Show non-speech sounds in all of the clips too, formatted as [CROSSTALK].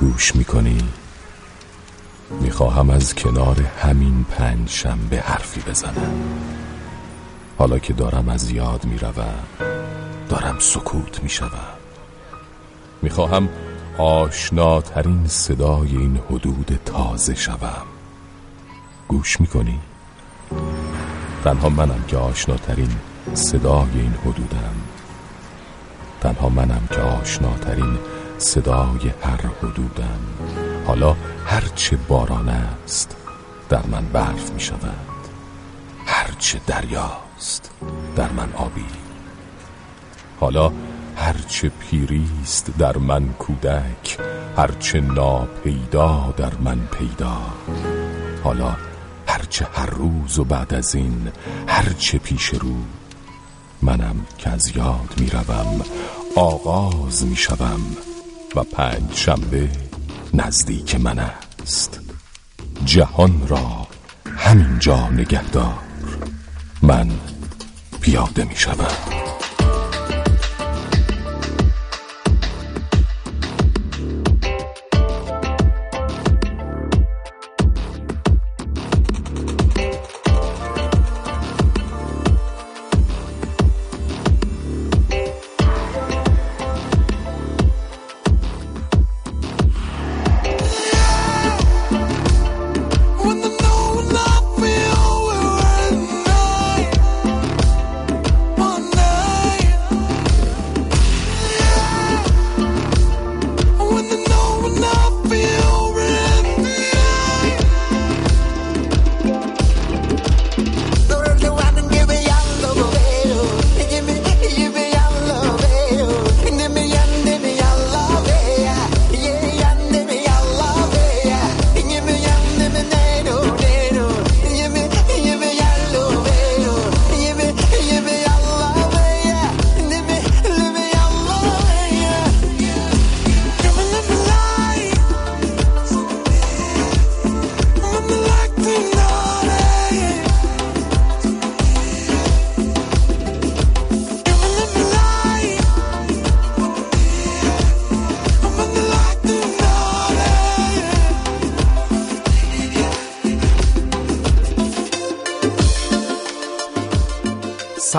گوش می‌کنی؟ می‌خواهم از کنار همین پنج شنبه حرفی بزنم. حالا که دارم از یاد می‌روم دارم سکوت می‌شوم. می‌خواهم آشناترین صدای این حدود تازه شوم. گوش می‌کنی؟ تنها منم که آشناترین صدای این حدودم. تنها منم که آشناترین صدای هر حدودم. حالا هرچه باران است در من برف می شود. هرچه دریاست در من آبی. حالا هرچه پیریست در من کودک. هرچه ناپیدا در من پیدا. حالا هرچه هر روز و بعد از این هرچه پیش رو منم که از یاد می‌روم آغاز می‌شوم و پنج شنبه نزدیک من است. جهان را همینجا نگهدار. من پیاده می‌شوم.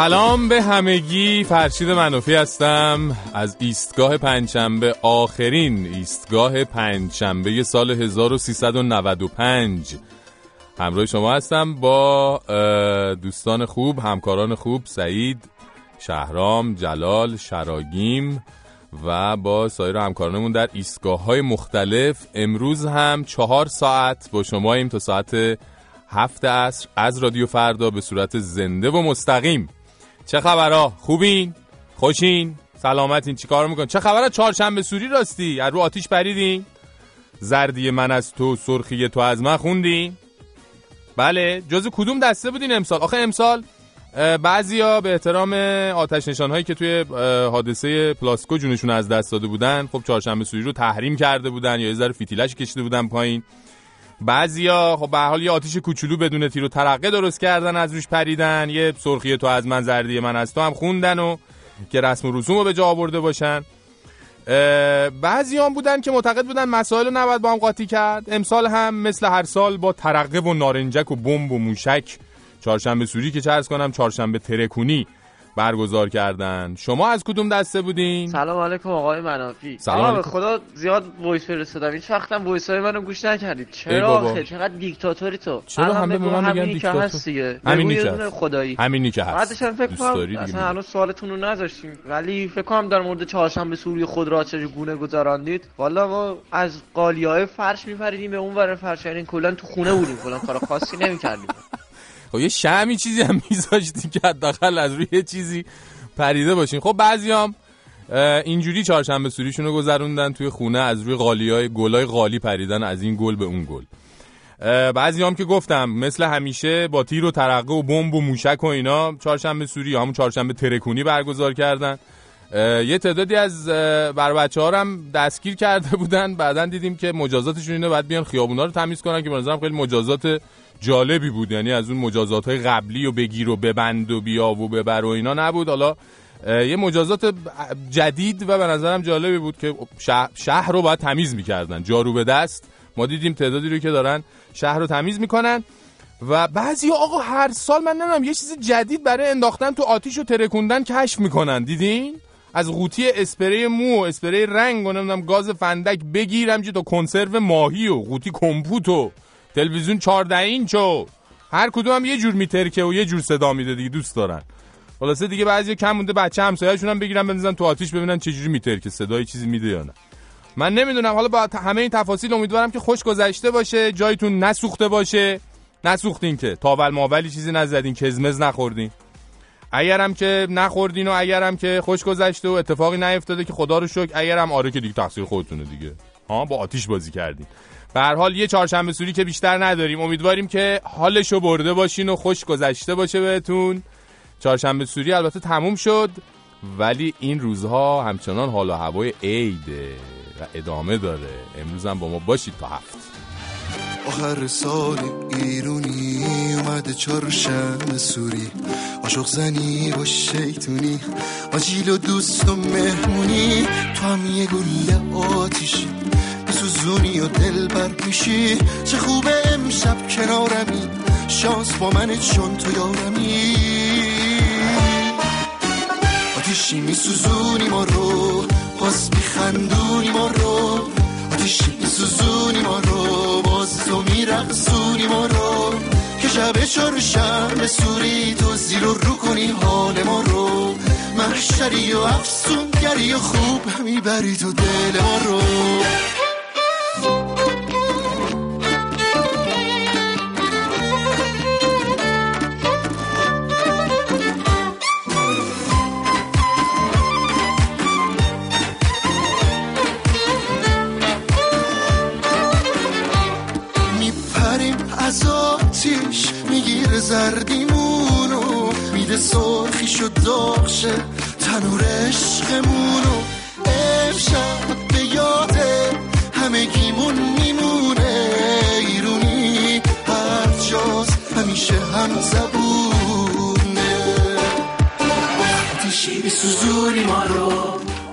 سلام به همگی. فرشید منوفی هستم. از ایستگاه پنجشنبه آخرین ایستگاه پنجشنبه سال 1395 همراه شما هستم با دوستان خوب همکاران خوب سعید شهرام جلال شراگیم و با سایر همکارانمون در ایستگاه های مختلف امروز هم چهار ساعت با شما ایم تا ساعت هفت عصر از رادیو فردا به صورت زنده و مستقیم. چه خبرها خوبین؟ خوشین؟ سلامتین؟ چیکار میکنین چه خبره چهارشنبه سوری راستی. از رو آتیش پریدین. زردی من از تو سرخی تو از من خوندی بله جز کدوم دسته بودین امسال؟ آخه امسال بعضیا به احترام آتش نشان هایی که توی حادثه پلاسکو جونشون از دست داده بودن خب چهارشنبه سوری رو تحریم کرده بودن یا یه ذره فیتیلش کشیده بودن پایین. بعضیا خب به حال یه آتیش کوچولو بدون تیر و ترقه درست کردن از روش پریدن. یه سرخی تو از من زردی من از تو هم خوندن و که رسم و رسوم رو به جا آورده باشن. بعضی هم بودن که معتقد بودن مسائل رو نباید با هم قاطی کرد. امسال هم مثل هر سال با ترقه و نارنجک و بمب و موشک چهارشنبه سوری که چه عرض کنم چهارشنبه ترکونی برگزار کردن. شما از کدوم دسته بودین؟ سلام علیکم آقای منافی. سلام به خدا زیاد voice فرستادم. این وقتم voice های منو گوش نکردید. چرا آخه؟ چقدر دیکتاتوری تو. چرا همه به من میگن دیکتاتور؟ هست دیگه همینی که خدایی. همینی که هست. بعدش فکر کنم اصلا هنوز سوالتون رو نذاشتیم. ولی فکر کنم در مورد چهارشنبه سوری خود را چه گونه گذراندید. والا ما از قالیای فرش میپریدیم به اون ور فرش. یعنی کلا تو خونه بودیم. کلا کار خاصی نمی‌کردیم. خب یه شمی چیزی هم [LAUGHS] میذاشتی که حداقل از روی چیزی پریده باشین خب بعضیام اینجوری چهارشنبه سوریشون رو گذروندن توی خونه از روی قالی های گلای قالی پریدن از این گل به اون گل. بعضی هم که گفتم مثل همیشه با تیر و ترقه و بمب و موشک و اینا چهارشنبه سوری همون چهارشنبه ترکونی برگزار کردن. یه تعدادی از بر بچه ها هم دستگیر کرده بودن. بعدا دیدیم که مجازاتشون اینه بعد بیان خیابونا رو تمیز کنن که به نظرم خیلی مجازات جالبی بود. یعنی از اون مجازات های قبلی و بگیر و ببند و بیا و ببر و اینا نبود. حالا یه مجازات جدید و به نظرم جالبی بود که شهر رو باید تمیز می‌کردن. جارو به دست. ما دیدیم تعدادی رو که دارن شهر رو تمیز می‌کنن و بعضی آقا هر سال من نمی‌دونم یه چیز جدید برای انداختن تو آتیش و ترکوندن کشف می‌کنن. دیدین؟ از قوطی اسپری مو و اسپری رنگ و نمی‌دونم گاز فندک بگیرم چه تا کنسرو ماهی و قوطی کمپوت و تلویزیون 14 اینچ و هر کدوم هم یه جور میترکه و یه جور صدا میده دیگه دوست دارن. خلاصه دیگه بعضی کم مونده بچه همسایه‌شون هم بگیرن بندازن تو آتیش ببینن چه جوری میترکه صدای چیزی میده یا نه. من نمی‌دونم حالا با همه این تفاصیل امیدوارم که خوش گذشته باشه جایتون نسوخته باشه. نسوختین که تاول ماولی چیزی نزدین کزمز نخوردین. اگرم که نخوردین و اگرم که خوش گذشته و اتفاقی نیفتاده که خدا رو شکر اگرم آره که دیگه تقصیر خودتونه دیگه. ها با آتیش بازی کردین. به حال یه چهارشنبه سوری که بیشتر نداریم. امیدواریم که حالشو برده باشین و خوش گذشته باشه بهتون. چهارشنبه سوری البته تموم شد ولی این روزها همچنان حال و هوای عیده و ادامه داره. امروز هم با ما باشید تا هفت. آخر سال ایرونی اومده چهارشنبه سوری. عاشق زنی و شیطونی آجیل و دوست و مهمونی. تو هم یه گله آتیشی سوزونی و دل بر میشی چه خوبه امشب کنارمی شانس با من چون تو یارمی. آتیشی میسوزونی ما رو. باز میخندونی ما رو. آتیشی میسوزونی ما رو. باز تو میرقصونی ما رو. که شب چهارشنبه سوری تو زیر و رو کنی حال ما رو. محشری و افسونگری و خوب می‌بری تو دل ما رو. و داغشه. تنور عشقمونو امشب به یاده همه گیمون میمونه. ایرونی هر جاست همیشه هم زبونه. آتیشی میسوزونی ما رو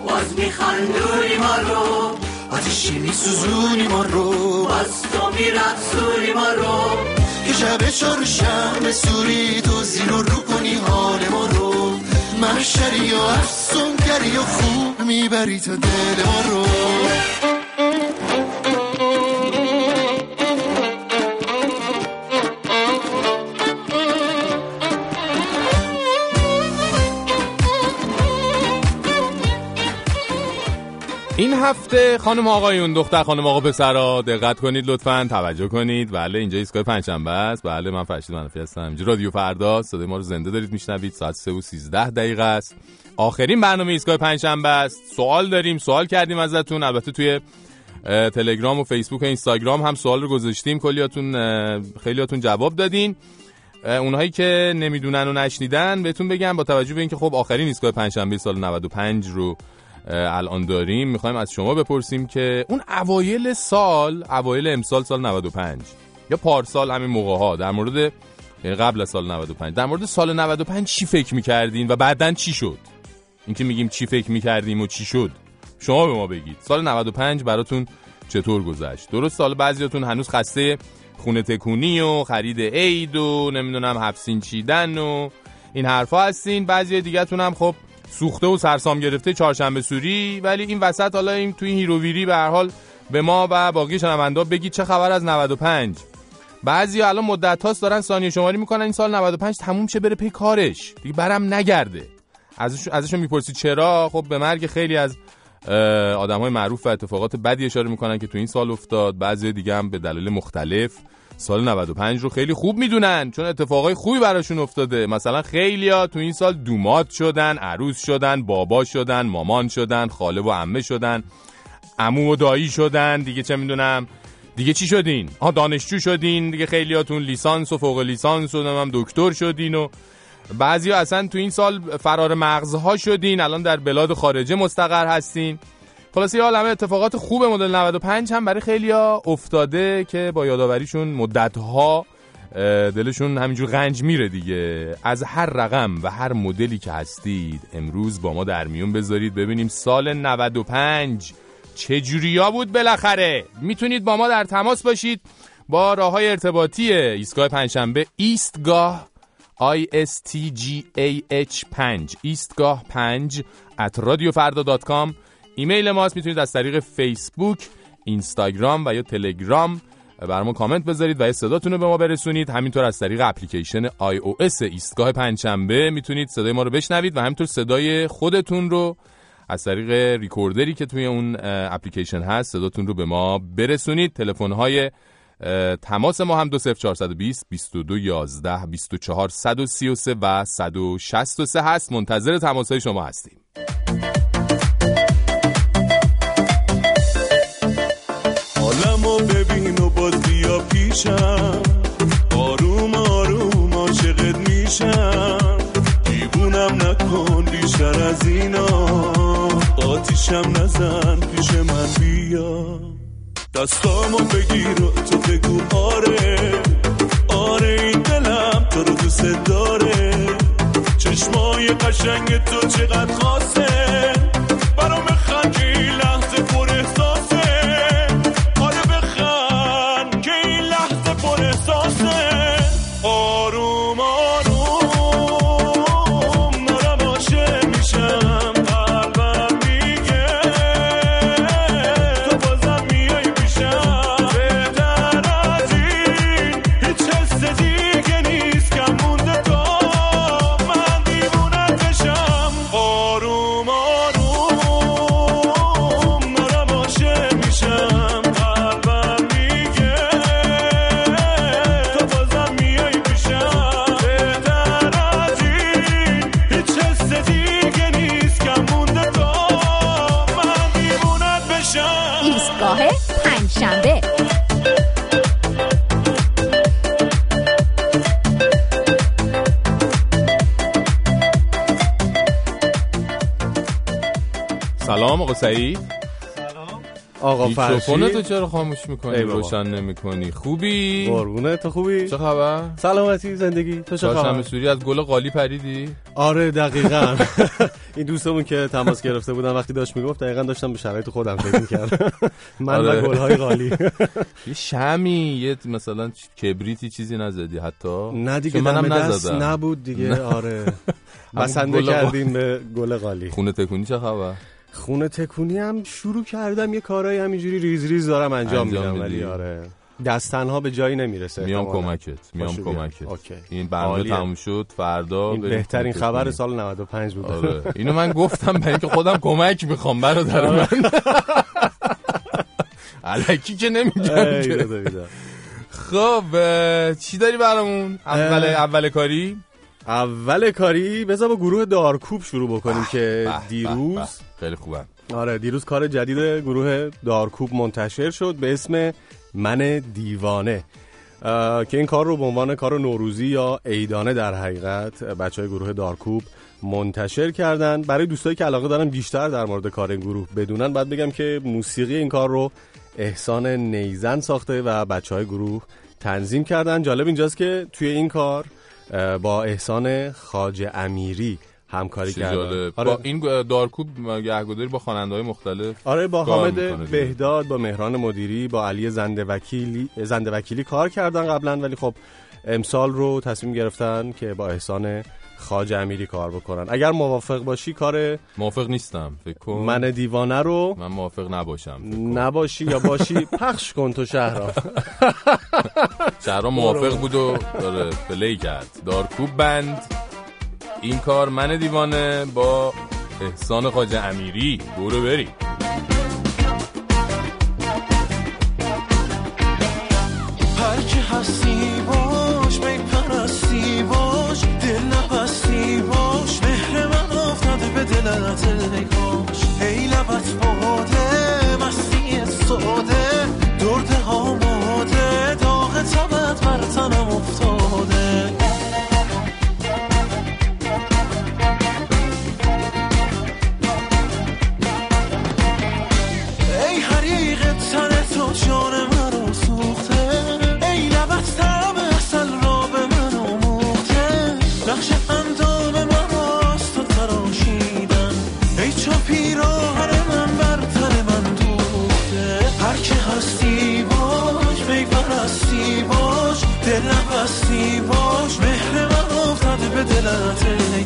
باز میخندونی ما رو. آتیشی میسوزونی ما رو باز تو میرقصونی ما رو. که شب چهارشنبه سوری تو زیر رو کنی حال ما رو. محشری و افسونگری و خوب می‌بری تا دل ما رو. این هفته خانم آقایون دختر خانم آقا پسرا دقت کنید لطفا توجه کنید. بله اینجا ایستگاه پنجشنبه است. بله من فرشید منفی هستم. اینجا رادیو فردا صدای ما رو زنده دارید میشنوید. ساعت 3 و 13 دقیقه است. آخرین برنامه ایستگاه پنجشنبه است. سوال داریم سوال کردیم ازتون. البته توی تلگرام و فیسبوک و اینستاگرام هم سوال رو گذاشتیم. کلیاتون خیلیاتون جواب دادین. اونهایی که نمی‌دونن و نشنیدن بهتون بگم با توجه به اینکه خب آخرین ایستگاه پنجشنبه سال 95 رو الان داریم می‌خوایم از شما بپرسیم که اون اوایل سال اوایل امسال سال 95 یا پارسال همین موقع ها در مورد یعنی قبل از سال 95 در مورد سال 95 چی فکر می‌کردین و بعدا چی شد؟ اینکه میگیم چی فکر می‌کردیم و چی شد؟ شما به ما بگید. سال 95 براتون چطور گذشت؟ درست سال بعضیاتون هنوز خسته خونه تکونی و خرید عید و نمی‌دونم حبسین چیدن و این حرفا هستین. بعضی دیگهتون هم خب سوخته و سرسام گرفته چهارشنبه سوری ولی این وسط حالا این توی این هیروویری به هر حال به ما و باقی شنوندا بگید چه خبر از 95 بعضی الان مدت هاست دارن ثانیه شماری می‌کنن این سال 95 تموم شه بره پی کارش. دیگه برم نگرده. ازش ازشون می‌پرسی چرا؟ خب به مرگ خیلی از آدم های معروف و اتفاقات بدی اشاره می‌کنن که تو این سال افتاد. بعضی دیگه هم به دلیل مختلف سال 95 رو خیلی خوب می‌دونن چون اتفاقای خوبی براشون افتاده. مثلا خیلیا تو این سال دومات شدن عروس شدن بابا شدن مامان شدن خاله و عمه شدن عمو و دایی شدن دیگه چه می‌دونم؟ دیگه چی شدین؟ ها دانشجو شدین دیگه خیلیاتون لیسانس و فوق لیسانس و هم دکتر شدین و بعضی اصلا تو این سال فرار مغزها شدین الان در بلاد خارجه مستقر هستین. خلاصه یه عالمه اتفاقات خوب مدل 95 هم برای خیلیا افتاده که با یادآوریشون مدتها دلشون همینجور غنج میره دیگه. از هر رقم و هر مدلی که هستید امروز با ما در میون بذارید. ببینیم سال 95 چجوریا بود بالاخره. می‌تونید با ما در تماس باشید با راه های ارتباطی ایستگاه پنجشنبه. ایستگاه I S T G A H 5 ایستگاه 5 at radiofarda.com ایمیل ماست می‌تونید از طریق فیسبوک اینستاگرام و یا تلگرام برامون کامنت بذارید و صداتون رو به ما برسونید. همینطور از طریق اپلیکیشن iOS ایستگاه پنجشنبه می‌تونید صدای ما رو بشنوید و همینطور صدای خودتون رو از طریق ریکوردری که توی اون اپلیکیشن هست صداتون رو به ما برسونید. تلفن های تماس ما هم 20420 22 11 24 133 و 163 هست. منتظر تماس های شما هستیم. پیشم آروم آروم عاشقت میشم. دیوونم نکن بیشتر از اینا. آتیشم نزن پیش من بیا. دستامو بگیر و تو بگو آره. آره این دلم تو رو دوست داره. چشمای قشنگ تو چقدر خاصه. آقا سعید آقا میکروفون فرشی. تو چرا خاموش می‌کنی. روشن نمی‌کنی. خوبی؟ قربونه تو خوبی؟ چه خبر؟ سلامتی زندگی. تو چه خبر؟ سوری از گل قالی پریدی؟ آره دقیقا. [LAUGHS] این دوستمون که تماس گرفته بودن وقتی داشت می‌گفت دقیقا داشتم به شرایط خودم فکر می‌کردم. [LAUGHS] من آره. و گلهای قالی. [LAUGHS] یه شمی یه مثلا کبریتی چیزی نزدی حتی. نه دیگه منم نزدم. نبود دیگه. آره. بسنده. کردیم به گل قالی. خونه تکونی چه خبر؟ خونه تکونی هم شروع کردم یه کارهای همینجوری ریز ریز دارم انجام, انجام میدم. ولی آره دست تنها به جایی نمی‌رسه میام. کمکت میام. کمکت OK. این برنامه. تموم شد فردا این بهترین خبر. سال 95 بود آره اینو من گفتم برای اینکه خودم کمک می‌خوام برادر من الکی که نمیگم. خب چی داری برامون اول. اول کاری اول کاری بذار با گروه دارکوب شروع بکنیم که به، به، دیروز به. خیلی خوبه. آره دیروز کار جدید گروه دارکوب منتشر شد به اسم من دیوانه. که این کار رو به عنوان کار نوروزی یا عیدانه در حقیقت بچه های گروه دارکوب منتشر کردن. برای دوستایی که علاقه دارن بیشتر در مورد کار این گروه بدونن باید بگم که موسیقی این کار رو احسان نیزن ساخته و بچه های گروه تنظیم کردن. جالب اینجاست که توی این کار با احسان خاج امیری همکاری کردن جالب آره. با این دارکوب گهگداری با خواننده های مختلف آره با حامد. بهداد با مهران مدیری با علی زنده وکیلی زنده وکیلی کار کردن قبلا ولی خب امسال رو تصمیم گرفتن که با احسان خاج امیری کار بکنن. اگر موافق باشی کار موافق نیستم فکر کن. من دیوانه رو من موافق نباشم. نباشی یا باشی پخش کن تو شهرها. [LAUGHS] شهرام موافق بود و داره پلی کرد. دارکوب بند. این کار من دیوانه با احسان خاج امیری. برو بری ای کاش ای لبت باده نبستی باش مهر من افتاده به دلت ای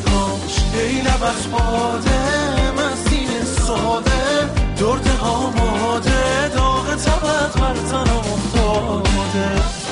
ای لبت باده من سینه ساده. درد آماده داغ تبت بر تنم افتاده.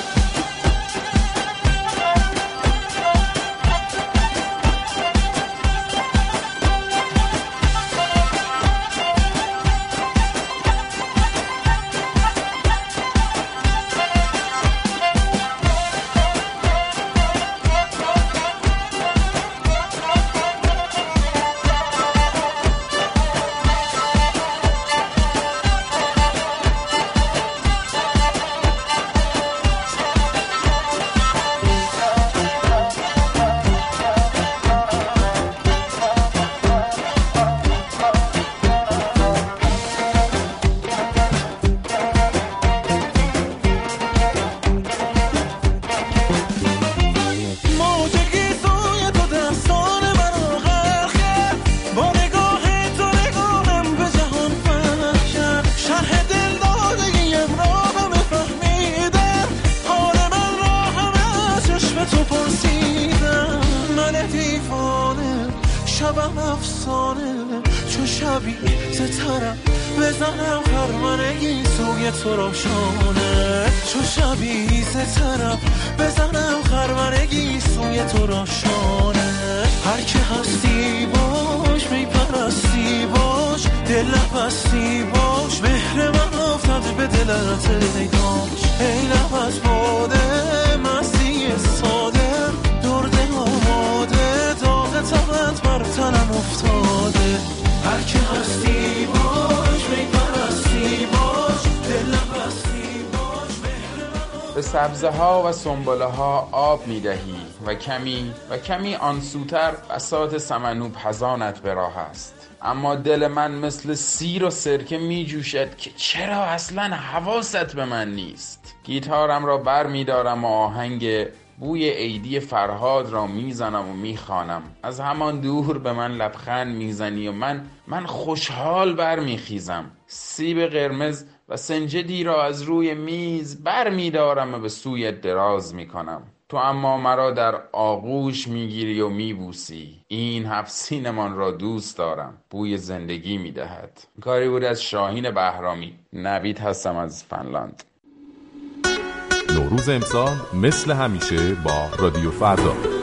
سنبله ها آب می دهی و کمی و کمی آنسوتر بسات سمنو پزانت به راه است. اما دل من مثل سیر و سرکه می جوشد که چرا اصلا حواست به من نیست. گیتارم را بر می دارم و آهنگ بوی عیدی فرهاد را می‌زنم و می‌خوانم. از همان دور به من لبخند می‌زنی و من من خوشحال برمیخیزم. سیب قرمز و سنجدی را از روی میز بر میدارم و به سوی دراز می‌کنم. تو اما مرا در آغوش می‌گیری و میبوسی. این حفسینمان را دوست دارم. بوی زندگی می‌دهد. کاری بود از شاهین بهرامی. نوید هستم از فنلاند. نوروز امسال مثل همیشه با رادیو فردا.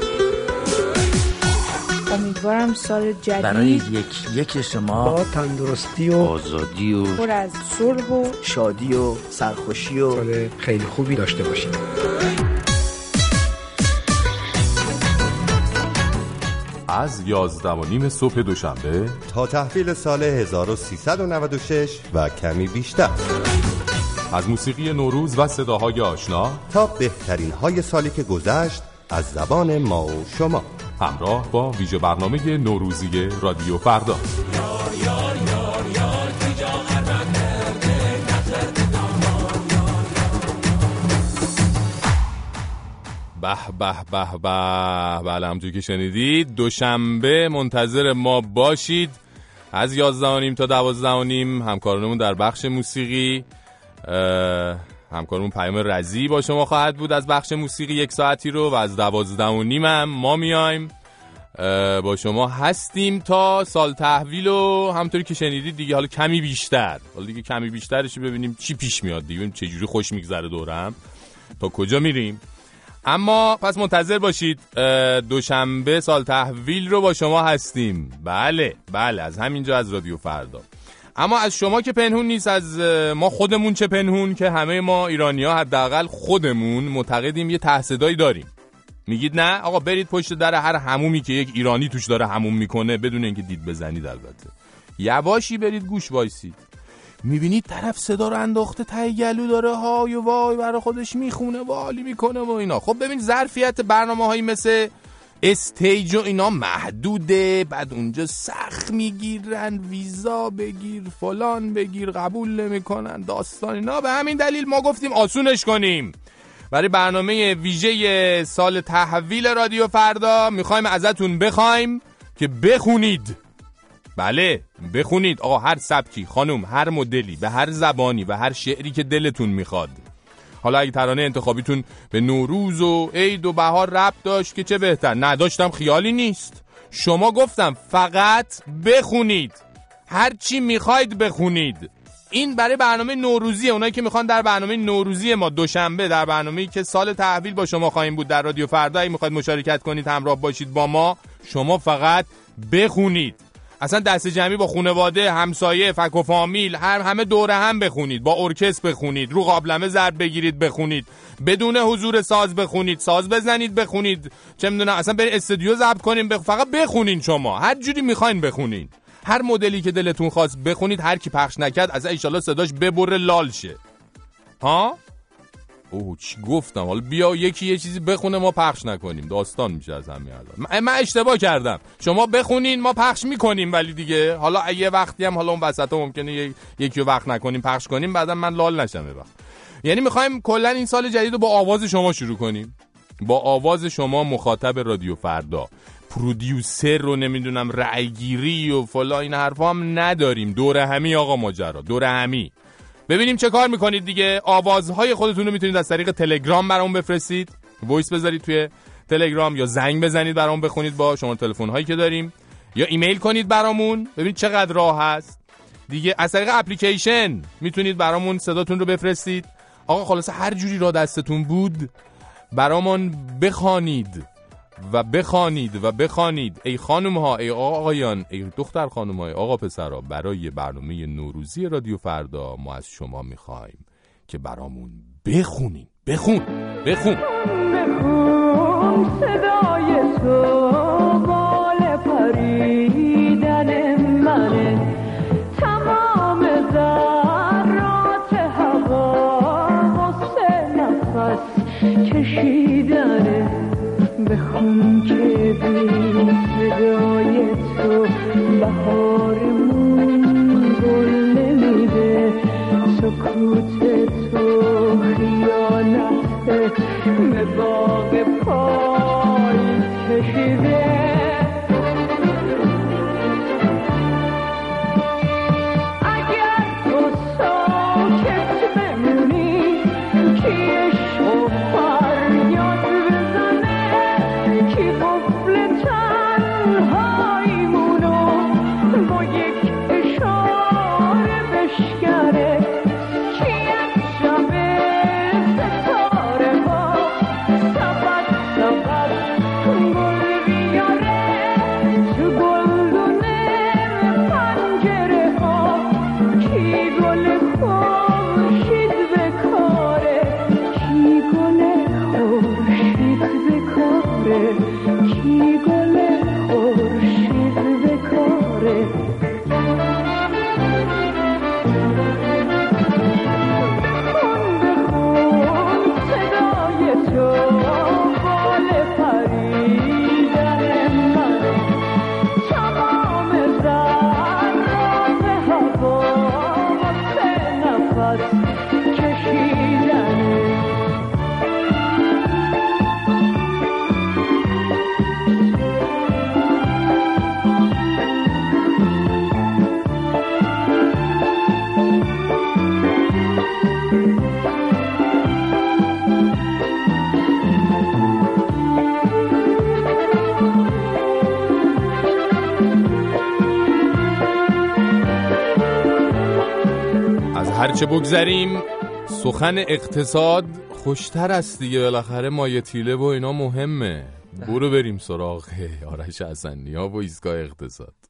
امیدوارم سال جدید برای یک یک شما با تندرستی و آزادی و پر از صلح و شادی و سرخوشی و سال خیلی خوبی داشته باشید. از یازده و نیم صبح دوشنبه تا تحویل سال 1396 و کمی بیشتر. از موسیقی نوروز و صداهای آشنا تا بهترین های سالی که گذشت از زبان ما و شما. همراه با ویژه برنامه نوروزی رادیو فردا. به به به به. بله همجور که شنیدید دوشنبه منتظر ما باشید. از یازده نیم تا دوازده نیم همکارانمون در بخش موسیقی همکارمون پیام رزی با شما خواهد بود از بخش موسیقی یک ساعتی رو و از دوازده و نیم هم ما میایم. با شما هستیم تا سال تحویل و همطوری که شنیدید دیگه حالا کمی بیشتر. حالا دیگه کمی بیشترش ببینیم چی پیش میاد دیگه ببینیم چه جوری خوش میگذره دورم. تا کجا میریم. اما پس منتظر باشید دوشنبه سال تحویل رو با شما هستیم. بله بله از همینجا از رادیو فردا. اما از شما که پنهون نیست از ما خودمون چه پنهون که همه ما ایرانی ها حداقل خودمون معتقدیم یه ته صدایی داریم. میگید نه؟ آقا برید پشت در هر حمومی که یک ایرانی توش داره حموم می‌کنه بدون اینکه دید بزنید البته. یواشی برید گوش وایسید. می‌بینید طرف صدا رو انداخته ته گلو داره های و وای برای خودش می‌خونه حالی می‌کنه و اینا. خب ببین ظرفیت برنامه هایی مثل Stage و اینا محدوده بعد اونجا سخت می‌گیرن ویزا بگیر فلان بگیر قبول نمی‌کنن داستان اینا. به همین دلیل ما گفتیم آسونش کنیم. برای برنامه ویژه سال تحویل رادیو فردا می‌خوایم ازتون بخوایم که بخونید. بله بخونید. آقا هر سبکی خانم هر مدلی به هر زبانی و هر شعری که دلتون می‌خواد. حالا اگه ترانه انتخابیتون به نوروز و عید و بهار ربط داشت که چه بهتر؟ نداشتم خیالی نیست. شما گفتم فقط بخونید. هر چی می‌خواید بخونید. این برای برنامه نوروزی اونایی که می‌خوان در برنامه نوروزی ما دوشنبه در برنامه‌ای که سال تحویل با شما خواهیم بود در رادیو فردا می‌خواید مشارکت کنید همراه باشید با ما شما فقط بخونید. اصلا دست جمعی با خانواده همسایه فک و فامیل هر همه دوره هم بخونید با ارکستر بخونید رو قابلمه ضرب بگیرید بخونید. بدون حضور ساز بخونید ساز بزنید بخونید. چه می‌دونم اصلا برید استودیو ضبط کنیم بخ... فقط بخونین شما. هر جوری می‌خواین بخونین. هر مدلی که دلتون خواست بخونید هر کی پخش نکرد از ایشالا صداش ببره لال شه. ها؟ اوه چی گفتم؟ حالا بیا یکی یه چیزی بخونه ما پخش نکنیم. داستان میشه از همین الان. من اشتباه کردم. شما بخونین ما پخش می‌کنیم ولی دیگه. حالا یه وقتی هم حالا اون وسط ممکنه یکی وقت نکنیم پخش کنیم بعدا من لال نشم وقت. یعنی می‌خوایم کلا این سال جدید رو با آواز شما شروع کنیم. با آواز شما مخاطب رادیو فردا. producer رو نمی‌دونم رأیگیری و فلان این حرفا هم نداریم. دور همی آقا ماجرا. دور همی. ببینیم چه کار می‌کنید دیگه. آوازهای خودتون رو می‌تونید از طریق تلگرام برام بفرستید. voice بذارید توی تلگرام یا زنگ بزنید برام بخونید با شما تلفن هایی که داریم. یا ایمیل کنید برامون. ببینید چقدر راه هست. دیگه از طریق اپلیکیشن می‌تونید برامون صداتون رو بفرستید. آقا خلاصه هر جوری را دستتون بود برامون بخوانید. و بخوانید و بخوانید. ای خانم ها ای آقایان ای دختر خانم های آقا پسرا برای برنامه نوروزی رادیو فردا ما از شما می‌خوایم که برامون بخونین. بخون. بخون. بخون صدای تو بال پریدن منه. تمام ذرات هوا نفس کشیدنه بهارمون گل نمیده. سکوت تو خیانت. به باغ پای هرچه بگذریم سخن اقتصاد خوشتر است دیگه بالاخره مایه تیله و اینا مهمه. برو بریم سراغ آرش حسنی ها و ایستگاه اقتصاد.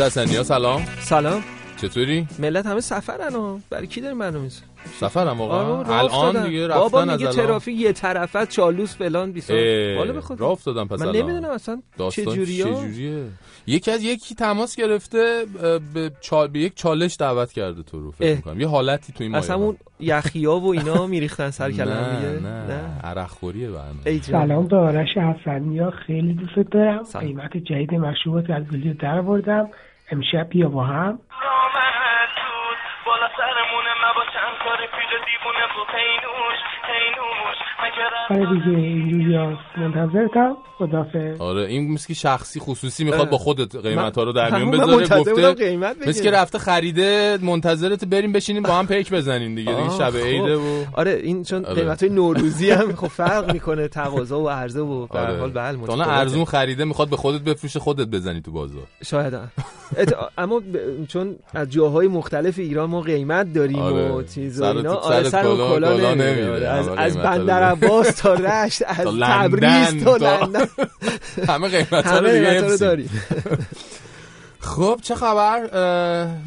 آرش حسنی ها سلام. سلام. چطوری؟ ملت همه سفرن ها. برای کی داری برنامه می‌ریزی؟ سفرم واقعا الان. دیگه بابا رفتن از میگه الان. ترافیک یه طرفت چالوس فلان بیسار. اه، والا به خدا. راه افتادم پس من الان. نمی‌دونم اصلا داستان چجوریه چجوریه؟ یکی از یکی تماس گرفته به, چال... به یک چالش دعوت کرده تو رو فکر. می‌کنم. یه حالتی تو این اصلا مایه اون یخیا و اینا [LAUGHS] میریختن سر کلم نه دیگه. نه. عرق خوریه برنامه. سلام به آرش حسنیا خیلی دوست دارم. قیمت جدید مشروبات از ویدیو در بردم امشب بیا با هم. بالا سرمونه آره دیگه اینجوری منتظرتم خدافظ آره این مثل که شخصی خصوصی می‌خواد. با خودت قیمت ها رو در میون بذاره گفته. مثل که رفته خریده منتظرت بریم بشینیم با هم پیک بزنین دیگه دیگه شب خب. عیده و آره این چون آره. قیمت های نوروزی هم [LAUGHS] خب فرق می‌کنه تقاضا و عرضه و به هر آره. حال بله تا حالا متفاوته. ارزون خریده می‌خواد به خودت بفروشه خودت بزنی تو بازار شاید اما ب- چون از جاهای مختلف ایران ما قیمت داریم آره. و چیز و سر اینا تو- آره سر کلا. از, بندر عباس تا رشت از تبریز تا لندن [LAUGHS] همه قیمت ها رو. داریم خب چه خبر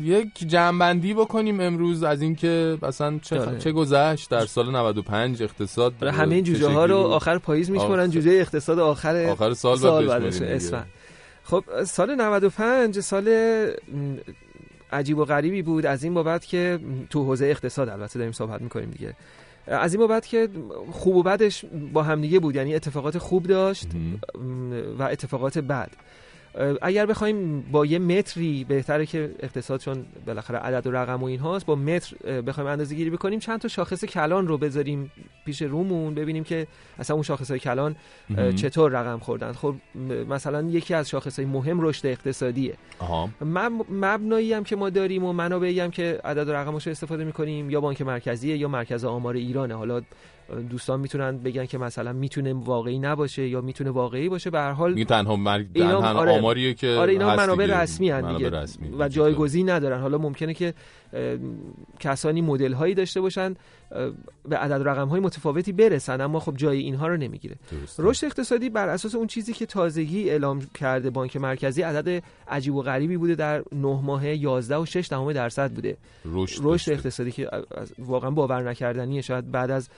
یک جنبندی بکنیم امروز از اینکه مثلا چه, آره. چه گذشت در سال 95 اقتصاد آره، همه این جوجه ها رو؟ آخر پاییز میشمارن آخر- جوجه اقتصاد آخر آخر سال دیگه. اسفند خب سال 95 سال عجیب و غریبی بود از این بابت که تو حوزه اقتصاد البته داریم صحبت می‌کنیم دیگه از این بابت که خوب و بدش با همدیگه بود یعنی اتفاقات خوب داشت و اتفاقات بد. اگر بخوایم با یه متری بهتره که اقتصاد چون بالاخره عدد و رقم و اینهاست با متر بخوایم اندازه گیری بکنیم. چند تا شاخص کلان رو بذاریم پیش رومون ببینیم که اصلا اون شاخص های کلان. چطور رقم خوردن. خب مثلا یکی از شاخص های مهم رشد اقتصادیه. مبنایی هم که ما داریم و منابعی هم که عدد و رقمش رو استفاده می‌کنیم یا بانک مرکزیه یا مرکز آمار ایرانه. حالا دوستان می‌تونن بگن که مثلا می‌تونه واقعی نباشه یا می‌تونه واقعی باشه به هر حال تنها مرگ اینا- تنها آره. آماریه که آره اینا منابع. رسمی هن منابع دیگه رسمی و جایگزین ندارن حالا ممکنه که کسانی مدل هایی داشته باشن به عدد رقم های متفاوتی برسن اما خب جای اینها رو نمی‌گیره. رشد اقتصادی بر اساس اون چیزی که تازگی اعلام کرده بانک مرکزی عدد عجیب و غریبی بوده در نه ماهه 11 و 6 دهم درصد بوده رشد. اقتصادی که واقعا باور نکردنیه شاید بعد از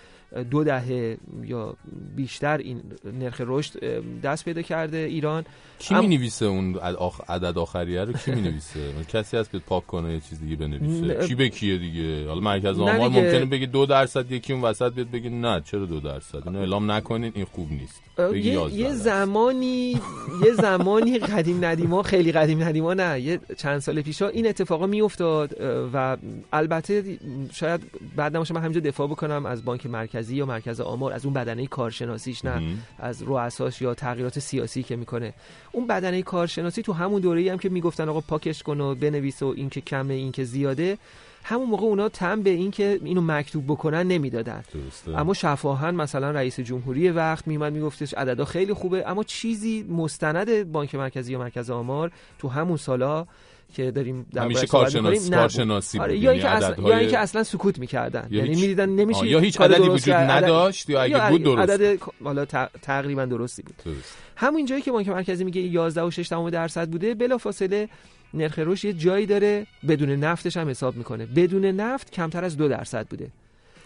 دو دهه یا بیشتر این نرخ رشد دست پیدا کرده ایران. کی ام- می نویسه اون آخ- عدد آخریه رو؟ کی می نویسه [LAUGHS] کسی هست بیاد پاک کنه یه چیز دیگه بنویسه؟ نه. کی به کیه دیگه؟ حالا مرکز آمار دیگه. ممکنه بگه دو درصد یکی اون وسط بیاد بگه نه چرا دو درصد؟ اینو اعلام نکنید این خوب نیست. یه, 11 یه. زمانی [LAUGHS] یه زمانی قدیم ندیما خیلی قدیم ندیما نه یه چند سال پیشا این اتفاقا میافتاد و البته شاید بعد نباشه من همینجا دفاع بکنم از بانک مرکزی یا مرکز آمار از اون بدنه کارشناسیش نه. از رؤساش یا تغییرات سیاسی که می‌کنه اون بدنه کارشناسی تو همون دوره هم که می‌گفتن آقا پاکش کن و بنویس و این که کمه این که زیاده همون موقع اونا تم به این که اینو مکتوب بکنن نمی‌دادن. اما شفاهن مثلا رئیس جمهوری وقت میومد میگفتش عددا خیلی خوبه اما چیزی مستند بانک مرکزی یا مرکز آمار تو همون سالا که داریم در همیشه باید صحبت کارشناس- می‌کنیم، نبود. کارشناسی آره. یا یعنی اینکه اصلا عددهای- یا اینکه اصلا سکوت می‌کردن یعنی هیچ- می‌دیدن نمیشه یا هیچ عددی وجود نداشت یا اگه بود درست. عدد حالا تقریبا درستی بود درست. همون جایی که بانک مرکزی میگه 11 و 6 دهم درصد بوده بلافاصله نرخ رشد یه جایی داره بدون نفتش هم حساب می‌کنه. بدون نفت کمتر از دو درصد بوده.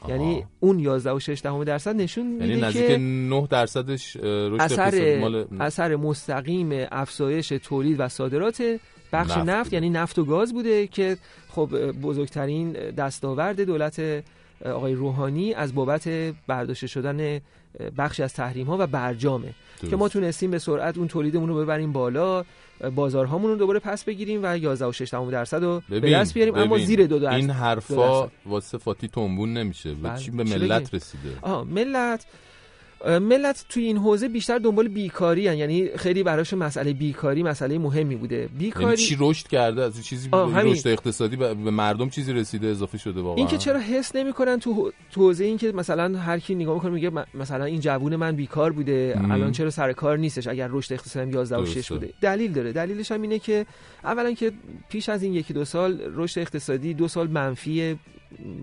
یعنی اون 11 و 6 دهم درصد نشون میده یعنی نزدیک که 9 درصدش رشد اثر مال اثر مستقیم افزایش تولید و صادرات بخش نفت نفت, یعنی نفت و گاز بوده که خب بزرگترین دستاورد دولت آقای روحانی از بابت برداشته شدن بخشی از تحریم ها و برجامه. درست. که ما تونستیم به سرعت اون تولیدمون رو ببریم بالا. بازارهامون رو دوباره پس بگیریم و 11 و 6 دهم درصد رو به دست بیاریم اما ببین. زیر دو درصد این حرفا. واسه فاتی تنبون نمیشه به بله. چی به ملت؟ رسیده آها ملت ملت توی این حوزه بیشتر دنبال بیکاری هن. یعنی خیلی براش مسئله بیکاری مسئله مهمی بوده یعنی بیکاری چی رشد کرده از چیزی. رشد اقتصادی به مردم چیزی رسیده اضافه شده واقعا این که چرا حس نمی‌کنن تو حوزه این که مثلا هر کی نگاه می‌کنه میگه مثلا این جوون من بیکار بوده مم. الان چرا سر کار نیستش اگر رشد اقتصادی 11 و 6 درسته. بوده دلیل داره دلیلش هم اینه که اولا که پیش از این یکی دو سال رشد اقتصادی دو سال منفی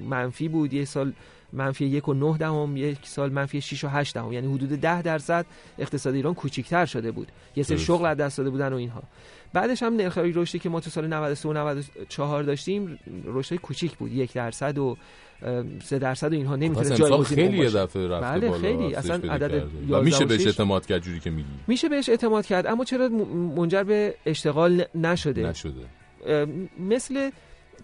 منفی بود یه سال منفی یک و نه دهم یک سال منفی 6 و 8 دهم. یعنی حدود 10 درصد اقتصاد ایران کوچیک‌تر شده بود. یه سری. شغل از دست داده بودن و اینها. بعدش هم نرخ‌های رشدی که ما تو سال 93 و 94 داشتیم رشد کوچیک بود. یک درصد و اه، سه درصد و اینها. پس نمی‌تونه جایگزین خیلی یه. دفعه رفته بله بالا خیلی. اصلا عدد کرده. 11 و میشه بهش 6 اعتماد کرد جوری که میگی؟ میشه بهش اعتماد کرد اما چرا منجر به اشتغال نشده؟ نشده. مثل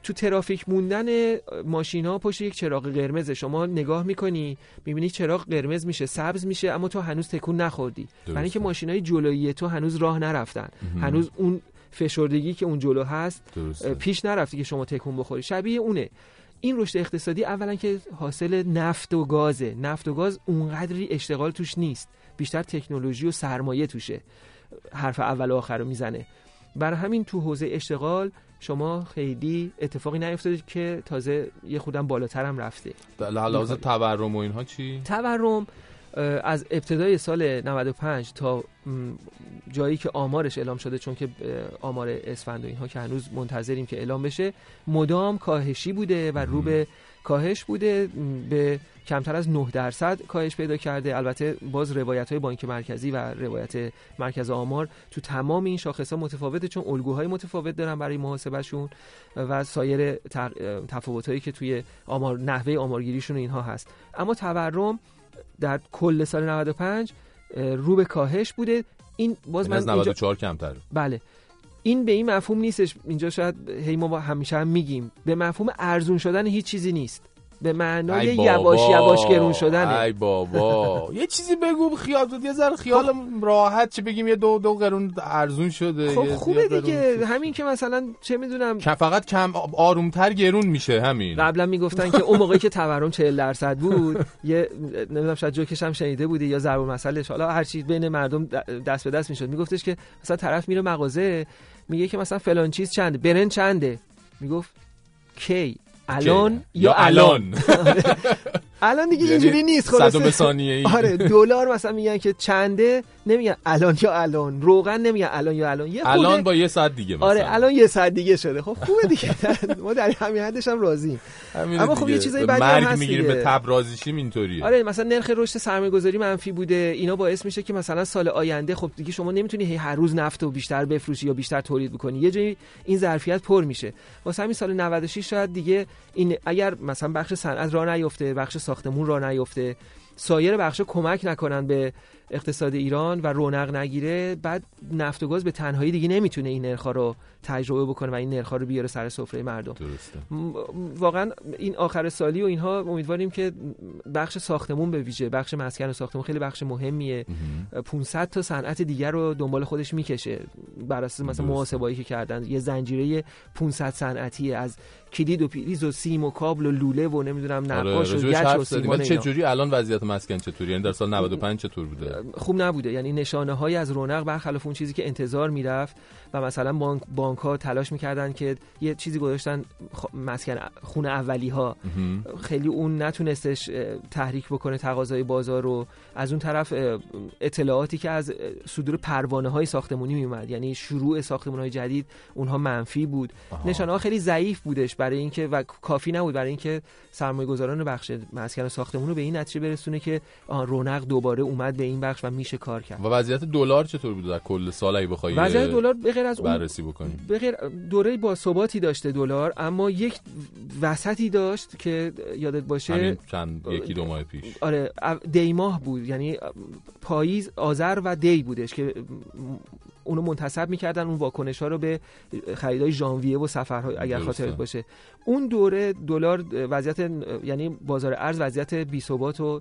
تو ترافیک موندن ماشین ها پشت یک چراغ قرمز شما نگاه می‌کنی می‌بینی چراغ قرمز میشه سبز میشه اما تو هنوز تکون نخوردی. برای اینکه ماشین های جلویی تو هنوز راه نرفتن. مهم. هنوز اون فشردگی که اون جلو هست درسته. پیش نرفتی که شما تکون بخوری. شبیه اونه. این رشد اقتصادی اولا که حاصل نفت و گازه. نفت و گاز اونقدری اشتغال توش نیست. بیشتر تکنولوژی و سرمایه توشه. حرف اول و آخر رو می‌زنه. بر همین تو حوزه اشتغال شما خیلی اتفاقی نیفتاده که تازه یه خودم بالاتر هم رفته لحاظ تورم و اینها چی؟ تورم از ابتدای سال 95 تا جایی که آمارش اعلام شده چون که آمار اسفند و اینها که هنوز منتظریم که اعلام بشه مدام کاهشی بوده و رو به کاهش بوده به کمتر از 9 درصد کاهش پیدا کرده. البته باز روایت های بانک مرکزی و روایت مرکز آمار تو تمام این شاخص ها متفاوته چون الگوهای متفاوت دارن برای محاسبهشون و سایر تفاوت هایی که توی آمار نحوه آمارگیریشون اینها هست. اما تورم در کل سال 95 اه، رو به کاهش بوده. این باز این من از اینجا 94 کمتر. بله. این به این مفهوم نیستش. اینجا شاید هی ما همیشه هم میگیم. به مفهوم ارزون شدن هیچ چیزی نیست. به معنای ای یواش. یواش گرون شدنه. ای بابا. [LAUGHS] یه چیزی بگو خیال یه ذره خیال راحت چه بگیم یه دو دو قرون ارزون شده خب خوبه دیگه. همین که مثلا چه می‌دونم. که فقط کم آرومتر گرون میشه همین. قبلا می‌گفتن که اون موقعی که تورم 40 درصد بود یه نمی‌دونم شاید جوکش هم شنیده بودی یا ضرب المثلش حالا هر چیز بین مردم دست به دست می‌شد. میگفتش که مثلا طرف میره مغازه میگه که مثلا فلان چیز چنده. برن چنده؟ می‌گفت کی؟ الان یا الان. [LAUGHS] الان. دیگه یعنی اینجوری نیست صدم خلاصه ثانیه‌ای. [LAUGHS] آره دلار مثلا میگن که چنده نمیگن الان یا الان. روغن نمیگن الان یا الان. یه الان با یه ساعت دیگه مثلا. آره الان یه ساعت دیگه شده. خب خوبه دیگه. [LAUGHS] ما در همین حدش هم راضییم همینه اما خب. یه چیزای به بدی هم هست می‌گیریم. به تب رازیشیم اینطوریه. آره مثلا نرخ رشد سرمایه گذاری منفی بوده. اینا باعث میشه که مثلا سال آینده خب دیگه شما نمی‌تونی هی هر روز نفت و بیشتر بفروشی یا بیشتر تولید بکنی. یه جایی این ظرفیت پر میشه. واسه همین سال 96 شاید دیگه این اگر مثلا بخش صنعت راه نیفته بخش ساختمون راه نیفته. سایر بخش کمک نکنن به اقتصاد ایران و رونق نگیره بعد نفت و گاز به تنهایی دیگه نمی‌تونه این نرخ رو تجربه بکنه و این نرخ رو بیاره سر سفره مردم. درسته. واقعا این آخر سالی و اینها امیدواریم که بخش ساختمون به ویژه بخش مسکن و ساختمون خیلی بخش مهمیه. 500 تا صنعت دیگر رو دنبال خودش می‌کشه. بر اساس مثلا محاسبایی که کردن. یه زنجیره 500 صنعتی از کلید و پریز و سیم و کابل و لوله و نمی‌دونم آره نقاش و راجبش گچ و سیمان. چه جوری الان وضعیت مسکن چطوری یعنی در سال 95 چطور بوده؟ خوب نبوده. یعنی نشانه های از رونق برخلاف اون چیزی که انتظار می‌رفت و مثلا بانک بانک ها تلاش می‌کردن که یه چیزی گذاشتن مسکن خونه اولی ها خیلی اون نتونستش تحریک بکنه تقاضای بازار رو. از اون طرف اطلاعاتی که از صدور پروانه های ساختمونی میومد یعنی شروع ساختمون های جدید اونها منفی بود. نشانه ها خیلی ضعیف بودش برای اینکه و کافی نبود برای اینکه سرمایه گذاران بخش مسکن و ساختمون رو به این نتیجه برسونه که رونق دوباره اومد به این بخش و میشه کار کرد. و وضعیت دلار چطور بوده در کل سال اگه بخوای وضعیت دلار به غیر از اون بررسی بکنیم. به غیر دوره با ثباتی داشته دلار اما یک وسطی داشت که یادت باشه همین چند یکی دو ماه پیش. آره دی ماه بود. یعنی پاییز آذر و دی بودش که اونو منتسب می‌کردن اون واکنش ها رو به خریدای ژانویه و سفرهای اگر. خاطرت باشه اون دوره دلار وضعیت یعنی بازار ارز وضعیت بی ثبات و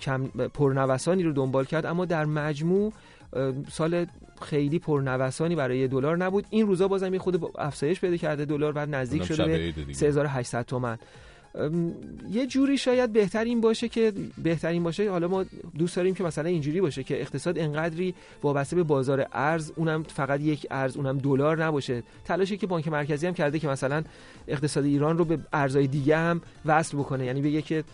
کم پرنوسانی رو دنبال کرد اما در مجموع سال خیلی پرنوسانی برای دلار نبود این روزا بازم یه خود افزایش پیدا کرده دلار بعد نزدیک شده به عیده دیگه. 3800 تومن ام، یه جوری شاید بهتر این باشه که بهترین باشه. حالا ما دوست داریم که مثلا اینجوری باشه که اقتصاد انقدری وابسته به بازار ارز اونم فقط یک ارز اونم دلار نباشه. تلاشی که بانک مرکزی هم کرده که مثلا اقتصاد ایران رو به ارزهای دیگه هم وصل بکنه. یعنی بگه که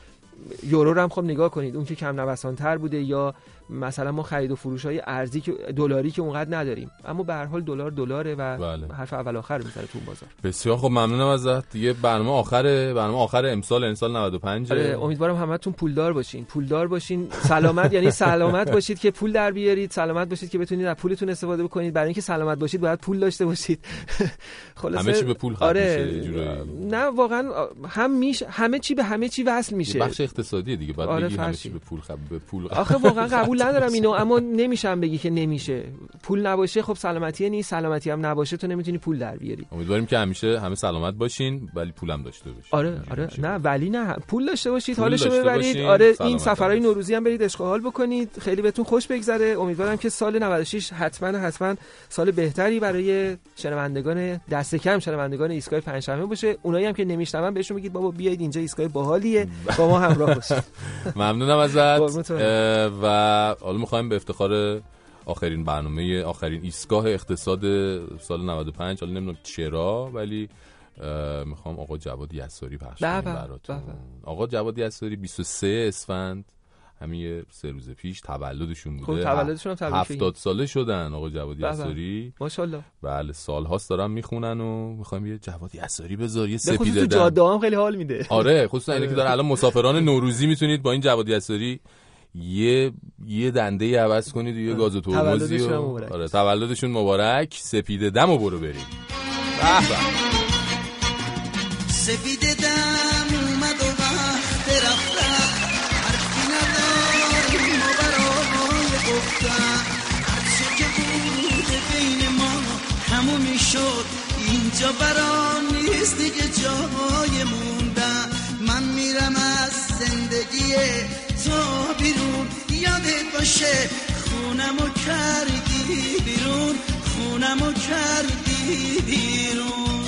یورو رو هم خب نگاه کنید. اون که کم نوسانتر بوده یا مثلا ما خرید و فروش های ارزی که دلاری که اونقدر نداریم. اما به هر حال دلار دلاره و بله. حرف اول آخر می‌ذاره تو بازار. بسیار خب ممنونم ازت. دیگه برنامه آخره برنامه آخر امسال امسال 95 آره امیدوارم همتون پولدار باشین. پولدار باشین. سلامت یعنی سلامت باشید که پول در بیارید. سلامت باشید که بتونید از پولتون استفاده بکنید. برای اینکه سلامت باشید باید پول داشته باشید. [LAUGHS] خلاصه همه چی به پول آره. نه واقعا هم میشه همه چی به همه چی وصل میشه. بخش اقتصادی دیگه. بعد آره، همه. چی به پول خب به پول آخه واقعا قبول [LAUGHS] ندارم اینو اما نمیشم بگی که نمیشه. پول نباشه خب سلامتی نیست. سلامتی هم نباشه تو نمی‌تونی پول در بیاری. امیدواریم که همیشه همه سلامت باشین ولی پولم داشته باشین. آره آره. نه ولی نه. پول داشته باشید حالشو ببرید. آره این سفرهای. نوروزی هم برید و حال بکنید. خیلی بهتون خوش بگذره. امیدوارم که سال 96 حتما حتما سال بهتری برای شنوندگان دست کم شنوندگان ایستگاه پنجشنبه باشه. اونایی هم که نمیشنون بهشون بگید بابا بیاید اینجا ایستگاه باحالیه. با ما همراه باشید. [LAUGHS] ممنونم ازت. اه، و حالا می‌خوایم به افتخار آخرین برنامه آخرین ایستگاه اقتصاد سال 95 حالا نمی‌دونم چرا ولی می‌خوام آقا جواد یساری پخش کنیم به، براتون به به. آقا جواد یساری 23 اسفند همین سه روز پیش تولدشون خب، بوده تولدشون هم. 70 ساله شدن آقا جواد. یساری ماشاءالله بله سالهاست دارن می‌خونن و می‌خوایم یه جواد یساری بذار یه سپیده تو. جاده هم خیلی حال میده آره خصوصا اینه که. داره الان مسافران نوروزی می‌تونید با این جواد یساری یه یه دنده ای عوض کنید و یه گاز و ترمزی و مبارک. آره تولدشون مبارک. سپیده دم و برو بریم. به به. سفید دم اومد و وقت رفتن حرفی نداریم و برای گفتن. هرچه که بود بین ما همون شد اینجا برام نیست دیگه جای موندن من میرم از زندگی تو بیرون یادت باشه خونمو کردی بیرون خونمو کردی بیرون.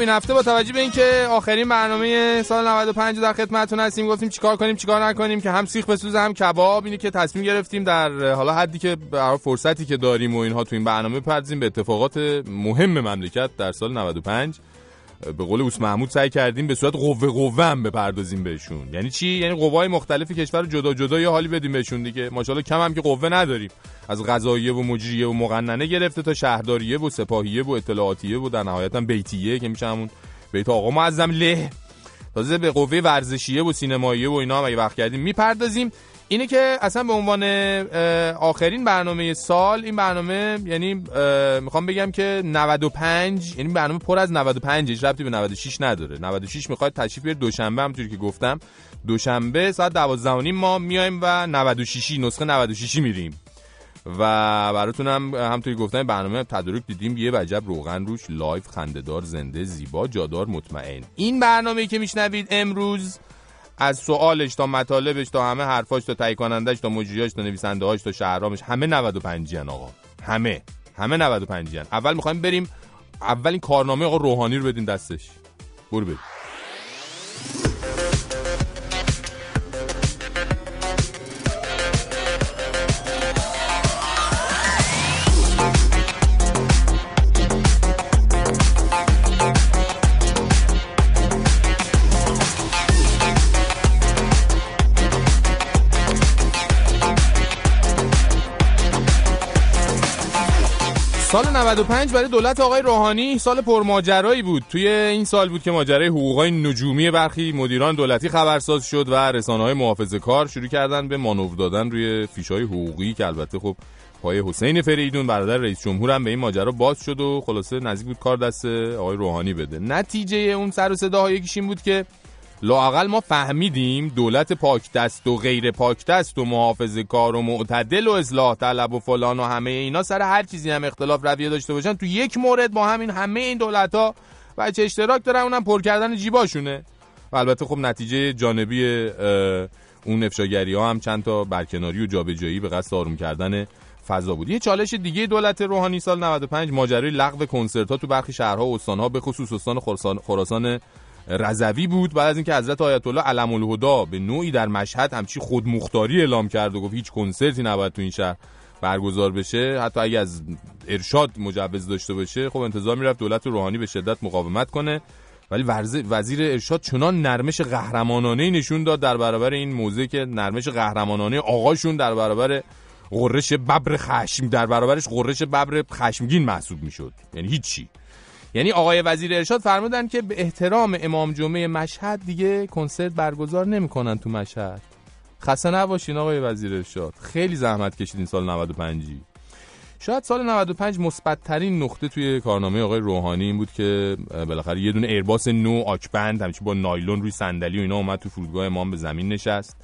خب این هفته با توجه به اینکه آخرین برنامه سال 95 در خدمتتون هستیم گفتیم چیکار کنیم چیکار نکنیم که هم سیخ بسوزه هم کباب اینه که تصمیم گرفتیم در حالا حدی که برای فرصتی که داریم و اینها تو این برنامه پردازیم به اتفاقات مهم مملکت در سال 95 به قول اوس محمود سعی کردیم به صورت قوه قوه هم بپردازیم بهشون. یعنی چی؟ یعنی قوای مختلف کشور جدا جدا یه حالی بدیم بهشون دیگه. ماشاءالله کم هم که قوه نداریم. از قضاییه و مجریه و مقننه گرفته تا شهرداریه و سپاهیه و اطلاعاتیه و در نهایت هم بیتیه که میشه همون بیت آقا. معظم له. تازه به قوه ورزشیه و سینماییه و اینا هم اگه وقت کردیم می‌پردازیم. اینه که اصلا به عنوان آخرین برنامه سال این برنامه یعنی می‌خوام بگم که 95 یعنی برنامه پر از 95 هیچ ربطی به 96 نداره. 96 می‌خواد تشریف بیاره. دوشنبه همونطوری که گفتم. دوشنبه ساعت 12 ما میایم و 96 نسخه 96 میریم. و براتون هم همونطوری گفتم برنامه تدارک دیدیم. یه وجب روغن روش live خندهدار زنده زیبا جادار مطمئن. این برنامه که میشنوید امروز از سوالش تا مطالبش تا همه حرفاش تا تهیه کنندش تا مجریاش تا نویسنده هاش تا شهرامش همه 95 ان آقا. همه. همه 95 ان اول می‌خوایم بریم اولین کارنامه آقا روحانی رو بدین دستش. برو بریم. 95 برای دولت آقای روحانی سال پرماجرایی بود. توی این سال بود که ماجرای حقوقای نجومی برخی مدیران دولتی خبرساز شد و رسانه های محافظه کار شروع کردن به مانور دادن روی فیشای حقوقی که البته خب پای حسین فریدون برادر رئیس جمهور هم به این ماجرا باز شد و خلاصه نزدیک بود کار دست آقای روحانی بده. نتیجه اون سر و صداها یکیش این بود که لاقل ما فهمیدیم دولت پاک دست و غیر پاک دست و محافظه کار و معتدل و اصلاح طلب و فلان و همه اینا سر هر چیزی هم اختلاف رویه داشته باشن. تو یک مورد با همین همه این دولت ها چه اشتراک دارن اونم پر کردن جیباشونه. و البته خب نتیجه جانبی اون افشاگری ها هم چند تا برکناری و جابجایی به قصد آروم کردن فضا بود. یه چالش دیگه دولت روحانی سال 95 ماجرای لغو کنسرت ها تو برخی شهرها و استانها به خصوص استان خراسان رضوی بود. بعد از اینکه حضرت آیت الله علم الهدا به نوعی در مشهد همچی خودمختاری اعلام کرد و گفت هیچ کنسرتی نباید تو این شهر برگزار بشه. حتی اگه از ارشاد مجوز داشته باشه خب انتظار می‌رفت دولت روحانی به شدت مقاومت کنه. ولی وزیر ارشاد چنان نرمش قهرمانانه نشون داد در برابر این موضوع که نرمش قهرمانانه آقاشون در برابر قررش ببر خشم در برابرش قررش ببر خشمگین محسوب می‌شد. یعنی هیچی. یعنی آقای وزیر ارشاد فرمودن که به احترام امام جمعه مشهد دیگه کنسرت برگزار نمی‌کنن تو مشهد. خسته نباشین آقای وزیر ارشاد. خیلی زحمت کشیدین سال 95 شاید سال 95 مثبت ترین نقطه توی کارنامه آقای روحانی این بود که بالاخره یه دونه ایرباس نو آکبند همچین با نایلون روی صندلی و اینا اومد تو فرودگاه امام به زمین نشست.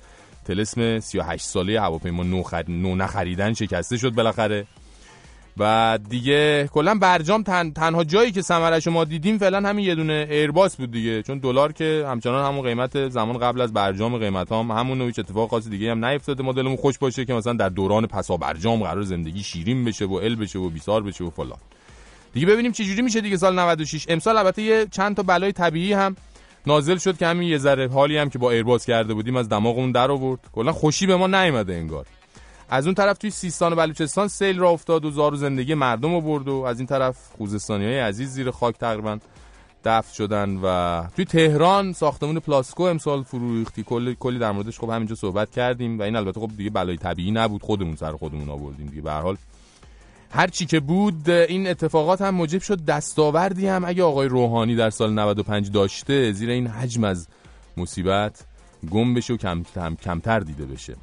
تلسم 38 ساله هواپیما نو, خر... نو نخریدن شکسته شد بالاخره. و دیگه کلا برجام تن... تنها جایی که ثمرش ما دیدیم فعلا همین یه دونه ایرباس بود دیگه. چون دلار که همچنان همون قیمت زمان قبل از برجام قیمت هم همون هیچ اتفاق خاصی دیگه هم نیفتاده. ما خوش باشه که مثلا در دوران پسا برجام قرار زندگی شیرین بشه و ال بشه و بیسار بشه و فلان. دیگه ببینیم چه جوری میشه دیگه سال 96 امسال البته یه چند تا بلای طبیعی هم نازل شد که همین یه ذره حالی هم که با ایرباس کرده بودیم از دماغمون در آورد. کلا خوشی به ما نیومده انگار. از اون طرف توی سیستان و بلوچستان سیل راه افتاد و زار و زندگی مردم رو برد و از این طرف خوزستانی های عزیز زیر خاک تقریبا دفن شدن و توی تهران ساختمون پلاسکو امسال فرو ریخت. کلی کلی در موردش خب همینجا صحبت کردیم و این البته خب دیگه بلای طبیعی نبود. خودمون سر خودمون آوردیم دیگه به هر حال. هر چی که بود این اتفاقات هم موجب شد دستاوردی هم اگه آقای روحانی در سال 95 داشته زیر این حجم از مصیبت گم بشه و کم کمتر دیده بشه.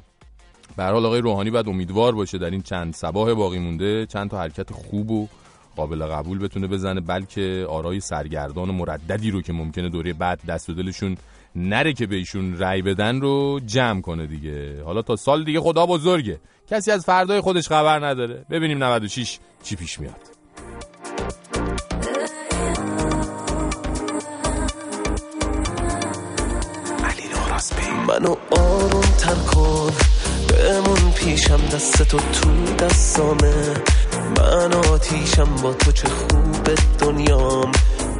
به حال آقای روحانی باید امیدوار باشه در این چند سباه باقی مونده چند تا حرکت خوب و قابل قبول بتونه بزنه بلکه آرای سرگردان و مرددی رو که ممکنه دوره بعد دست و دلشون نره که به ایشون رأی بدن رو جمع کنه دیگه. حالا تا سال دیگه خدا بزرگه. کسی از فردای خودش خبر نداره. ببینیم 96 چی پیش میاد. منو آروم تر کن. بمون پیشم دستتو تو دستامه. من آتیشم با تو چه خوب دنیام.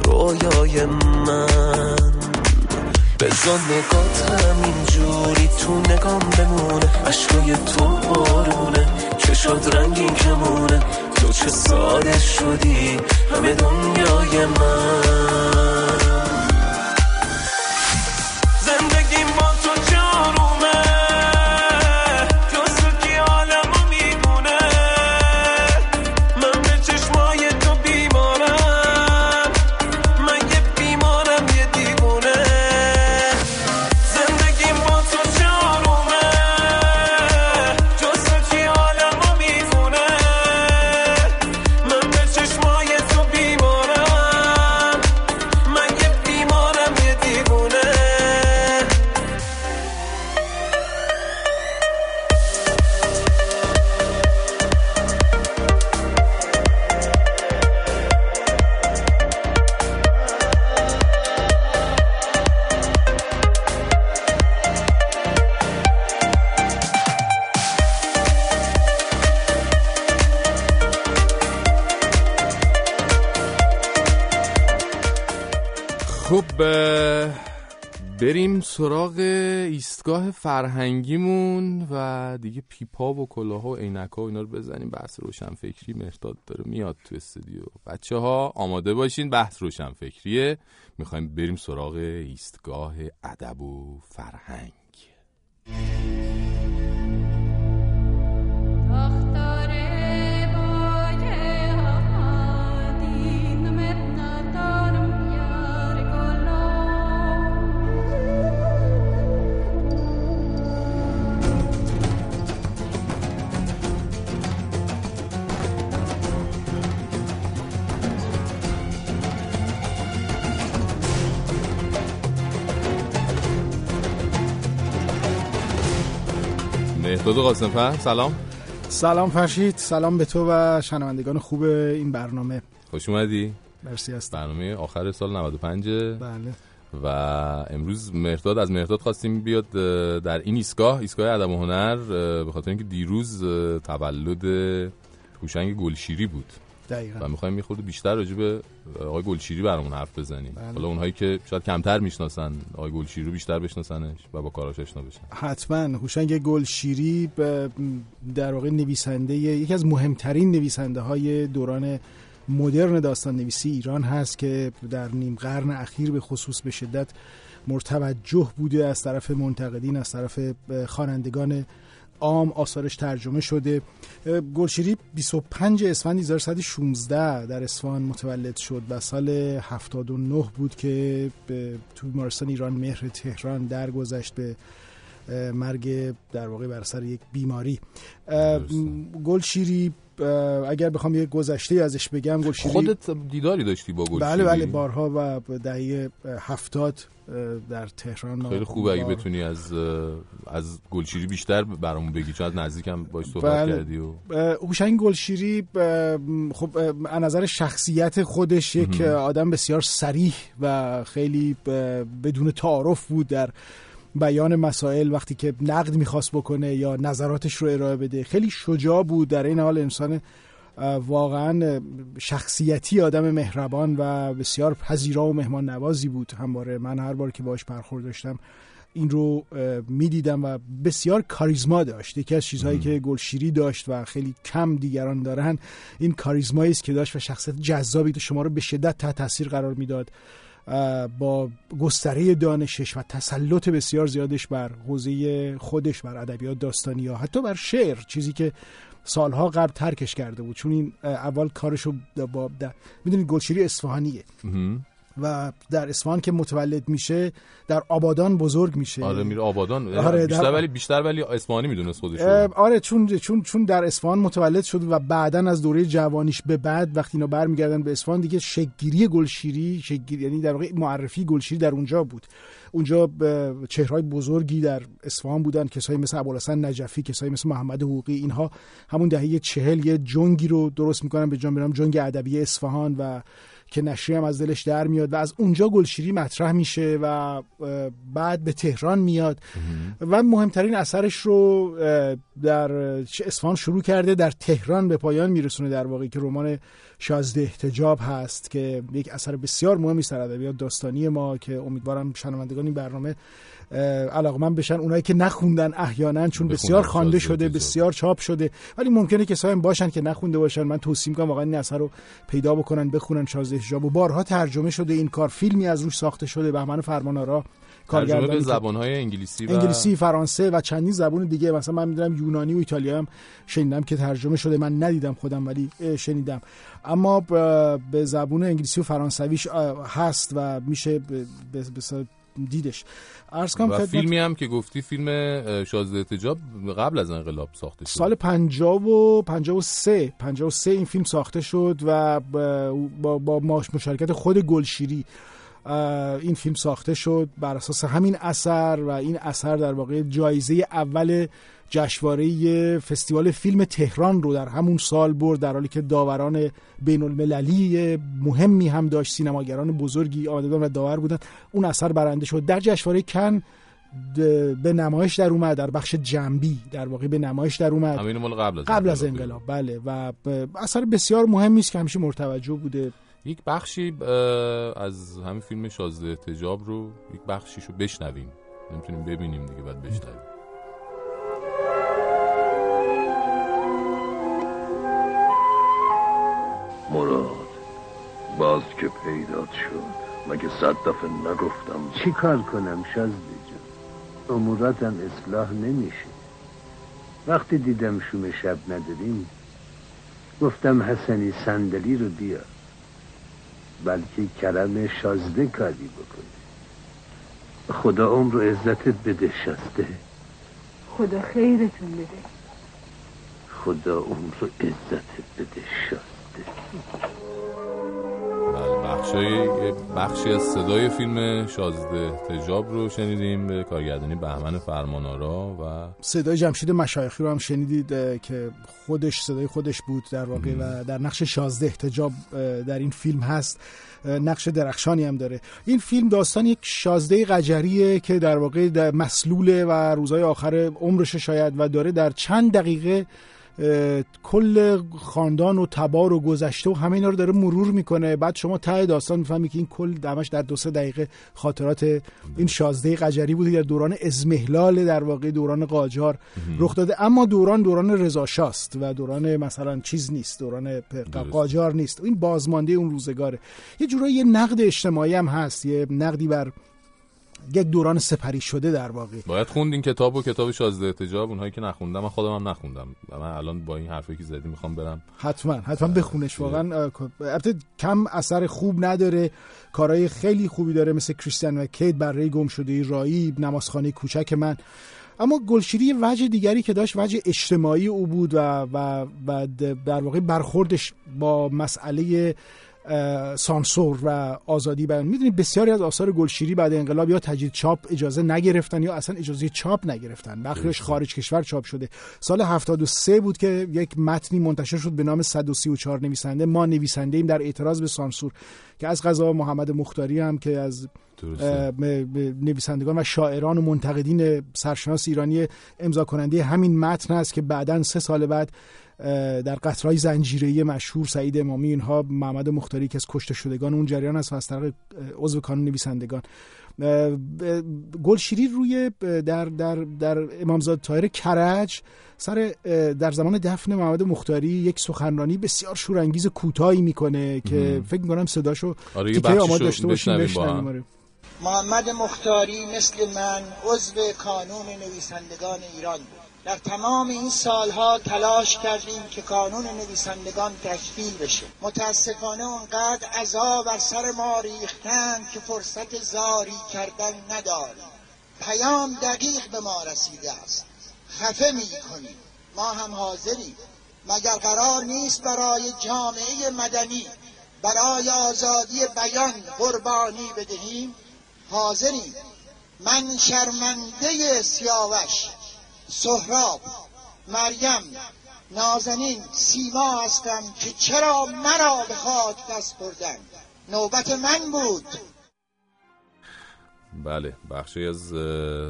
رویای من. بزن نگات همینجوری تو نگام بمونه. عشقای تو بارونه چشات رنگین کمونه. تو چه ساده شدی. همه دنیای من. بریم سراغ ایستگاه فرهنگیمون و دیگه پیپا و کلاها و عینک‌ها و اینا رو بزنیم. بحث روشنفکری مرداد داره میاد تو استودیو. بچه ها آماده باشین بحث روشنفکریه. می‌خوایم بریم سراغ ایستگاه ادب و فرهنگ. مهداد قاسمفر سلام. سلام فرشید سلام به تو و شنوندگان خوب این برنامه. خوش اومدی. مرسی هستم. برنامه آخر سال 95 بله. و امروز مهرداد از مهرداد خواستیم بیاد در این ایستگاه ایستگاه ادب و هنر به خاطر اینکه دیروز تولد هوشنگ گلشیری بود. دقیقا. و می‌خوایم می‌خورد بیشتر راجع به آقای گلشیری برامون حرف بزنیم. بله. حالا اونهایی که شاید کمتر می‌شناسن آقای گلشیری رو بیشتر بشناسنش و با کاراش آشنا بشن. حتما. هوشنگ گلشیری در واقع نویسنده یکی از مهمترین نویسنده های دوران مدرن داستان نویسی ایران هست که در نیم قرن اخیر به خصوص به شدت مرتوجه بوده از طرف منتقدین از طرف خوانندگان عام آثارش ترجمه شده. گلشیری 25 اسفند 1116 در اصفهان متولد شد و سال 79 بود که تو بیمارستان ایران مهر تهران درگذشت به مرگ در واقع بر سر یک بیماری. گلشیری اگر بخوام یک گذشته ازش بگم گلشیری خودت دیداری داشتی با گلشیری؟ بله بله بارها و دهه هفتاد در تهران خیلی خوبه اگه بتونی از از گلشیری بیشتر برامون بگی چون از نزدیکم باش صحبت بله. کردی و هوشنگ گلشیری خب از نظر شخصیت خودش یک. آدم بسیار سریح و خیلی بدون تعارف بود در بیان مسائل وقتی که نقد می‌خواست بکنه یا نظراتش رو ارائه بده خیلی شجاع بود در این حال انسان واقعا شخصیتی آدم مهربان و بسیار پذیرا و مهمان نوازی بود. همواره من هر بار که باش برخورد داشتم این رو می‌دیدم و بسیار کاریزما داشت. یکی از چیزهایی که گلشیری داشت و خیلی کم دیگران دارن این کاریزمایی است که داشت و شخصیت جذابی که شما رو به شدت تحت تاثیر قرار می‌داد. با گستره دانشش و تسلط بسیار زیادش بر حوزه خودش بر ادبیات داستانی یا حتی بر شعر چیزی که سالها قبل ترکش کرده بود چون این اول کارشو با می‌دونید گلشیری اصفهانیه. و در اصفهان که متولد میشه در آبادان بزرگ میشه. آره میره آبادان. آره، بیشتر در- ولی بیشتر ولی اصفهانی می‌دونست خودش آره چون چون چون در اصفهان متولد شد و بعدا از دوره جوانیش به بعد وقتی اینا برمیگردن به اصفهان دیگه شگیری گلشیری شگیری یعنی در واقع معرفی گلشیری در اونجا بود. اونجا چهرهای بزرگی در اصفهان بودن کسایی مثل ابوالحسن نجفی کسایی مثل محمد حقوقی اینها همون دهه چهل یه جنگی رو درست می‌کنن به جان جنگ ادبی اصفهان و که نشری هم از دلش در میاد و از اونجا گلشیری مطرح میشه و بعد به تهران میاد. و مهمترین اثرش رو در اصفهان شروع کرده در تهران به پایان میرسونه در واقع که رمان شازده احتجاب هست که یک اثر بسیار مهمی است در ادبیات داستانی ما که امیدوارم شنوندگان این برنامه علاقه من بشن. اونایی که نخوندن احیانا چون. بسیار خوانده شده. بسیار چاپ شده. ولی ممکنه کسایی باشن که نخونده باشن. من توصیه می‌کنم واقعا این اثر رو پیدا بکنن بخونن. شازده احتجاب و بارها ترجمه شده. این کار فیلمی از روش ساخته شده. بهمن فرمانآرا ترجمه به زبانهای انگلیسی و انگلیسی فرانسه و چندین زبان دیگه. مثلا من می‌دونم یونانی و ایتالیا هم شنیدم که ترجمه شده. من ندیدم خودم ولی شنیدم. اما به زبون انگلیسی و فرانسویش هست و میشه به- دیدش. عرض کنم و خدمت- فیلمی هم که گفتی فیلم شازده احتجاب قبل از انقلاب ساخته شد. سال 50 و 53 53 این فیلم ساخته شد و با, با, مشارکت خود گلشیری این فیلم ساخته شد بر اساس همین اثر و این اثر در واقع جایزه اول جشنواره فستیوال فیلم تهران رو در همون سال برد در حالی که داوران بین المللی مهمی هم داشت سینماگران بزرگی آمده و داور بودن اون اثر برنده شد. در جشنواره کن به نمایش در اومد در بخش جنبی در واقع به نمایش در اومد. همین مال قبل از قبل از انقلاب بله. و اثر بسیار مهمی است که همیشه مرتوجه بوده. یک بخشی از همین فیلم شازده احتجاب رو یک بخشیشو بشنویم. نمی‌تونیم ببینیم دیگه بعد بشنویم. مراد. باز که پیدات شد مگه صد دفعه نگفتم؟ چی کار کنم شازده جان؟ اموراتم اصلاح نمیشه. وقتی دیدم شوم شب نداریم گفتم حسنی صندلی رو بیار بلکه کرم شازده کاری بکنه. خدا عمر و عزتت بده شازده. خدا خیرتون بده. خدا عمر و عزتت بده شازده. بخشای یه بخشی از صدای فیلم شازده احتجاب رو شنیدیم به کارگردانی بهمن فرمانارا و صدای جمشید مشایخی رو هم شنیدید که خودش صدای خودش بود در واقع و در نقش شازده احتجاب اه، در این فیلم هست. نقش درخشانی هم داره. این فیلم داستان یک شازده قجریه که در واقع در مسلوله و روزهای آخر عمرش شاید و داره در چند دقیقه کل خاندان و تبار و گذشته و همه اینا رو داره مرور می‌کنه. بعد شما ته داستان می‌فهمی که این کل دمش در دو سه دقیقه خاطرات این شازده قجری بوده در دوران ازمهلال در واقع دوران قاجار رخ داده. اما دوران دوران رضا شاست و دوران مثلا چیز نیست دوران قاجار نیست. این بازمانده اون روزگاره. یه جورایی یه نقد اجتماعی هم هست یه نقدی بر یک دوران سپری شده در واقع. باید خوند این کتاب و کتاب شازده احتجاب اونهایی که نخوندم من خودم هم نخوندم. و من الان با این حرفی که زدی می‌خوام برم. حتما حتما بخونش. واقعا اه، البته کم اثر خوب نداره. کارهای خیلی خوبی داره مثل کریستیان و کیت برای گم شده رایی نمازخانه کوچک من. اما گلشیری وجه دیگری که داشت وجه اجتماعی او بود و, و, و در واقع برخوردش با مسئله سانسور و آزادی بیان. می‌دونید بسیاری از آثار گلشیری بعد انقلاب یا تجدید چاپ اجازه نگرفتن یا اصلا اجازه چاپ نگرفتن. بخشش خارج کشور چاپ شده. سال 73 بود که یک متنی منتشر شد به نام 134 نویسنده. ما نویسنده ایم در اعتراض به سانسور که از قضا محمد مختاری هم که از نویسندگان و شاعران و منتقدین سرشناس ایرانی امضا کننده همین متن است که بعدا سه سال بعد در قطرهای زنجیره‌ای مشهور سعید امامی اینها محمد مختاری که از کشته شدگان اون جریان است و از طریق اه، عضو کانون نویسندگان گلشیری روی در در در امامزاده طاهر کرج سر در زمان دفن محمد مختاری یک سخنرانی بسیار شورانگیز کوتاهی می‌کنه که. فکر می‌کنم صداشو آره، تیکه آماده داشته باشیم. بشنویم آره. محمد مختاری مثل من عضو کانون نویسندگان ایران بود در تمام این سالها تلاش کردیم که کانون نویسندگان تشکیل بشه. متاسفانه اونقدر عذا بر سر ما ریختند که فرصت زاری کردن نداریم. پیام دقیق به ما رسیده است. خفه می کنیم ما هم حاضریم. مگر قرار نیست برای جامعه مدنی برای آزادی بیان قربانی بدهیم؟ حاضریم. من شرمنده سیاوش. سهراب مریم نازنین سیما هستم که چرا مرا به خاک دست بردن؟ نوبت من بود. بله بخشی از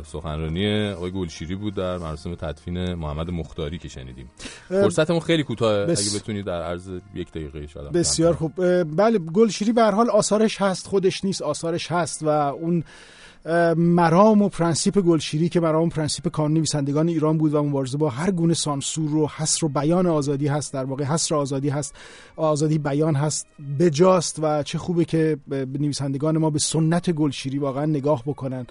سخنرانی آقای گلشیری بود در مراسم تدفین محمد مختاری که شنیدیم. فرصتمون خیلی کوتاه بس- اگه بتونید در عرض یک دقیقه شاید هم بسیار خوب. بله گلشیری به هر حال آثارش هست خودش نیست آثارش هست و اون مرام و پرنسیپ گلشیری که مرام و پرنسیپ کانون نویسندگان ایران بود و مبارزه با هر گونه سانسور و حصر و بیان آزادی هست در واقع حصر آزادی هست آزادی بیان هست بجاست و چه خوبه که نویسندگان ما به سنت گلشیری واقعا نگاه بکنن.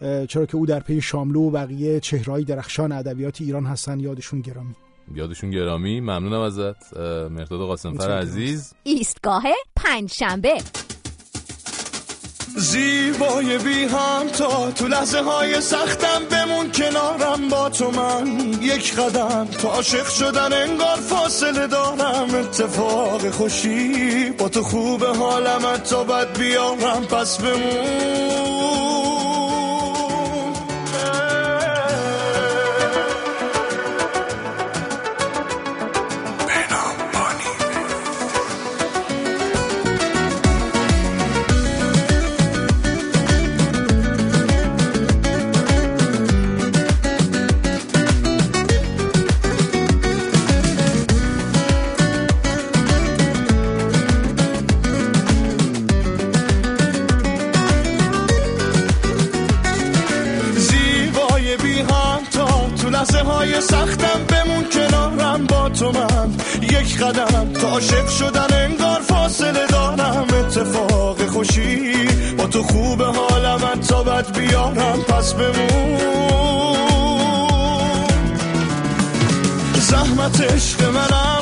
چرا که او در پی شاملو و بقیه چهرهایی درخشان ادبیات ایران هستن. یادشون گرامی. یادشون گرامی. ممنونم ازت. مرداد قاسمفر. عزیز. ایستگاه پنجشنبه. زیبای بی تا تو لحظه های سختم بمون کنارم با تو من. یک قدم تو عاشق شدن انگار فاصله دارم. اتفاق خوشی با تو خوب حالم تا بد بیارم. پس بمون. روزای سختم بمون کنارم با تو من. یک قدم تا عاشق شدن انگار فاصله دارم. اتفاق خوشی با تو خوب حالم تا بد بیارم. پس بمون. زحمت عشق منم.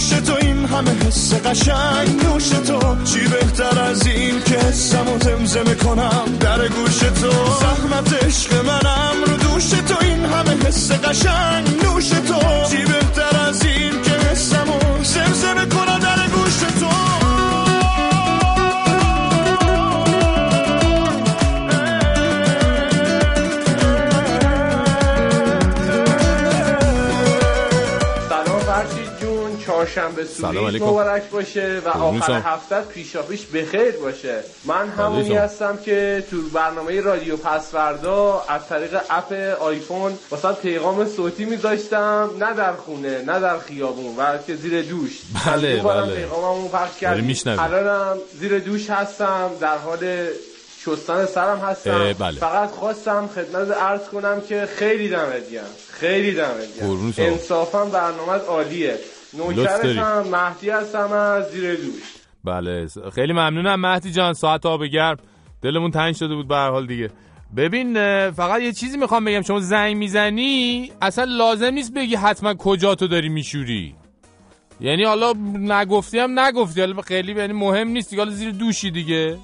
دوش تو این همه حس قشنگ. نوش تو چی بهتر از این که حسم و زمزمه کنم در گوش تو زحمت عشق منم. رو دوش تو این همه حس قشنگ. نوش تو چی بهتر از این که حسم و زمزمه کنم در چهارشنبه سلام سوری علیکم. مبارک باشه و آخر شما. هفتت پیشا پیش بخیر باشه من همونی. هستم که تو برنامه رادیو پسوردا از طریق اپ آیفون واسه پیغام صوتی میذاشتم نه در خونه نه در خیابون بلکه زیر دوش بله، بله. پیغاممو پخش میشنوی. الانم زیر دوش هستم در حال شستن سرم هستم بله. فقط خواستم خدمت عرض کنم که خیلی دمت گرم خیلی دمت گرم. انصافا برنامه عالیه داری. هم مهدی هستم از زیر دوش بله خیلی ممنونم. مهدی جان ساعت آب گرم. دلمون تنگ شده بود به هر حال دیگه. ببین فقط یه چیزی می‌خوام بگم. شما زنگ می‌زنی اصلا لازم نیست بگی حتما کجا تو داری میشوری. یعنی حالا نگفتی هم نگفتی. حالا خیلی یعنی مهم نیست دیگه. حالا زیر دوشی دیگه.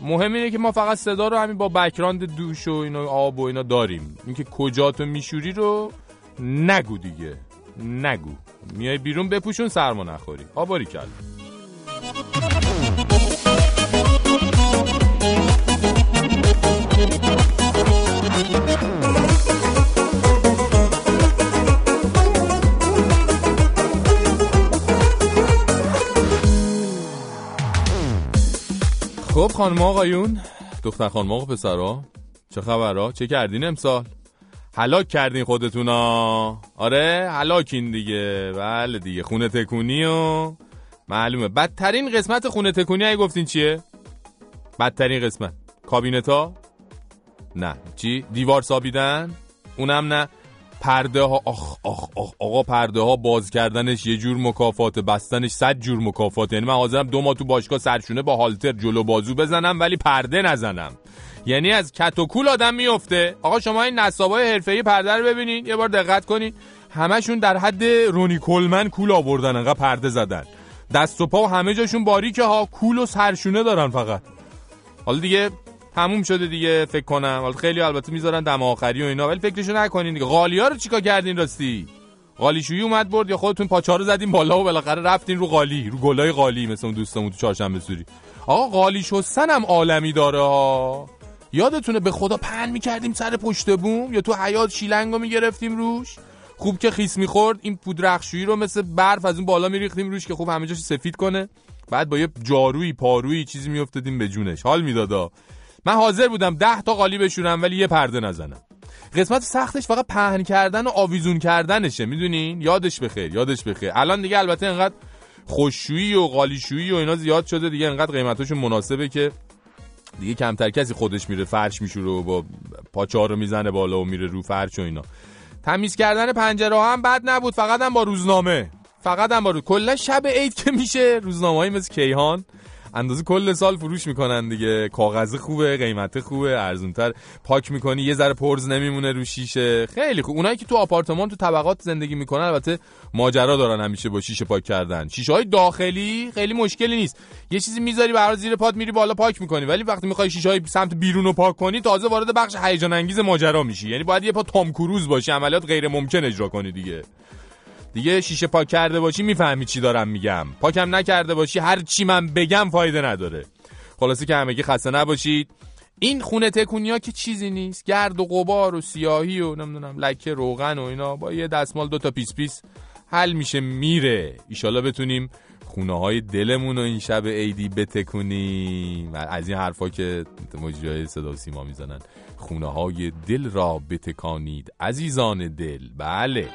مهم اینه که ما فقط صدا رو همین با بکراند دوش و اینا آب و اینا داریم. اینکه کجا تو میشوری رو نگو دیگه. نگو. میای بیرون بپوشون سرما نخوری. آباری کلا خب خانم آقایون دختر خانم آقا پسرا چه خبرها؟ چه کردین امسال؟ هلاک کردین خودتونا؟ آره هلاکین دیگه. بله دیگه خونه تکونی و معلومه. بدترین قسمت خونه تکونی اگه گفتین چیه؟ بدترین قسمت. کابینتا؟ نه. چی؟ دیوار سابیدن؟ اونم نه. پرده ها آخ آخ آخ آقا پرده ها باز کردنش یه جور مکافات بستنش صد جور مکافات. یعنی من حاضرم دو ماه تو باشگاه سرشونه با هالتر جلو بازو بزنم ولی پرده نزنم. یعنی از کت و کول آدم میفته آقا شما این نصابای حرفه‌ای پرده رو ببینین یه بار دقت کنین. همشون در حد رونی کلمن کول آوردن انقدر پرده زدن. دست و پا و همه جاشون باریکه ها کول و سرشونه دارن فقط. حالا دیگه تموم شده دیگه فکر کنم. حالا خیلی البته می‌ذارن دم آخری و اینا ولی فکرشو نکنین دیگه. قالیا رو چیکار کردین راستی؟ قالیشویی اومد برد یا خودتون پاچا رو زدین بالا و بالاخره رفتین رو قالی رو گلای قالی مثل اون دوستمون تو چهارشنبه سوری. آقا قالی شستن هم عالمی داره ها. یادتونه به خدا پن می‌کردیم سر پشت بوم؟ یا تو حیات شیلنگو می‌گرفتیم روش؟ خوب که خیس می‌خورد این پودرخشویی رو مثل برف از اون بالا میریختیم روش که خوب همه جاش سفید کنه. بعد با یه جارویی پارویی چیزی میافتادیم به جونش. حال میدادا. من حاضر بودم ده تا قالی بشورم ولی یه پرده نزنم. قسمت سختش فقط پهن کردن و آویزون کردنشه می‌دونین یادش بخیر یادش بخیر. الان دیگه البته انقدر خوششویی و قالیشویی و اینا زیاد شده دیگه انقدر قیمتاشون مناسبه که دیگه کمتر کسی خودش میره فرش میشوره و با پاچار رو می‌زنه بالا و میره رو فرش و اینا. تمیز کردن پنجره هم بد نبود. فقط هم با روزنامه. فقط هم با روز کلا شب عید که میشه. روزنامه مثل کیهان. اندازه کل سال فروش می‌کنن دیگه. کاغذ خوبه قیمت خوبه ارزونتر. پاک می‌کنی یه ذره پرز نمیمونه رو شیشه. خیلی خوب. اونایی که تو آپارتمان تو طبقات زندگی می‌کنن البته ماجرا دارن همیشه با شیشه پاک کردن. شیشه های داخلی خیلی مشکلی نیست. یه چیزی می‌ذاری برای زیر پات میری بالا پاک می‌کنی. ولی وقتی می‌خوای شیشه های سمت بیرون رو پاک کنی تازه وارد بخش هیجان انگیز ماجرا میشی. یعنی باید یه پا تام کروز باشی عملیات غیر ممکن اجرا کنی دیگه. دیگه شیشه پاک کرده باشی می‌فهمی چی دارم میگم. پاکم نکرده باشی هر چی من بگم فایده نداره. خلاصه که همگی خسته نباشید. این خونه تکونیا که چیزی نیست. گرد و غبار و سیاهی و نمی‌دونم لکه روغن و اینا. با یه دستمال دو تا پیس پیس حل میشه میره. ایشالا بتونیم خونه های دلمون رو این شب عیدی بتکونیم. از این حرفا که مجریای صدا و سیما می‌زنن. خونه های دل را بتکانید عزیزان دل. بله.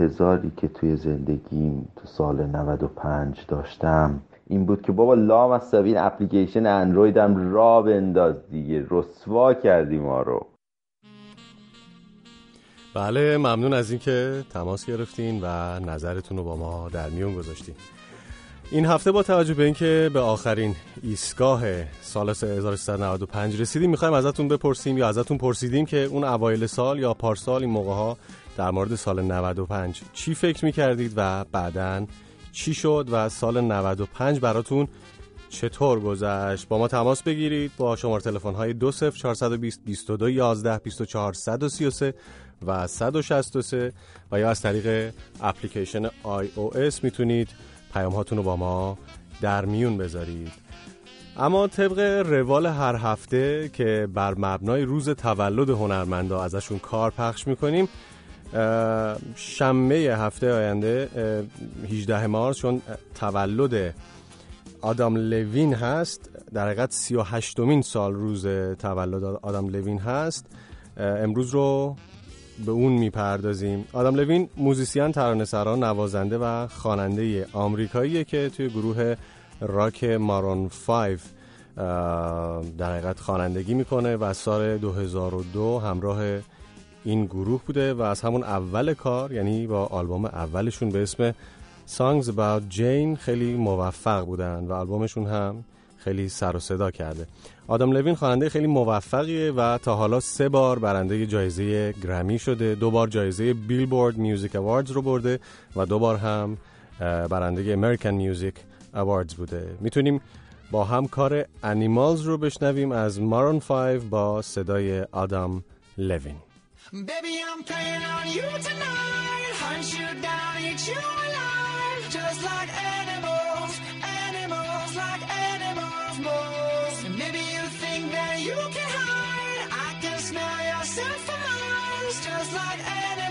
انتظاری که توی زندگیم تو سال 95 داشتم این بود که بابا لام از این اپلیکیشن اندرویدم را بنداز دیگه. رسوا کردی ما رو. بله ممنون از اینکه تماس گرفتین و نظرتون رو با ما در میون گذاشتین. این هفته با توجه به اینکه به آخرین ایستگاه سال 1395 رسیدیم می‌خوایم ازتون بپرسیم یا ازتون پرسیدیم که اون اوایل سال یا پارسال این موقع ها در مورد سال 95 چی فکر می‌کردید و بعدا چی شد و سال 95 براتون چطور گذشت؟ با ما تماس بگیرید با شماره تلفن های 20420 22 11 24 133 و 163 و یا از طریق اپلیکیشن iOS می‌تونید پیام هاتون رو با ما در میون بذارید. اما طبق روال هر هفته که بر مبنای روز تولد هنرمندا ازشون کار پخش می‌کنیم شنبه هفته آینده اه، 18 مارس چون تولد آدام لوین هست. در حقیقت 38 مین سال روز تولد آدام لوین هست. امروز رو به اون می‌پردازیم. آدم لوین موزیسین ترانه‌سرا نوازنده و خواننده آمریکاییه که توی گروه راک Maroon 5 اه، در حقیقت خوانندگی می‌کنه و سال 2002 همراه این گروه بوده و از همون اول کار یعنی با آلبوم اولشون به اسم Songs About Jane خیلی موفق بودن و آلبومشون هم خیلی سر و صدا کرده. آدم لوین خواننده خیلی موفقیه و تا حالا سه بار برنده جایزه گرمی شده دو بار جایزه بیلبورد میوزیک اواردز رو برده و دو بار هم برنده امریکن میوزیک اواردز بوده. می‌تونیم با هم کار انیمالز رو بشنویم از مارون 5 با صدای آدم لوین. Baby, I'm playing on you tonight. Hunt you down, eat you alive. Just like animals, animals, like animals, moles. Maybe you think that you can hide. I can smell your scent for miles. Just like animals.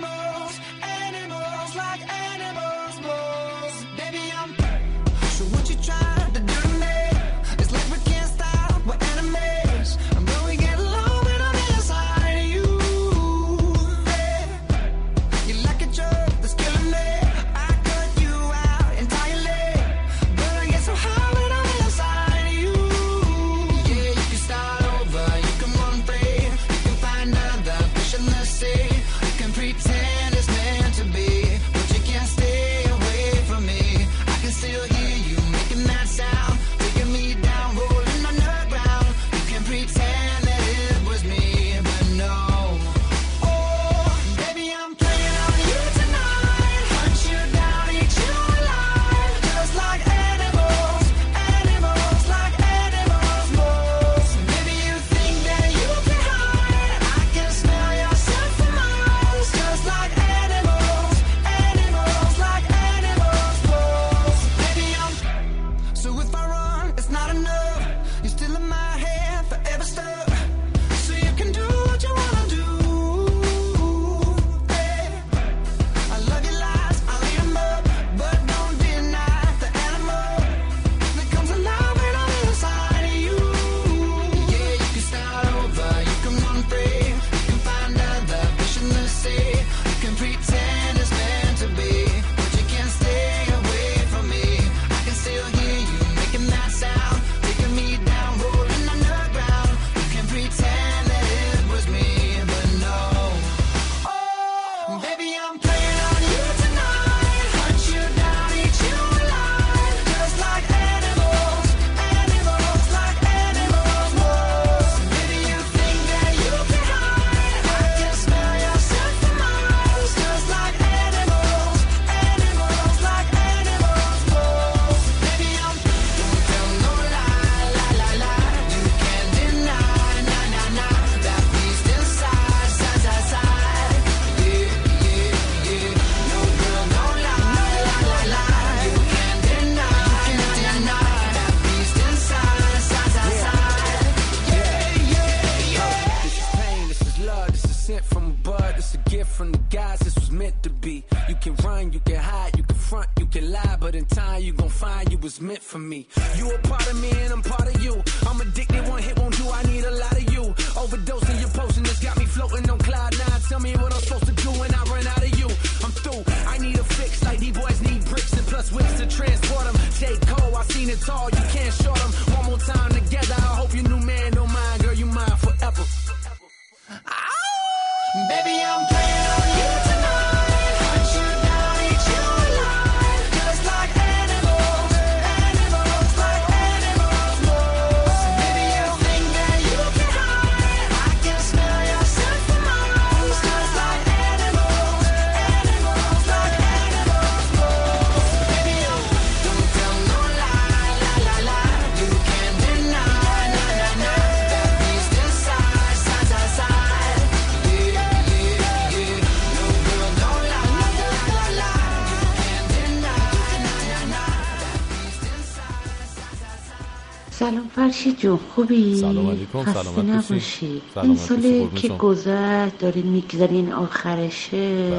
جمشید جون؟ خوبی؟ سلام علیکم خسته نباشی. این سال که گذشت داری میگذرین آخرشه.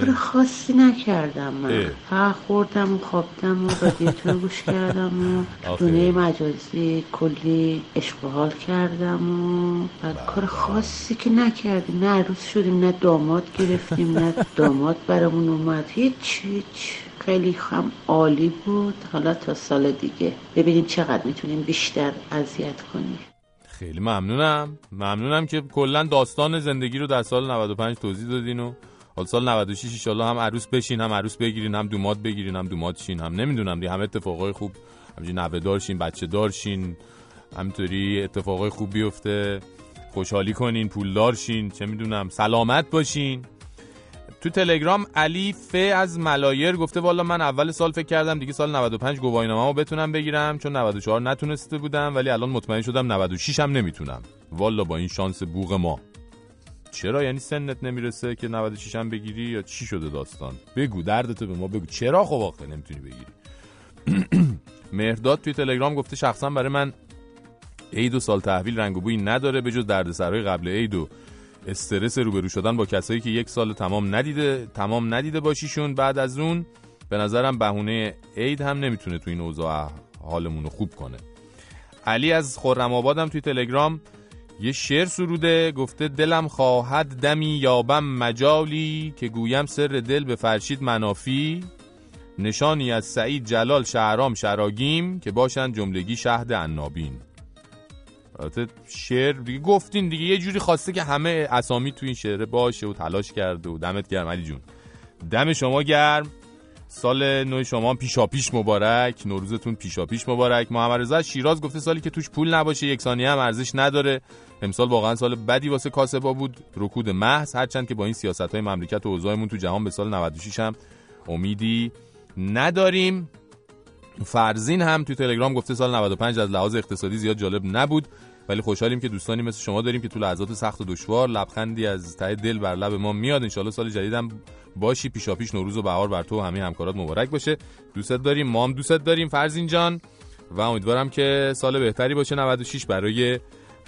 کار خاصی نکردم من. فقط خوردم و خوابدم و رو گوش کردم و [LAUGHS] دونه مجازی کلی عشق کردم و کار خاصی که نکردیم. نه عروس شدیم نه داماد گرفتیم نه [LAUGHS] داماد برامون اومد. هیچ هیچ. خیلی هم عالی بود. حالا تا سال دیگه. ببینیم چقدر می‌تونیم بیشتر اذیت کنیم. خیلی ممنونم. ممنونم که کلا داستان زندگی رو در سال 95 توضیح دادین و حال سال 96 ایشالله هم عروس بشین هم عروس بگیرین هم دومات بگیرین هم دومات شین هم نمی‌دونم دیگه هم اتفاقای خوب. همینجوری نوه دارشین بچه دارشین همینطوری اتفاقای خوب بیفته. خوشحالی کنین پول دارشین چه می‌دونم سلامت باشین. تو تلگرام علی ف از ملایر گفته والا من اول سال فکر کردم دیگه سال 95 گواهینامه‌مو بتونم بگیرم چون 94 نتونسته بودم ولی الان مطمئن شدم 96 هم نمی‌تونم. والا با این شانس بوغ ما. چرا؟ یعنی سنت نمی‌رسه که 96 هم بگیری یا چی شده داستان؟ بگو دردتو به ما بگو. چرا خب واقعا نمی‌تونی بگیری؟ [CLEARS THROAT] مهرداد توی تلگرام گفته شخصا برای من عید و سال تحویل رنگ و بوی نداره به جز دردسرای قبل عید و استرس روبرو شدن با کسایی که یک سال تمام ندیده تمام ندیده باشیشون بعد از اون به نظرم بهونه عید هم نمی‌تونه تو این اوضاع حالمون رو خوب کنه. علی از خرم آبادم توی تلگرام یه شعر سروده گفته دلم خواهد دمی یابم مجالی که گویم سر دل به فرشید منافی. نشانی از سعید جلال شهرام شراگیم که باشند جملگی شهد عنابین. البته شعر دیگه گفتین دیگه یه جوری خواسته که همه اسامی تو این شعره باشه و تلاش کرده و دمت گرم علی جون. دم شما گرم. سال نو شما پیشا پیش مبارک. نوروزتون پیشا پیش مبارک. محمد رضا از شیراز گفته سالی که توش پول نباشه یک ثانیه هم ارزش نداره. امسال واقعا سال بدی واسه کاسبا بود. رکود محض. هرچند که با این سیاست های مملکت و اوضاعمون تو جهان به سال 96 هم امیدی نداریم. فرزین هم تو تلگرام گفته سال 95 از لحاظ اقتصادی زیاد جالب نبود. ولی خوشحالیم که دوستانی مثل شما داریم که تو لحظات سخت و دشوار لبخندی از ته دل بر لب ما میاد. ان سال جدیدم باشی پیشا پیش نوروز و بهار بر تو و همه همکارات مبارک باشه. دوستت داریم ما هم دوستت داریم. فرزین جان و امیدوارم که سال بهتری باشه. 96 برای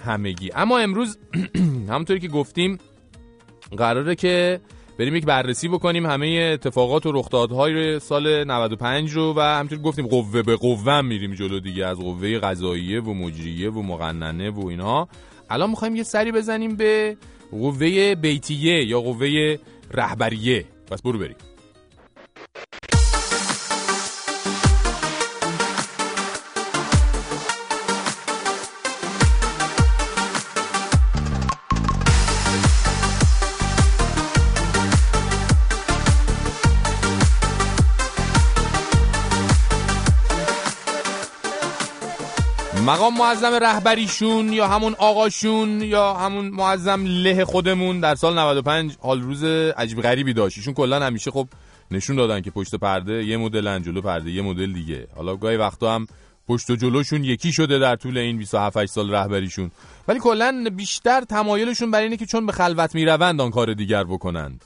همگی. اما امروز [CLEARS THROAT] همونطوری که گفتیم قراره که بریم یک بررسی بکنیم همه اتفاقات و رخدادهای سال 95 رو و همطور گفتیم قوه به قوه میریم جلو دیگه از قوه قضاییه و مجریه و مقننه و اینها الان می‌خوایم یه سری بزنیم به قوه بیتیه یا قوه رهبریه. پس برو بریم. مقام معظم رهبریشون یا همون آقاشون یا همون معظم له خودمون در سال 95 حال روز عجیب غریبی داشت. ایشون کلا همیشه خب نشون دادن که پشت پرده یه مدل جلو پرده یه مدل دیگه. حالا گاهی وقتا هم پشت و جلوشون یکی شده در طول این 27 سال رهبریشون. ولی کلا بیشتر تمایلشون بر اینه که چون به خلوت می‌روند آن کار دیگر بکنند.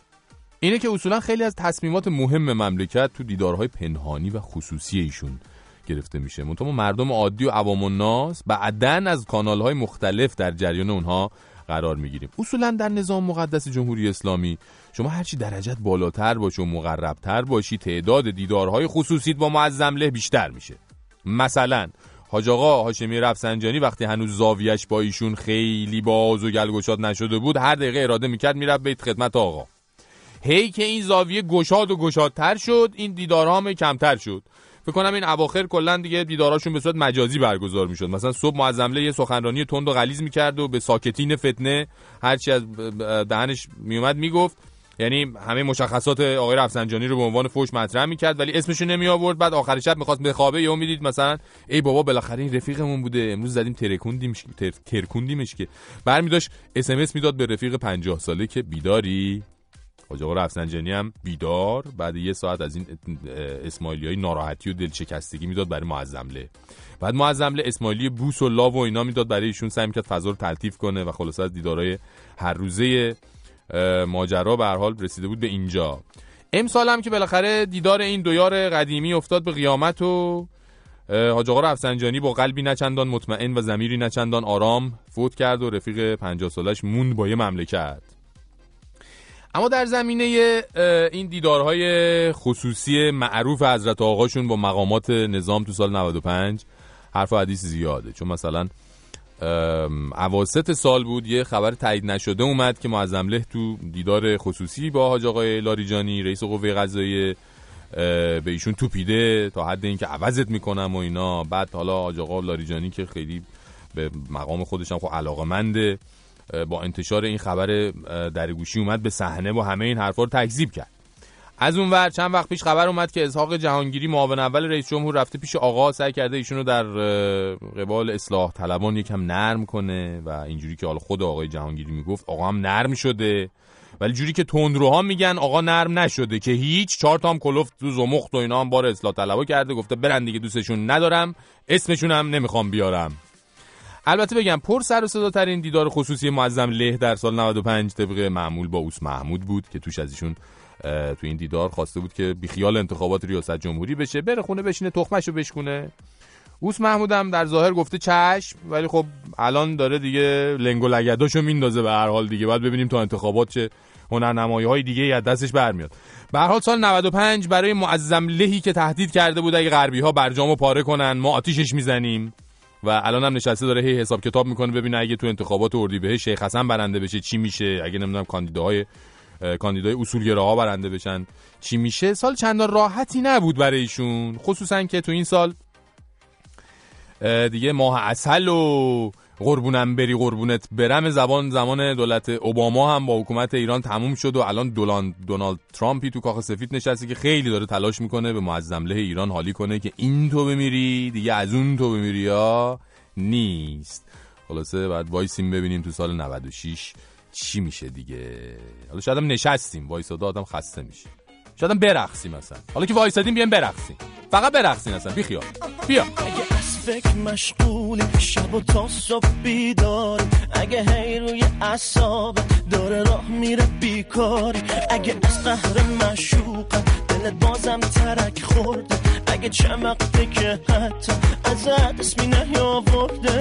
اینه که اصولا خیلی از تصمیمات مهم مملکت تو دیدارهای پنهانی و خصوصی ایشون گرفته میشه. منتها مردم عادی و عوام الناس بعدا از کانال های مختلف در جریان اونها قرار می‌گیریم. اصولا در نظام مقدس جمهوری اسلامی شما هرچی درجت بالاتر باشه و مقربتر باشی تعداد دیدارهای خصوصیت با معظم له بیشتر میشه. مثلا حاج آقا هاشمی رفسنجانی وقتی هنوز زاویش با ایشون خیلی باز و گلگشاد نشده بود هر دقیقه اراده می‌کرد می‌رفت بیت خدمت آقا. هی که این زاویه گشاد و گشادتر شد این دیدارها هم کمتر شد. فکر کنم این اواخر کلا دیگه دیداراشون به صورت مجازی برگزار می‌شد. مثلا صبح معظمله یه سخنرانی تند و غلیظ می‌کرد و به ساکتین فتنه هرچی از دهنش میومد می‌گفت. یعنی همه مشخصات آقای رفسنجانی رو به عنوان فوش مطرح می‌کرد ولی اسمش رو نمی آورد بعد آخر شب می‌خواست بخوابه یا می‌دید مثلا ای بابا بالاخره این رفیقمون بوده. امروز زدیم ترکوندیمش تر... ترکوندیمش که. برمی داشت اس می‌داد به رفیق 50 ساله که بیداری. حاج آقا رفسنجانی هم بیدار. بعد یه ساعت از این اسماعیلی های ناراحتی و دلشکستگی می‌داد برای معظمله بعد معظمله اسماعیلی بوس و لاو و اینا می‌داد برای ایشون سعی می‌کرد فضا رو تلطیف کنه و خلاص از دیدارای هر روزه ماجرا به هر حال رسیده بود به اینجا. امسال هم که بالاخره دیدار این دویار قدیمی افتاد به قیامت و حاج آقا رفسنجانی با قلبی نچندان مطمئن و زمیری نچندان آرام فوت کرد و رفیق 50 سالش موند با یه مملکت. اما در زمینه این دیدارهای خصوصی معروف حضرت آقاشون با مقامات نظام تو سال 95 حرف و حدیث زیاده. چون مثلا اواسط سال بود یه خبر تایید نشده اومد که معظم له تو دیدار خصوصی با حاج آقای لاریجانی رئیس قوه قضاییه به ایشون توپیده تا حد اینکه عوضت می‌کنم و اینا. بعد حالا حاج آقا لاریجانی که خیلی به مقام خودش هم خب علاقمنده. با انتشار این خبر در گوشی اومد به صحنه و همه این حرفا رو تکذیب کرد. از اون ور چند وقت پیش خبر اومد که اسحاق جهانگیری معاون اول رئیس جمهور رفته پیش آقا سعی کرده ایشونو در قبال اصلاح طلبان یکم نرم کنه و اینجوری که حالا خود آقای جهانگیری می‌گفت آقا هم نرم شده. ولی جوری که تندروها میگن آقا نرم نشده که هیچ چهار تام کلفت تو زمخت و اینا هم بار اصلاح طلبا کرده گفته برن دیگه دوستشون ندارم اسمشون هم نمی‌خوام بیارم. البته بگم پر سر و صدا ترین دیدار خصوصی معظم له در سال 95 طبق معمول با اوس محمود بود که توش از ایشون تو این دیدار خواسته بود که بیخیال انتخابات ریاست جمهوری بشه بره خونه بشینه تخمشو بشکونه. اوس محمودم در ظاهر گفته چشم ولی خب الان داره دیگه لنگ و لگداشو میندازه به هر حال دیگه بعد ببینیم تا انتخابات چه هنرنمایی های دیگه از دستش برمیاد. به هر حال سال 95 برای معظم لهی که تهدید کرده بود اگه غربی ها برجامو پاره کنن ما آتیشش می‌زنیم. و الان هم نشسته داره هی حساب کتاب می‌کنه ببینه اگه تو انتخابات اردیبهشت شیخ حسن برنده بشه چی میشه اگه نمی‌دونم کاندیداهای اه، کاندیدای اصولگراها برنده بشن چی میشه. سال چندان راحتی نبود برای ایشون خصوصا که تو این سال دیگه ماه اصل و قربونم بری قربونت برم. زبان زمان دولت اوباما هم با حکومت ایران تموم شد و الان دولان دونالد ترامپی تو کاخ سفید نشسته که خیلی داره تلاش می‌کنه به معظم له ایران حالی کنه که این تو بمیری دیگه از اون تو بمیری یا نیست. خلاصه بعد وایسیم ببینیم تو سال 96 چی میشه دیگه. حالا شاید هم نشستیم وایساده آدم خسته میشه. شاید برقصیم مثلا. حالا که وایسادیم بیایم برقصیم. فقط برقصین اصلا بی خیال بیا. اگه از فکر مشغولی شب و تا صبح بیداری اگه هی روی اعصاب داره راه میره بیکاری اگه از قهر مشوقم دلت بازم ترک خورده اگه چمقته که حتی از اسمی نیاورده.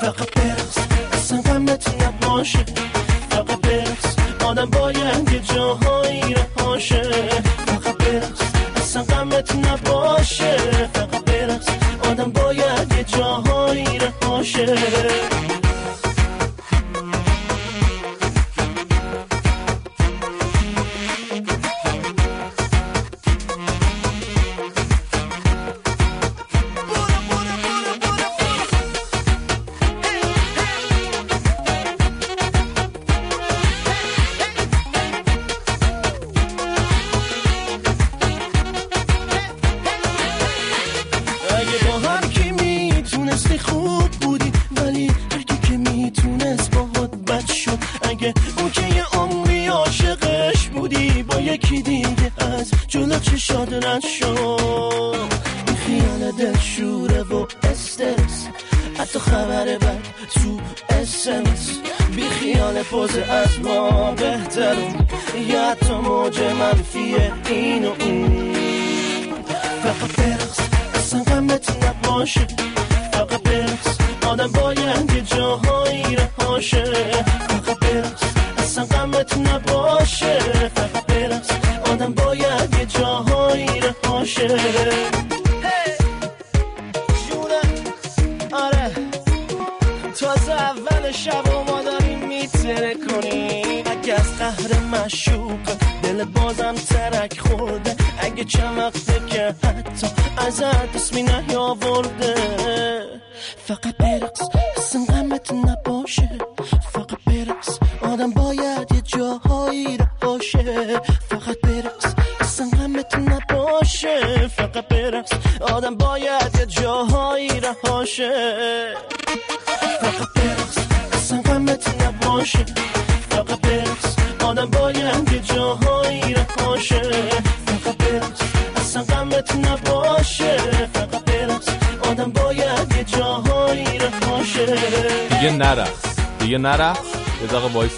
فقط برس اصلا غمت نباشه. فقط برس آدم باید یه جاهایی رهاشه فقط برس اصلا غمت نباشه. فقط برس آدم باید یه جاهایی اگه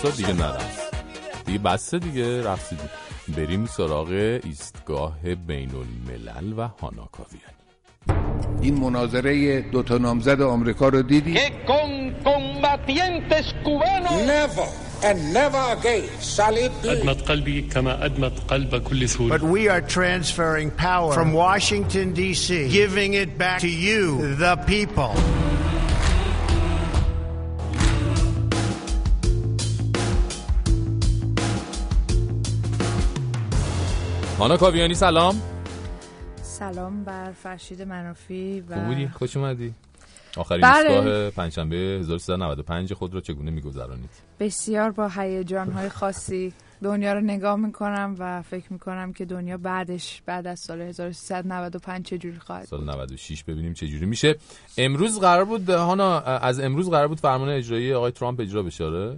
وایسا دیگه نرقص دیگه بسته دیگه رقصیدی بریم سراغ ایستگاه بین الملل و هاناکاویانی این مناظره دو تا نامزد آمریکا رو دیدی؟ con combatientes cubanos. Never and never again. أدمت قلبي كما أدمت قلب كل سوري But we are transferring power from Washington, D.C., giving it back to you, the people. هاناکاویانی سلام. سلام بر فرشید منافی و خوب بودی؟ خوش اومدی. آخرین بله. پنجشنبه 1395 خود رو چگونه میگذرانید؟ بسیار با هیجان‌های خاصی دنیا رو نگاه می‌کنم و فکر می‌کنم که دنیا بعدش بعد از سال 1395 چجوری خواهد سال 96 ببینیم چه جوری میشه. امروز قرار بود هانا از امروز قرار بود فرمان اجرایی آقای ترامپ اجرا بشه آره؟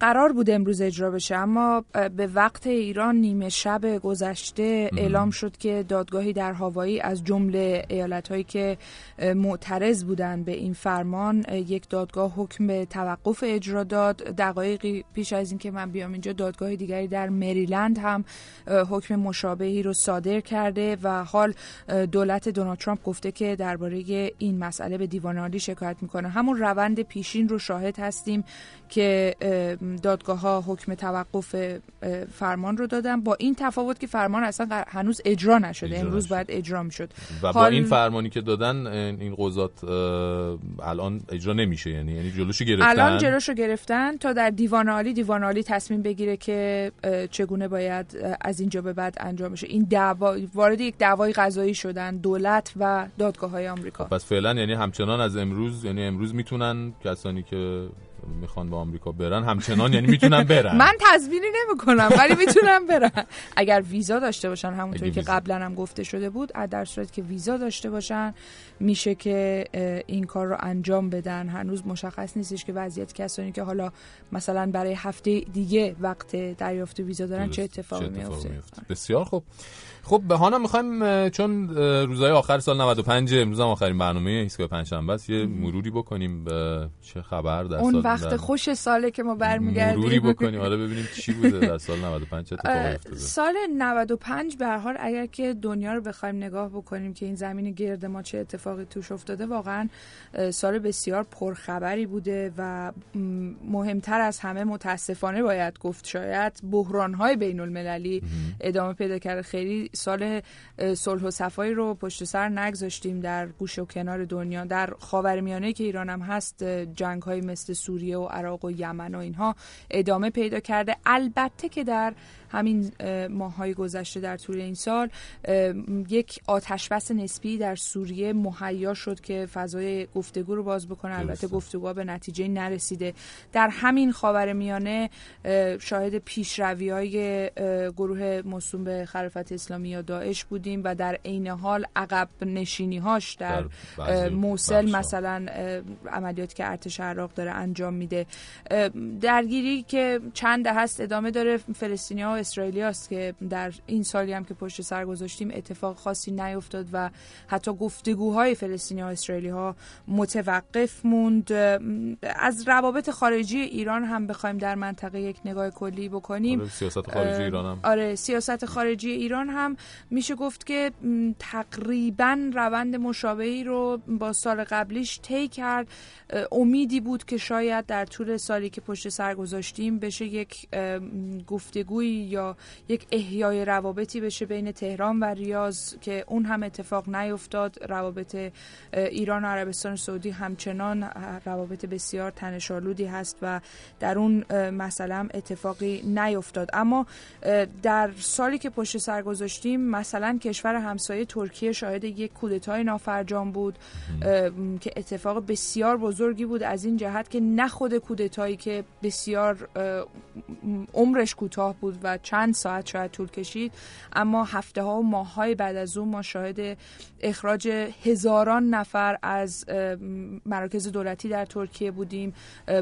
قرار بود امروز اجرا بشه اما به وقت ایران نیمه شب گذشته اعلام شد که دادگاهی در هاوایی از جمله ایالتهایی که معترض بودند به این فرمان یک دادگاه حکم به توقف اجرا داد. دقایقی پیش از اینکه من بیام اینجا دادگاه دیگری در مریلند هم حکم مشابهی رو صادر کرده و حال دولت دونالد ترامپ گفته که درباره این مسئله به دیوان عالی شکایت می‌کنه. همون روند پیشین رو شاهد هستیم که دادگاه ها حکم توقف فرمان رو دادن. با این تفاوت که فرمان اصلا هنوز اجرا نشده. اجرا امروز. باید اجرا می‌شد. و با این فرمانی که دادن این قضات الان اجرا نمیشه. یعنی یعنی جلوشو گرفتن. الان جلوشو گرفتن تا در دیوان عالی دیوان عالی تصمیم بگیره که چگونه باید از اینجا به بعد انجام بشه. این دعوا وارد یک دعوای قضایی شدن دولت و دادگاه های آمریکا. پس فعلا یعنی همچنان از امروز یعنی امروز می‌تونن کسانی که می‌خوان به آمریکا برن همچنان یعنی می‌تونن [LAUGHS] برن. من تضمینی نمی کنم ولی می‌تونم برن. اگر ویزا داشته باشن همونطوری اگه که. قبلا هم گفته شده بود در صورت که ویزا داشته باشن میشه که این کار رو انجام بدن. هنوز مشخص نیستش که وضعیت کسانی که حالا مثلا برای هفته دیگه وقت دریافت ویزا دارن چه اتفاقی میفته بسیار خوب. خب بهانا می‌خوایم چون روزهای آخر سال 95 امروز هم آخرین برنامه ایستگاه پنجشنبه است یه مروری بکنیم به چه خبر در اون سال وقت در- خوش ساله که ما برمیگردیم. مروری بکنیم. حالا ببینیم چی بوده در سال 95 چه اتفاقی افتاده. سال 95 به هر حال اگر که دنیا رو بخوایم نگاه بکنیم که این زمین گرد ما چه اتفاقی توش افتاده واقعا سال بسیار پرخبری بوده و مهمتر از همه متاسفانه باید گفت شاید بحران‌های بین المللی ادامه پیدا کرده. خیلی سال صلح و صفایی رو پشت سر نگذاشتیم در گوشه و کنار دنیا. در خاورمیانه که ایران هم هست اه، جنگ‌های مثل سوریه و عراق و یمن و اینها ادامه پیدا کرده. البته که در همین اه، ماه‌های گذشته در طول این سال یک آتشبس نسبی در سوریه مهیا شد که فضای گفتگو رو باز بکنه. البته گفتگوها به نتیجه نرسیده. در همین خاورمیانه اه، شاهد پیشروی های گروه مصوم به خلافت اسلامی یا داعش بودیم و در عین حال عقب نشینی هاش در, در موصل بخش‌ها. مثلا اه، عملیاتی که ارتش عراق داره انجام میده. درگیری که چند هست ادامه داره. فلسطینی ها و اسرائیلی هاست که در این سالی هم که پشت سر گذاشتیم اتفاق خاصی نیفتاد و حتی گفتگوهای فلسطینی و اسرائیلی ها متوقف موند. از روابط خارجی ایران هم بخوایم در منطقه یک نگاه کلی بکنیم. آره، سیاست خارجی ایران هم. آره سیاست خارجی ایران هم. میشه گفت که تقریبا روند مشابهی رو با سال قبلیش طی کرد. امیدی بود که شاید در طول سالی که پشت سر گذاشتیم بشه یک گفتگویی یا یک احیای روابطی بشه بین تهران و ریاض که اون هم اتفاق نیفتاد. روابط ایران و عربستان سعودی همچنان روابط بسیار تنشالودی هست و در اون مسئله هم اتفاقی نیفتاد. اما در سالی که پشت سر گذاشتیم مثلا کشور همسایه ترکیه شاهد یک کودتای نافرجام بود که اتفاق بسیار بزرگی بود از این جهت که نه خود کودتایی که بسیار عمرش کوتاه بود و چند ساعت شاید طول کشید. اما هفته ها و ماه های بعد از اون ما شاهد اخراج هزاران نفر از مراکز دولتی در ترکیه بودیم.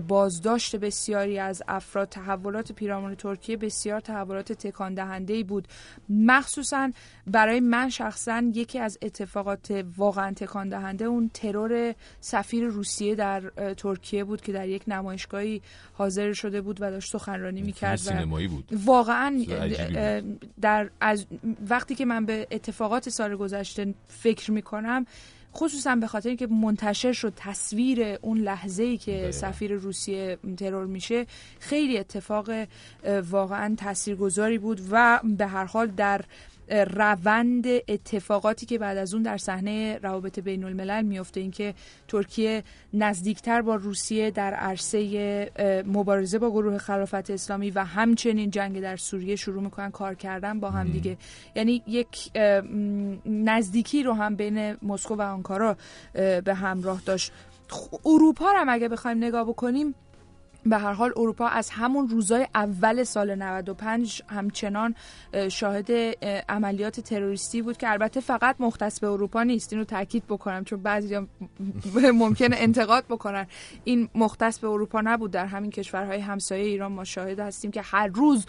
بازداشت بسیاری از افراد تحولات پیرامون ترکیه بسیار تحولات تکان دهنده ای بود. مخصوصا برای من شخصا یکی از اتفاقات واقعا تکان دهنده اون ترور سفیر روسیه در ترکیه بود که در یک نمایشگاهی حاضر شده بود و داشت سخنرانی می‌کرد سینمایی بود. واقعا در از وقتی که من به اتفاقات سال گذشته فکر می‌کنم خصوصا به خاطر اینکه منتشر شد تصویر اون لحظه ای که سفیر روسیه ترور میشه خیلی اتفاق واقعا تاثیرگذاری بود و به هر حال در روند اتفاقاتی که بعد از اون در صحنه روابط بین الملل میفته اینکه ترکیه نزدیکتر با روسیه در عرصه مبارزه با گروه خلافت اسلامی و همچنین جنگ در سوریه شروع می‌کنن کار کردن با هم دیگه. یعنی یک نزدیکی رو هم بین مسکو و آنکارا به همراه داشت. اروپا رو هم اگه بخوایم نگاه بکنیم به هر حال اروپا از همون روزای اول سال 95 همچنان اه، شاهد اه، عملیات تروریستی بود که البته فقط مختص به اروپا نیست. اینو تاکید بکنم چون بعضی ممکنه انتقاد بکنن. این مختص به اروپا نبود. در همین کشورهای همسایه ایران ما شاهد هستیم که هر روز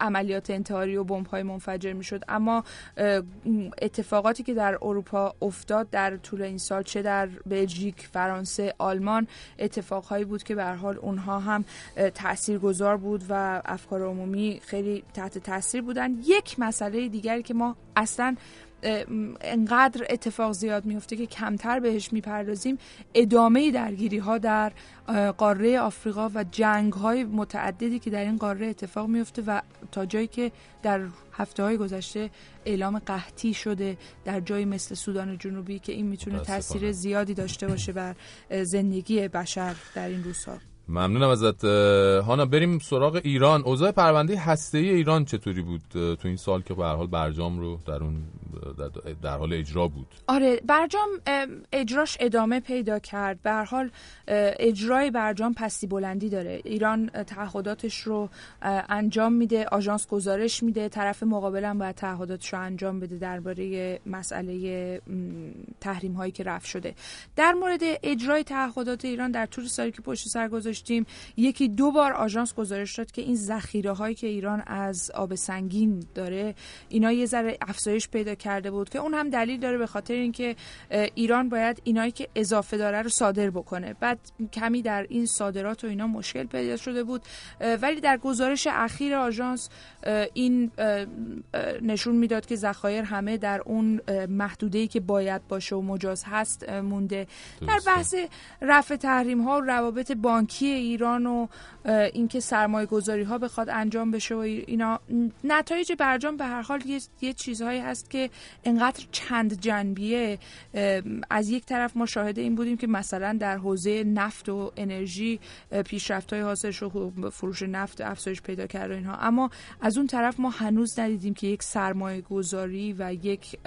عملیات انتحاری و بمب‌های منفجر می‌شد. اما اتفاقاتی که در اروپا افتاد در طول این سال چه در بلژیک، فرانسه، آلمان اتفاقهایی بود که به هر حال اونها اه، تاثیرگذار بود و افکار عمومی خیلی تحت تاثیر بودن یک مسئله دیگری که ما اصلا انقدر اتفاق زیاد میفته که کمتر بهش می‌پردازیم ادامه درگیری ها در قاره آفریقا و جنگ های متعددی که در این قاره اتفاق میفته و تا جایی که در هفته های گذشته اعلام قحطی شده در جایی مثل سودان جنوبی که این می‌تونه متاسفانه. تاثیر زیادی داشته باشه بر زندگی بشر در این روزها ممنونم ازت. هانا بریم سراغ ایران. اوضاع پرونده هسته ای ایران چطوری بود؟ تو این سال که به حال برجام رو در اون در, حال اجرا بود. آره برجام ام، اجراش ادامه پیدا کرد. به هر حال اجرای برجام پستی بلندی داره. ایران تعهداتش رو انجام میده آژانس گزارش میده. طرف مقابل هم باید تعهداتش رو انجام بده درباره مسئله تحریم هایی که رفع شده. در مورد اجرای تعهدات ایران در طول سالی که پشت سر گذاشتیم یکی دو بار آژانس گزارش داد که این ذخیره هایی که ایران از آب سنگین داره اینا یه ذره افزایش پیدا کرده بود که اون هم دلیل داره به خاطر اینکه ایران باید اینایی که اضافه داره رو صادر بکنه. بعد کمی در این صادرات و اینا مشکل پیدا شده بود. ولی در گزارش اخیر آژانس این نشون می‌داد که ذخایر همه در اون محدوده که باید باشه و مجاز هست مونده. در بحث رفع تحریم ها و روابط بانکی ایران و اینکه سرمایه گذاری ها بخواد انجام بشه و اینا نتایج برجام به هر حال یه, یه چیزهایی هست که انقدر چند جنبیه. از یک طرف ما شاهد این بودیم که مثلا در حوزه نفت و انرژی پیشرفت های حاصل شد و فروش نفت افزایش پیدا کرد و اینها. اما از اون طرف ما هنوز ندیدیم که یک سرمایه گذاری و یک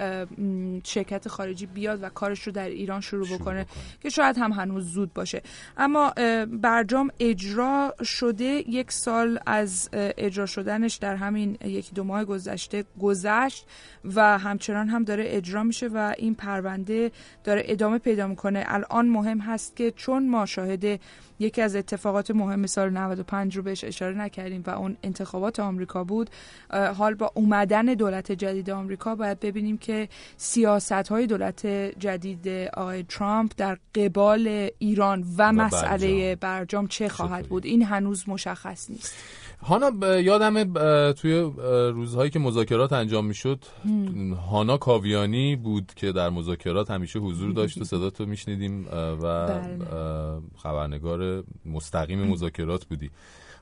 شرکت خارجی بیاد و کارش رو در ایران شروع بکنه که شاید هم هنوز زود باشه. اما اه، برجام اجرا شده یک سال از اجرا شدنش در همین یکی دو ماه گذشته گذشت و همچنان هم داره اجرا میشه و این پرونده داره ادامه پیدا می‌کنه. الان مهم هست که چون ما شاهد یکی از اتفاقات مهم سال 95 رو بهش اشاره نکردیم و اون انتخابات آمریکا بود. حال با اومدن دولت جدید آمریکا باید ببینیم که سیاست های دولت جدید آقای ترامپ در قبال ایران و, مسئله برجام. چه خواهد بود؟ این هنوز مشخص نیست. هانا ب- یادمه ب- توی روزهایی که مذاکرات انجام می‌شد. هانا کاویانی بود که در مذاکرات همیشه حضور داشت و صدا تو میشنیدیم و بله. خبرنگار مستقیم مذاکرات بودی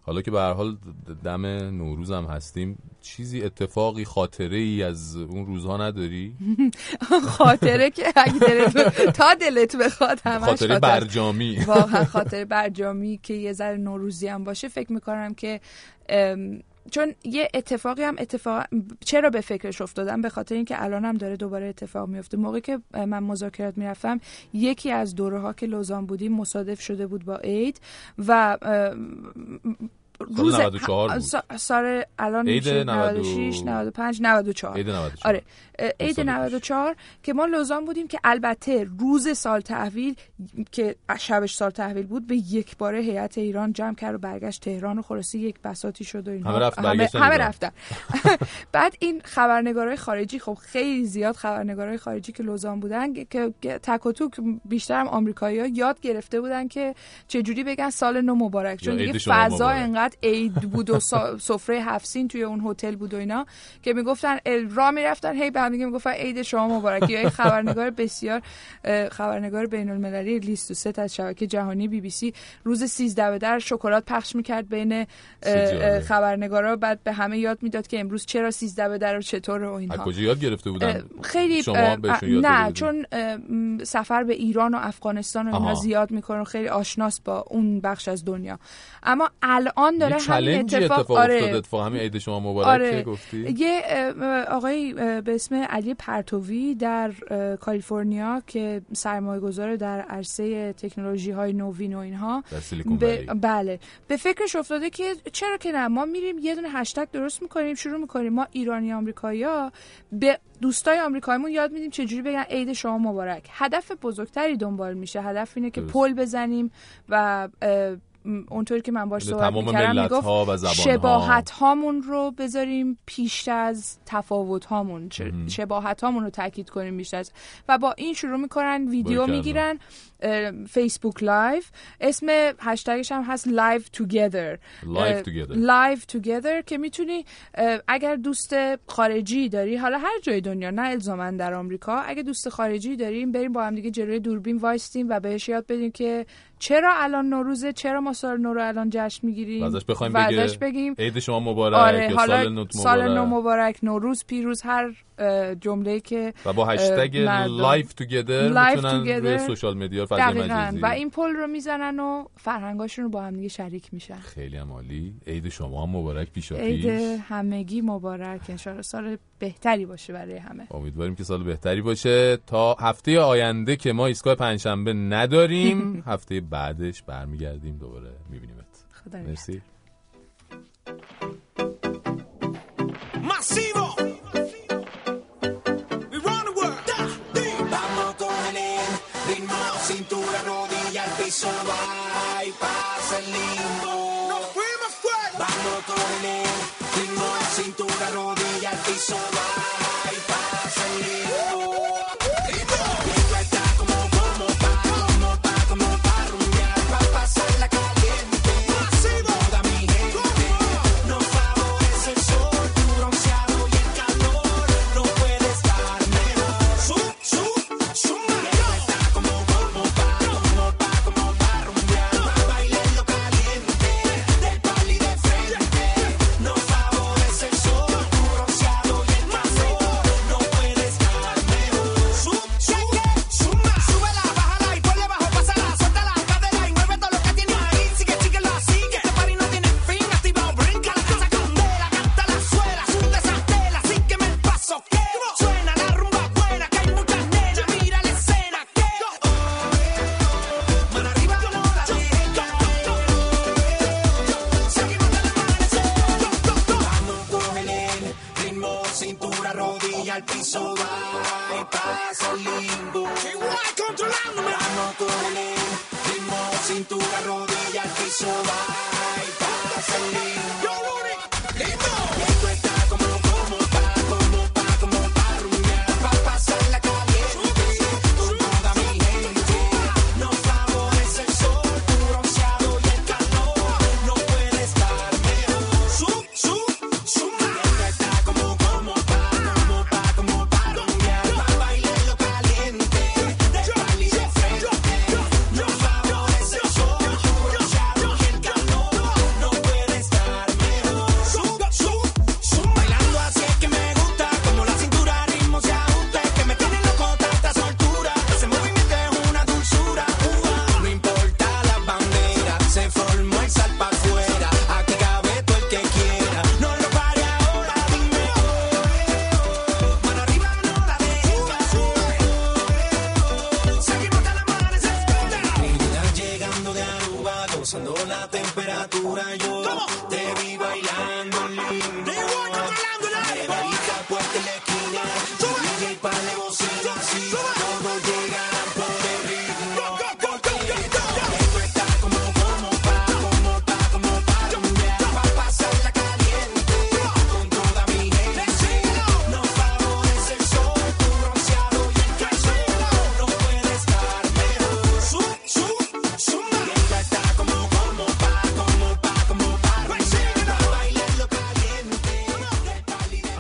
حالا که به هر حال دم نوروز هم هستیم چیزی اتفاقی خاطره ای از اون روزها نداری؟ [LAUGHS] خاطره که اگه دلت تا دلت بخواد همش خاطره برجامی. واقعا خاطره برجامی که یه ذره نوروزی هم باشه فکر می‌کنم که چون یه اتفاقی هم اتفاق چرا به فکرش افتادم؟ به خاطر اینکه الان هم داره دوباره اتفاق میفته. موقعی که من مذاکرات می‌رفتم یکی از دوره ها که لوزان بودیم مصادف شده بود با عید و روز 94 بود. سا- سال الان عید میشه 90 و- 96 95 94 عید 94. آره عید 94 که ما لوزان بودیم که البته روز سال تحویل که شبش سال تحویل بود به یک باره هیئت ایران جمع کرد و برگشت تهران و خلاصی یک بساتی شد و اینها همه رفت- همه, همه. رفتن [LAUGHS] بعد این خبرنگارای خارجی خب خیلی زیاد خبرنگارای خارجی که لوزان بودن که تک و توک بیشتر هم آمریکایی‌ها یاد گرفته بودن که چجوری بگن سال نو مبارک چون دیگه فضا مبارک. انقدر عید بود و سفره هفسین توی اون هتل بود و اینا که می‌گفتن را می‌رفتن هی به هم دیگه می‌گفتن عید شما مبارک یا خبرنگار بسیار خبرنگار بین المللی لیست و ست از شبکه جهانی بی بی سی روز 13 به در شکلات پخش می‌کرد بین خبرنگارا. بعد به همه یاد می‌داد که امروز چرا 13 به در و چطور و از اینها کجا یاد گرفته بودن؟ خیلی شما یاد نه؟ چون سفر به ایران و افغانستان و اینا. زیاد می‌کنه خیلی آشناست با اون بخش از دنیا. اما الان الان داره همین اتفاق, اتفاق آره افتاد اتفاق همین عید شما مبارک آره. گفتی یه آقای به اسم علی پرتوی در کالیفرنیا که سرمایه گذار در عرصه تکنولوژی های نوین و اینها به- ولی. بله به فکرش افتاده که چرا که نه ما میریم یه دونه هشتگ درست می‌کنیم شروع می‌کنیم ما ایرانی آمریکایی به دوستای آمریکاییمون یاد میدیم چجوری بگن عید شما مبارک هدف بزرگتری دنبال میشه هدف اینه که. پل بزنیم و اونطوری که من باش صحبت می‌کردم می‌گفت. شباهت هامون رو بذاریم پیش از تفاوت هامون شباهت هامون رو تاکید کنیم بیشتر و با این شروع می‌کنن ویدیو. می‌گیرن Facebook Live اسم هشتگش هم هست Live Together Live Together. Live Together که می‌تونی اگر دوست خارجی داری حالا هر جای دنیا نه الزاما در آمریکا اگه دوست خارجی داریم بریم با هم دیگه جلوی دوربین وایستیم و بهش یاد بدیم که چرا الان نوروزه چرا ما سال نو رو الان جشن می‌گیریم ازش بخوایم بگه ازش بگیم عید شما مبارک آره یا حالا سال نو سال مبارک. نو مبارک نوروز پیروز هر جمله که و با هشتگ Live Together Live می‌تونن. روی social media فضای دقیقاً. مجازی و این پل رو می‌زنن و فرهنگاشون رو با هم دیگه شریک میشن. خیلی هم عالی. عید شما هم مبارک پیشا عید پیش. همگی مبارک. انشاءالله سال بهتری باشه برای همه. امیدواریم که سال بهتری باشه. تا هفته آینده که ما ایستگاه پنجشنبه نداریم [LAUGHS] هفته بعدش برمیگردیم دوباره میبینیمت. خدا مرسی. Masivo. Piso, va y pasa el limbo. Nos fuimos fuera. Vamos con el ritmo, cintura, rodilla, al piso, va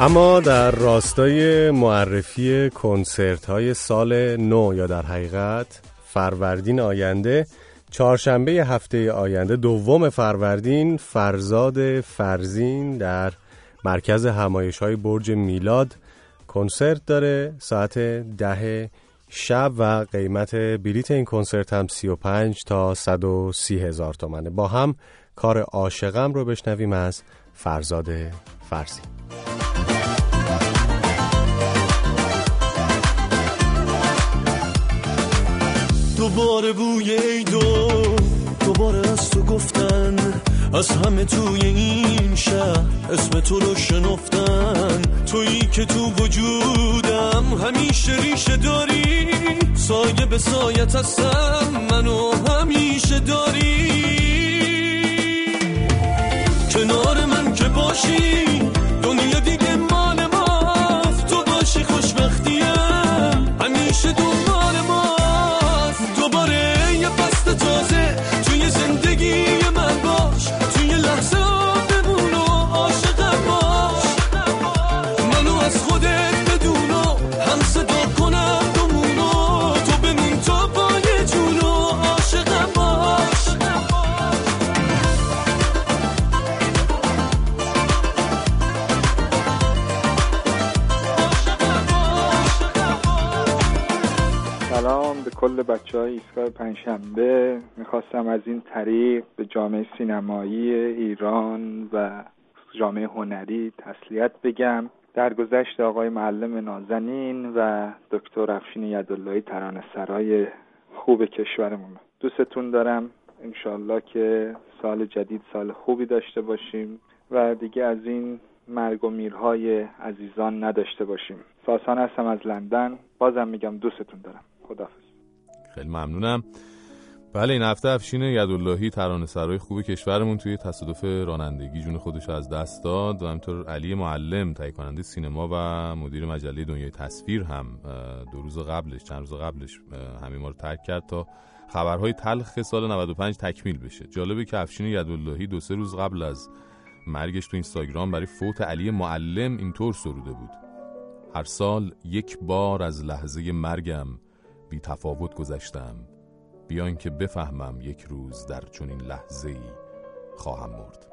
اما در راستای معرفی کنسرت های سال نو یا در حقیقت فروردین آینده چهارشنبه هفته آینده دوم فروردین فرزاد فرزین در مرکز همایش های برج میلاد کنسرت داره ساعت ده شب و قیمت بلیت این کنسرت هم 35 تا 130 هزار تومنه. با هم کار عاشقم رو بشنویم از فرزاد فرزی دوباره بوی ایدو دوباره از تو گفتن از همه توی این شهر. اسم تو رو شنفتن. تویی که تو وجودم همیشه ریشه داری. سایه به سایت هستم منو همیشه داری. کنار من که باشی های ایستگاه پنجشنبه می‌خواستم از این طریق به جامعه سینمایی ایران و جامعه هنری تسلیت بگم. در گذشت آقای معلم نازنین و دکتر افشین یداللهی ترانه سرای خوب کشورمون. دوستتون دارم. انشالله که سال جدید سال خوبی داشته باشیم و دیگه از این مرگ و میرهای عزیزان نداشته باشیم. ساسان هستم از لندن. بازم میگم دوستتون دارم. خدافظ خیلی ممنونم. بله این هفته افشین یداللهی ترانه سرای خوب کشورمون توی تصادف رانندگی جون خودش از دست داد و همینطور علی معلم تهیه کننده سینما و مدیر مجله دنیای تصویر هم دو روز قبلش چند روز قبلش همه ما رو ترک کرد تا خبرهای تلخ سال 95 تکمیل بشه. جالبه که افشین یداللهی دو سه روز قبل از مرگش تو اینستاگرام برای فوت علی معلم اینطور سروده بود. هر سال یک بار از لحظه مرگم بی تفاوت گذشتم بیان که بفهمم یک روز در چنین لحظه ای خواهم مرد.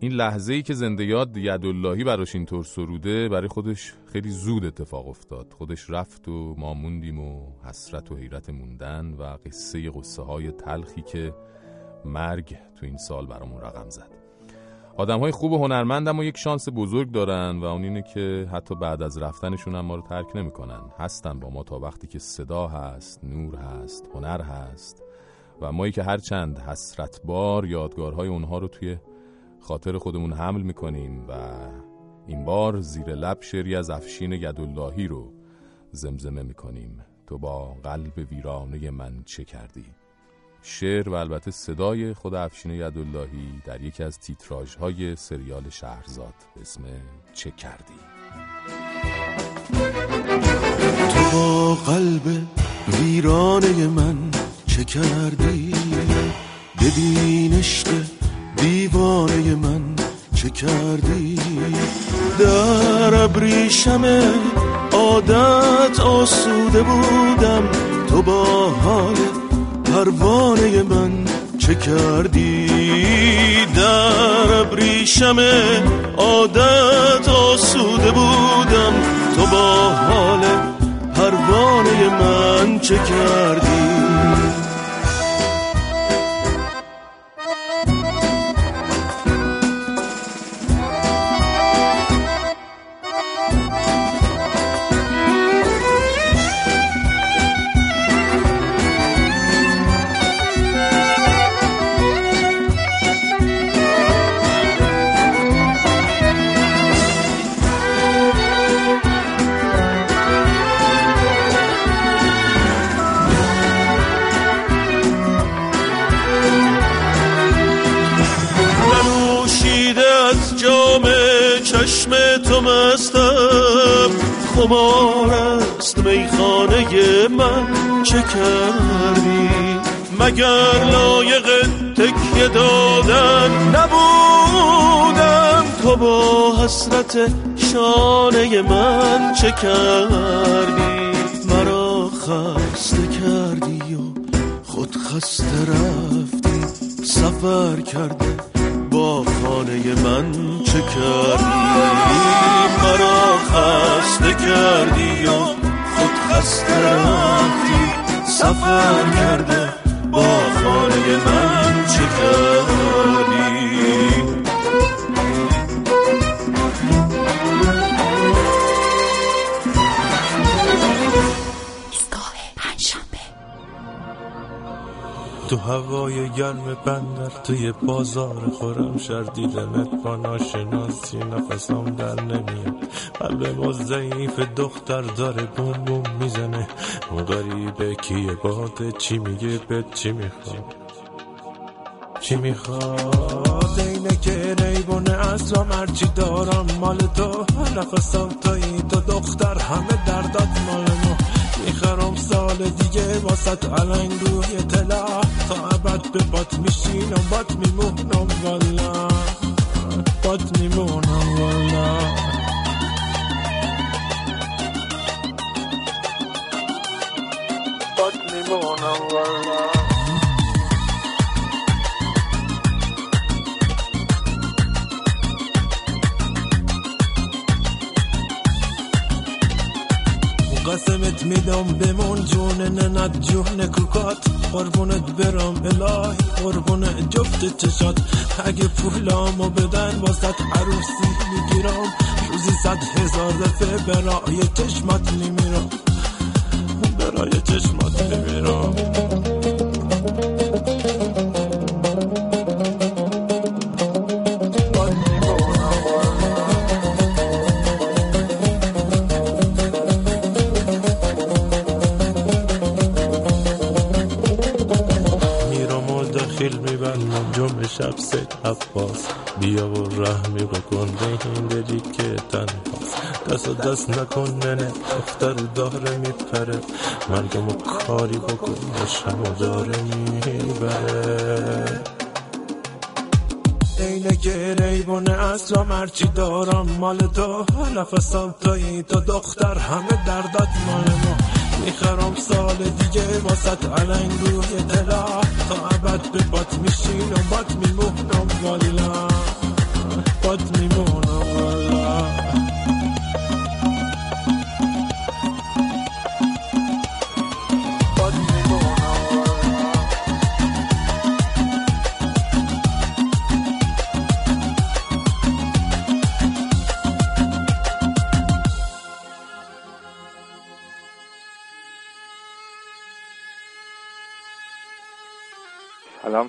این لحظه ای که زنده یاد یداللهی براش اینطور سروده برای خودش خیلی زود اتفاق افتاد. خودش رفت و ما موندیم و حسرت و حیرت موندن و قصه قصه های تلخی که مرگ تو این سال برامون رقم زد. آدم های خوب و هنرمند اما یک شانس بزرگ دارن و اون اینه که حتی بعد از رفتنشون هم ما رو ترک نمی‌کنن. هستن با ما تا وقتی که صدا هست نور هست هنر هست و مایی که هر چند حسرت بار یادگارهای اونها رو توی خاطر خودمون حمل می‌کنیم و این بار زیر لب شعری از افشین یداللهی رو زمزمه می‌کنیم. تو با قلب ویرانه من چه کردی؟ شعر و البته صدای خود افشین یداللهی در یکی از تیتراژهای سریال شهرزاد اسم چه کردی؟ تو با قلب ویرانه من چه کردی؟ ببین عشق دیوانه من چه کردی؟ در ابریشم عادت آسوده بودم تو با حال پروانه من چه کردی؟ در ابریشم عادت آسوده بودم. تو با حال پروانه من چه کردی؟ خمار است میخانه من. چه کردی؟ مگر لایق تکیه دادن نبودم؟ تو با حسرت شانه من چه کردی؟ مرا خسته کردی و خود خسته رفتی. سفر کرده با خانه من چه کردی؟ مرا خسته کردی و خود خسته رفتی. سفر کرده با خانه من چه کردی؟ تو هوای گرم بندر توی بازار خورم شر دیدنت با ناشناسی نفسم در نمیاد. قلب ما ضعیف دختر داره بوم بوم می‌زنه. اون غریبه کیه؟ باده چی میگه؟ به چی می‌خواد؟ چی می‌خواد؟ اینه که ریبونه اصلا هرچی دارم مال تو. نفسم توی تو دختر همه دردات مال ما. می‌خرم سال دیگه واسط علنگ روی تلا تا ابد به بات میشینم بات میمونم والا. بات میمونم والا. بات میمونم والا. قسمت میدم بمون جون ننت جون کوکات. قربونت برم الهی قربون جفت چشات. اگه پولامو بدن واسط عروسی می‌گیرم. روزی صد هزار دفعه برای چشمات میمیرم. برای چشمات میمیرم. عباس بیا و رحمی بکن به این دلی که تنهاست. دست و دست نکن ننه دختر داره میپره. مرگم و کاری بکن باشم و داره می‌بره. اینه که ریبونه اصلا مرچی دارم مال تو. نفسم توی تو دختر همه دردات مال ما. می‌خرم سال دیگه واسط علنگ روی دلا. تا ابد به بات میشینم بات میمونم والا بات میمونم.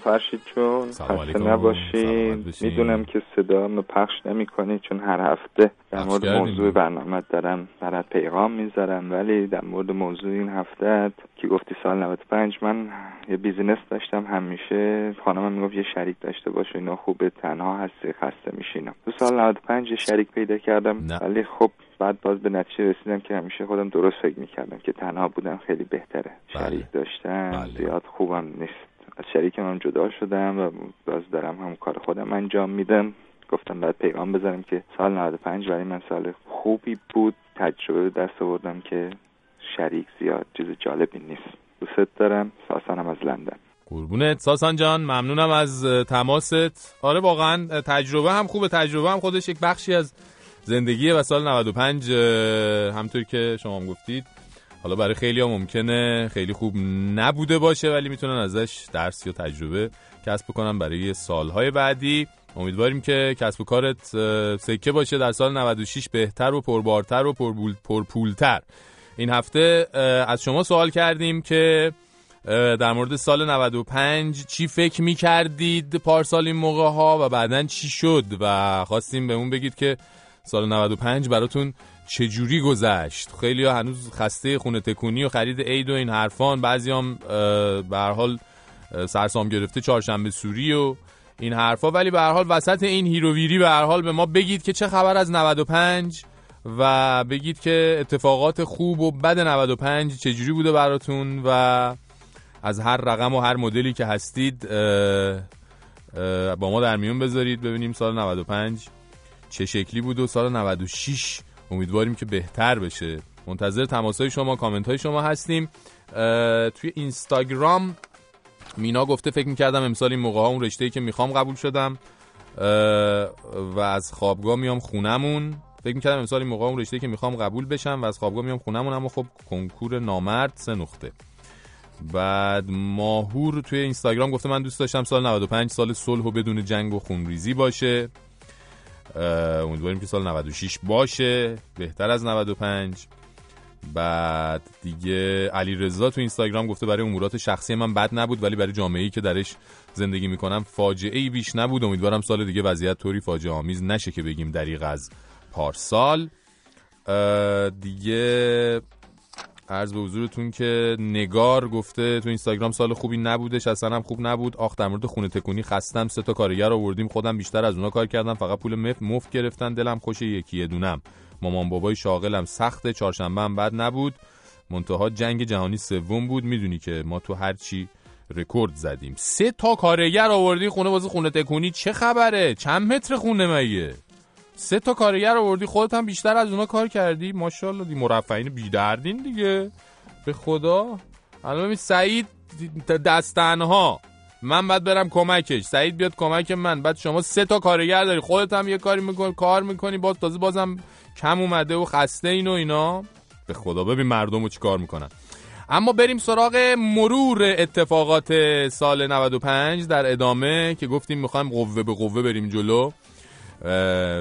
فرشید چون خسته. نباشین. می‌دونم که صدامو پخش نمی کنی چون هر هفته در مورد. موضوع برنامه دارم برات پیغام می‌ذارم. ولی در مورد موضوع این هفته که گفتی سال 95 من یه بیزینس داشتم. همیشه خانمم می‌گفت یه شریک داشته باش اینا خوبه تنها هستی خسته میشینم تو سال 95 یه شریک پیدا کردم. ولی خب بعد باز به نتیجه رسیدم که همیشه خودم درست فکر می‌کردم که تنها بودم خیلی بهتره. شریک داشتن زیاد خوبم نیست. از شریکم هم جدا شدم و باز دارم هم کار خودم انجام میدم. گفتم بعد پیغام بذارم که سال 95 برای من سال خوبی بود. تجربه به دست آوردم که شریک زیاد چیز جالبی نیست. دوست دارم. ساسانم از لندن. قربونت ساسان جان. ممنونم از تماست. آره واقعا تجربه هم خوبه. تجربه هم خودش یک بخشی از زندگیه و سال 95 اه، همطور که شما هم گفتید حالا برای خیلی ها ممکنه خیلی خوب نبوده باشه ولی می‌تونن ازش درس یا تجربه کسب کنن برای سالهای بعدی. امیدواریم که کسب و کارت سکه باشه در سال 96 بهتر و پربارتر و پرپولتر. این هفته از شما سوال کردیم که در مورد سال 95 چی فکر می کردید پارسال این موقع ها و بعدا چی شد؟ و خواستیم بهمون بگید که سال 95 براتون چجوری گذشت؟ خیلی هنوز خسته خونه تکونی و خرید عید و این حرفان. بعضی هم به حال سرسام گرفته چهارشنبه سوری و این حرفا. ولی به هر حال وسط این هیروویری به هر حال به ما بگید که چه خبر از 95 و بگید که اتفاقات خوب و بد 95 چجوری بوده براتون و از هر رقم و هر مدلی که هستید با ما در میون بذارید. ببینیم سال 95 چه شکلی بود و سال 96 امیدواریم که بهتر بشه. منتظر تماس های شما کامنت های شما هستیم. توی اینستاگرام مینا گفته فکر می‌کردم امسال این موقع ها اون رشته که می‌خوام قبول شدم. و از خوابگاه میام خونمون فکر می‌کردم امسال این موقع اون رشته که می‌خوام قبول بشم و از خوابگاه میام خونمون اما خب کنکور نامرد سه نقطه. بعد ماهور توی اینستاگرام گفته من دوست داشتم سال 95 سال صلح و بدون جنگ و خونریزی باشه. امیدواریم که سال 96 باشه. بهتر از 95 بعد دیگه علی رضا تو اینستاگرام گفته برای امورات شخصی من بد نبود ولی برای جامعه ای که درش زندگی می‌کنم فاجعه ای بیش نبود. امیدوارم سال دیگه وضعیت طوری فاجعه آمیز نشه که بگیم دریغ از پارسال. دیگه عرض به حضورتون که نگار گفته تو اینستاگرام سال خوبی نبودش اصلا هم خوب نبود. آخ در مورد خونه تکونی خستم سه تا کارگر آوردیم خودم بیشتر از اونا کار کردم فقط پول مف مفت گرفتن دلم خوش یکی یه دونم. مامان بابای شاغلم سخته چهارشنبه هم بد نبود. منتها جنگ جهانی سوم بود. می‌دونی که ما تو هر چی رکورد زدیم. سه تا کارگر آوردی خونه واسه خونه تکونی. چه خبره؟ چند متر خونه مگه؟ سه تا کارگر آوردی خودت هم بیشتر از اونا کار کردی. ماشاءالله دی مرفعین بیدردین دیگه. به خدا. الان سعید دست تنها من باید برم کمکش. سعید بیاد کمک من. بعد شما سه تا کارگر داری. خودت هم یه کاری می‌کنی کار می‌کنی. باز تازه بازم کم اومده و خسته این و اینا. به خدا ببین مردم رو چی کار می‌کنن. اما بریم سراغ مرور اتفاقات سال 95 در ادامه که گفتیم می‌خوایم قوه به قوه بریم جلو.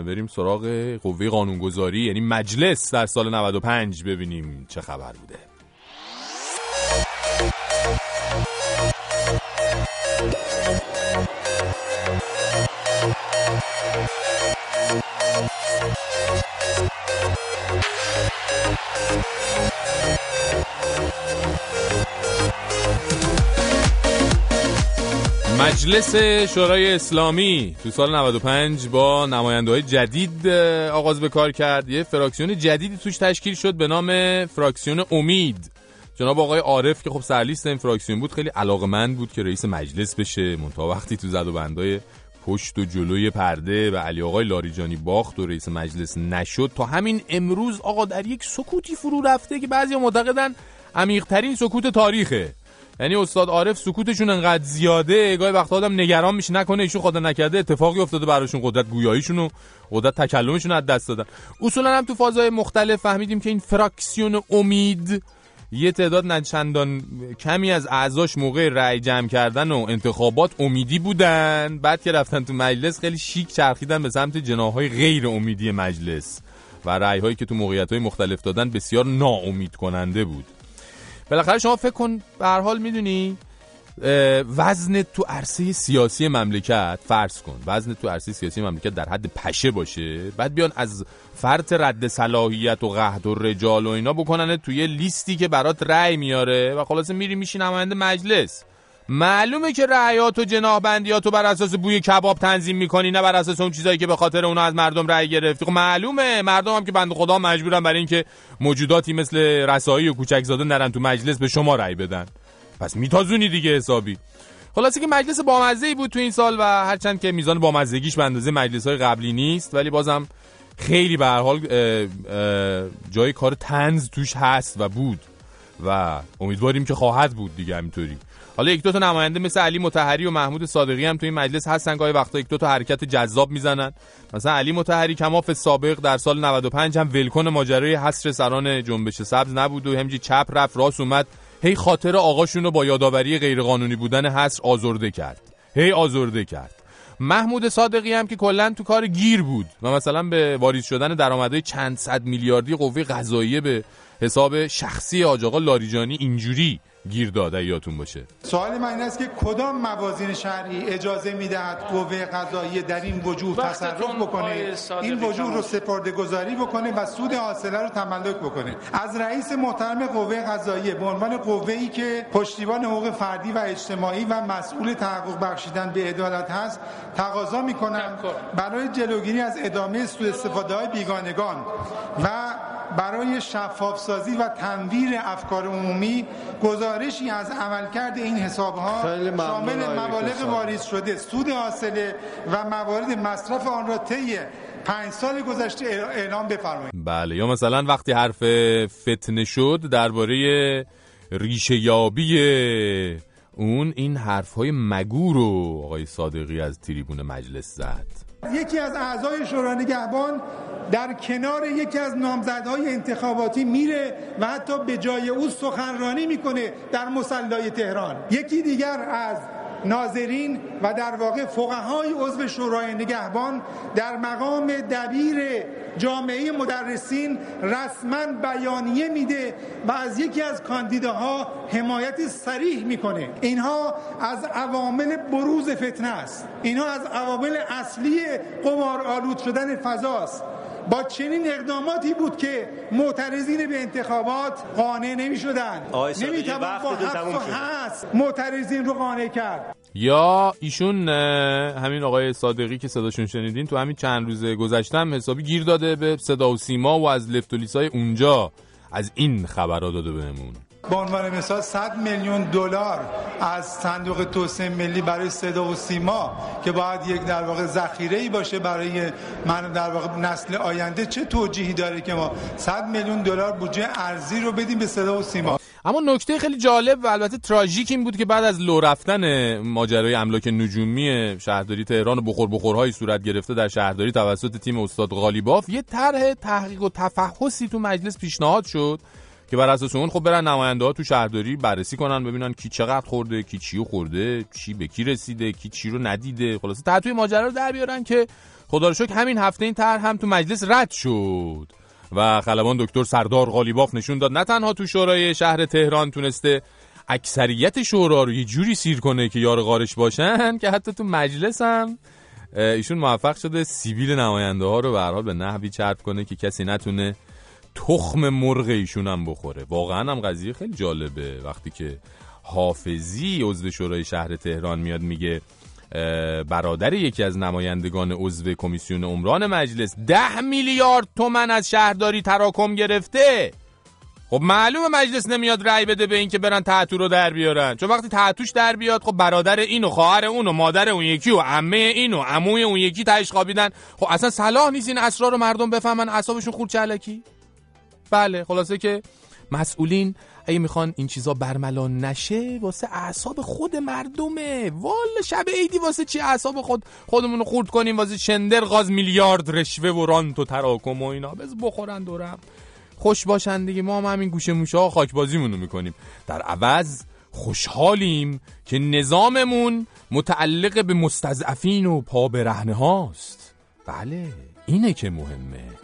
بریم سراغ قوه قانونگذاری یعنی مجلس در سال 95 ببینیم چه خبر بوده. مجلس شورای اسلامی تو سال 95 با نماینده جدید آغاز به کار کرد. یه فراکسیون جدیدی توش تشکیل شد به نام فراکسیون امید. جناب آقای عارف که خب سرلیست این فراکسیون بود خیلی علاقمند بود که رئیس مجلس بشه. منتها وقتی تو زد و بندای پشت و جلوی پرده و علی آقای لاریجانی باخت و رئیس مجلس نشد تا همین امروز آقا در یک سکوتی فرو رفته که بعضی معتقدن عمیق‌ترین سکوت تاریخه. یعنی استاد عارف سکوتشون انقدر زیاده گاهی وقتا آدم نگران میشه نکنه ایشون خدا نکرده اتفاقی افتاده براشون قدرت گویاییشون و قدرت تکلمشون از دست دادن. اصولا هم تو فازهای مختلف فهمیدیم که این فراکسیون امید یه تعداد نچندان کمی از اعضاش موقع رأی جمع کردن و انتخابات امیدی بودن. بعد که رفتن تو مجلس خیلی شیک چرخیدن به سمت جناهای غیر امیدی مجلس. و رأی هایی که تو موقعیت های مختلف دادن بسیار ناامید کننده بود. بالاخره شما فکر کن به هر حال می‌دونی وزن تو عرصه سیاسی مملکت فرض کن وزن تو عرصه سیاسی مملکت در حد پشه باشه بعد بیان از فرط رد صلاحیت و قهد و رجال و اینا بکنن توی لیستی که برات رأی میاره و خلاصه میری میشی نماینده مجلس. معلومه که رأیات و جناح بندیات بر اساس بوی کباب تنظیم می‌کنی نه بر اساس اون چیزایی که به خاطر اونا از مردم رأی گرفتی. خب معلومه مردم هم که بند خدا مجبورن برای اینکه موجوداتی مثل رسایی و کوچک زاده نرن تو مجلس به شما رأی بدن. پس میتازونی دیگه حسابی. خلاصه که مجلس بامزه بود تو این سال و هرچند که میزان بامزگیش به اندازه مجلس های قبلی نیست ولی بازم خیلی به هر حال جای کار تنز توش هست و بود و امیدواریم که خواهد بود دیگه همینطوری. حالا یک دو تا نماینده مثل علی متحری و محمود صادقی هم تو این مجلس هستن گاهی وقتا یک دو تا حرکت جذاب می‌زنن. مثلا علی متحری کماف سابق در سال 95 هم ولکن ماجرای حصر سران جنبش سبز نبود و همجی چپ رفت راست اومد هی خاطر آقاشون رو با یادآوری غیرقانونی بودن حصر آزرده کرد. هی آزرده کرد. محمود صادقی هم که کلا تو کار گیر بود و مثلا به واریز شدن درآمدهای چند صد میلیاردی قوه قضاییه به حساب شخصی حاج آقا لاریجانی اینجوری گیر داده یادتون باشه. سوال من این است که کدام موازین شرعی اجازه می‌دهد قوه قضاییه در این وجوه وقتتون تصرف بکنه؟ این وجوه تمام رو. سپرده گذاری بکنه و سود حاصله رو تملک بکنه. از رئیس محترم قوه قضاییه به عنوان قوه ای که پشتیبان حقوق فردی و اجتماعی و مسئول تحقق بخشیدن به عدالت هست تقاضا می‌کنم برای جلوگیری از ادامه سوء استفاده های بیگانگان و برای شفاف سازی و تنویر افکار عمومی گزارشی از عملکرد این حساب ها شامل مبالغ. واریز شده سود حاصله و موارد مصرف آن را طی پنج سال گذشته اعلام بفرمایید بله یا مثلا وقتی حرف فتنه شد درباره ریشه یابی اون این حرف های مگو رو آقای صادقی از تریبون مجلس زد یکی از اعضای شورای نگهبان در کنار یکی از نامزدهای انتخاباتی میره و حتی به جای او سخنرانی می‌کنه در مسلای تهران. یکی دیگر از ناظرین و در واقع فقهای عضو شورای نگهبان در مقام دبیر جامعه مدرسین رسما بیانیه میده و از یکی از کاندیداها حمایت سریح می‌کنه. اینها از عوامل بروز فتنه است. اینها از عوامل اصلی قمار آلود شدن فضاست. با چنین اقداماتی بود که معترضین به انتخابات قانع نمی شدن نمی توان با. حس معترضین رو قانع کرد. یا ایشون همین آقای صادقی که صداشون شنیدین تو همین چند روز گذشته هم حسابی گیر داده به صدا و سیما و از لفت و لیسای اونجا. از این خبرها داده بهمون. به عنوان مثال 100 میلیون دلار از صندوق توسعه ملی برای صدا و سیما که باید یک در واقع ذخیره ای باشه برای من در واقع نسل آینده چه توجیهی داره که ما 100 میلیون دلار بودجه ارزی رو بدیم به صدا و سیما؟ اما نکته خیلی جالب و البته تراژیک این بود که بعد از لو رفتن ماجرای املاک نجومی شهرداری تهران و بخور بخورهایی صورت گرفته در شهرداری توسط تیم استاد غالیباف یه طرح تحقیق و تفحصی تو مجلس پیشنهاد شد. که بر اساس اون خب برن نماینده ها تو شهرداری بررسی کنن ببینن کی چقدر خورده کی چیو خورده چی به کی رسیده کی چی رو ندیده. خلاصه تحتوی ماجرا رو در بیارن که خدا رو شکر همین هفته این طرح هم تو مجلس رد شد. و خلبان دکتر سردار غالیباف نشون داد نه تنها تو شورای شهر تهران تونسته اکثریت شورا رو یه جوری سیر کنه که یار غارش باشن که حتی تو مجلس هم ایشون موفق شده سیبیل نماینده ها رو به به نحوی چرب کنه که کسی نتونه تخم مرغ ایشون هم بخوره. واقعا هم قضیه خیلی جالبه. وقتی که حافظی عضو شورای شهر تهران میاد میگه برادر یکی از نمایندگان عضو کمیسیون عمران مجلس ده میلیارد تومن از شهرداری تراکم گرفته. خب معلومه مجلس نمیاد رأی بده به این که برن تحتو رو در بیارن. چون وقتی تحتوش در بیاد خب برادر این و خواهر اون و مادر اون یکی و عمه این و عموی اون یکی تهش خوابیدن. خب اصلا صلاح نیست این اسرار رو مردم بفهمن اعصابشون خورد چلکی بله خلاصه که مسئولین اگه می‌خوان این چیزا برملا نشه واسه اعصاب خود مردمه. والا شب عیدی واسه چی اعصاب خود خودمون رو خورد کنیم؟ واسه چندر غاز میلیارد رشوه و رانت و تراکم و اینا. بز بخورن دورم. خوش باشن دیگه. ما هم همین گوشه موشه ها خاک بازیمون رو می‌کنیم. در عوض خوشحالیم که نظاممون متعلق به مستضعفین و پا هاست بله اینه که مهمه.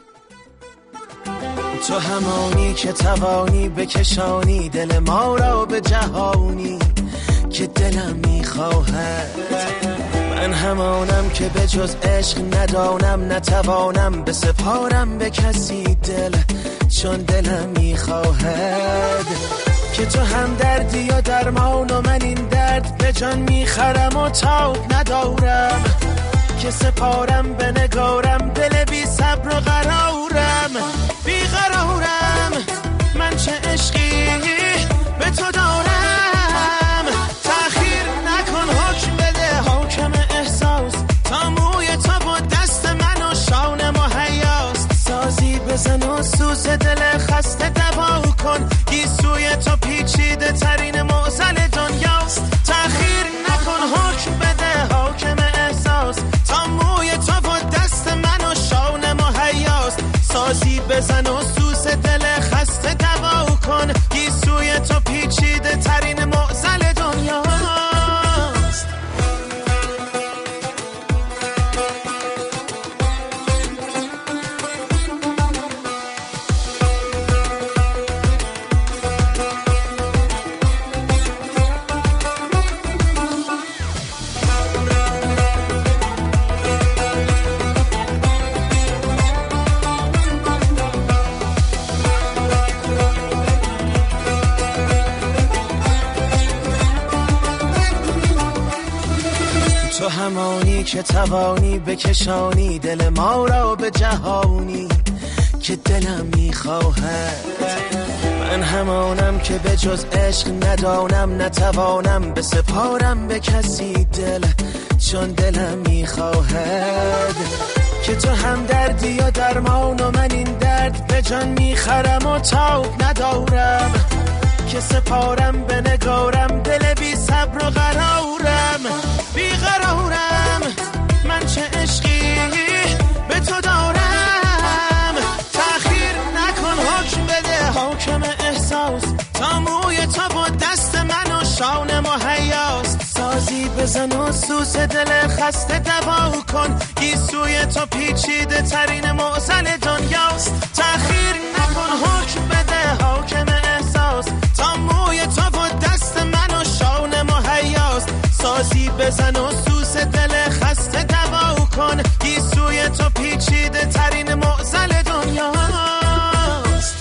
تو همانی که توانی بکشانی دل ما را به جهانی که دلم می‌خواهد. من همانم که به جز عشق ندانم نتوانم به سپارم به کسی دل چون دلم می‌خواهد. که تو هم دردی و درمان و من این درد به جان می‌خرم و تاب ندارم. که سپارم به نگارم دل بی صبر و قرارم. بی قرارم من چه عشقی به تو دارم. تأخیر نکن حکم بده حاکم احساس. تا موی تو با دست من و شان مهیاست سازی بزن و سوز دل خسته دوا کن. گیسوی تو پیچیده ترین بکشانی دل ما را به جهانی که دلم می‌خواهد. من همانم که به جز عشق ندانم نتوانم به سپارم به کسی دل چون دلم می‌خواهد. که تو هم دردی و درمان و من این درد به جان می‌خرم و تاب ندارم. که سپارم به نگارم دل بی صبر و قرارم بی قرارم. عشقی به تو دارم. تأخیر نکن حکم بده حاکم احساس. تا موی تو با دست من و شان مهیاست سازی بزن و سوس دل خسته دوا کن. گیسوی تو پیچیده ترین معزل دنیاست. تأخیر نکن حکم بده حاکم احساس. تا موی تو و دست من و شان مهیاست سازی بزن و سوس دل کن. گیسوی تو پیچیده ترین معزل دنیاست.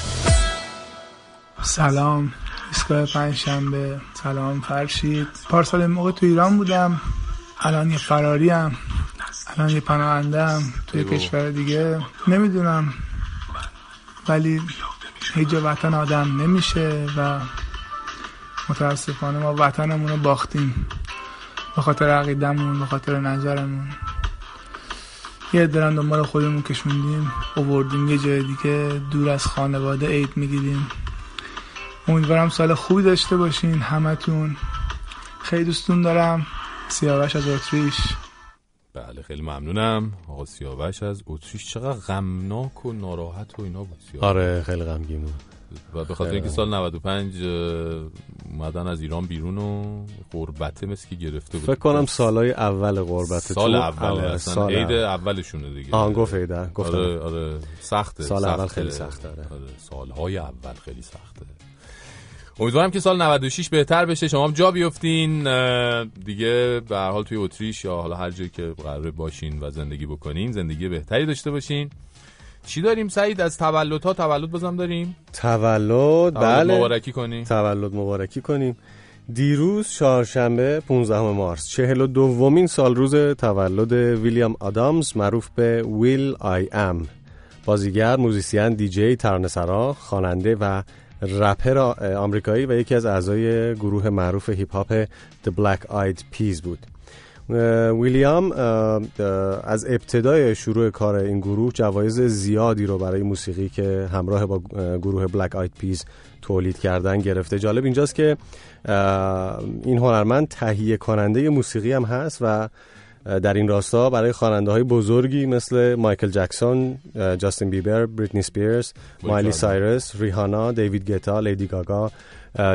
سلام. ایستگاه پنجشنبه. سلام فرشید. پارسال موقع تو ایران بودم. الان یه فراری هم الان یه پناهنده هم توی. کشور دیگه. نمی‌دونم. ولی هیچ وطن آدم نمیشه و متاسفانه ما وطنمون رو باختیم. به خاطر عقیدمون به خاطر نظرمون. یه درن دنبال خودمون کشوندیم اووردیم یه جای دیگه دور از خانواده عید می‌گیریم. امیدوارم سال خوبی داشته باشین همتون. خیلی دوستون دارم. سیاوش از اتریش. بله خیلی ممنونم. آقا سیاوش از اتریش چقدر غمناک و ناراحت و اینا بود. سیاوش. آره خیلی غمگین بود. و به خاطر اینکه سال 95 اه، اومدن از ایران بیرون و غربته مثل که گرفته بود. فکر کنم سالای اول غربت سال اول آره، اصلا عید اول. اولشونه دیگه. آه گفت عیده گفتم. آره آره سخته سال اول سخته. خیلی سخته، آره. سالهای اول خیلی سخته. امیدوارم که سال 96 بهتر بشه. شما هم جا بیفتین دیگه به هر حال توی اتریش یا حالا هر جایی که قراره باشین و زندگی بکنین زندگی بهتری داشته باشین. چی داریم سعید؟ از تولد ها تولد بازم داریم؟ تولد؟ بله. مبارکی کنی تولد مبارکی کنیم. دیروز چهارشنبه 15 مارس 42 دومین سال روز تولد ویلیام آدامز معروف به will.i.am. بازیگر، موزیسین، دیجی، ترانه‌سرا، خواننده و رپر آمریکایی و یکی از اعضای گروه معروف هیپ هاپ The Black Eyed Peas بود. ویلیام از ابتدای شروع کار این گروه جوایز زیادی رو برای موسیقی که همراه با گروه Black Eyed Peas تولید کردن گرفته. جالب اینجاست که این هنرمند تهیه کننده موسیقی هم هست و در این راستا برای خواننده های بزرگی مثل مایکل جکسون، جاستین بیبر، بریتنی سپیرز، مایلی سایرس، ریهانا، دیوید گتا، لیدی گاگا،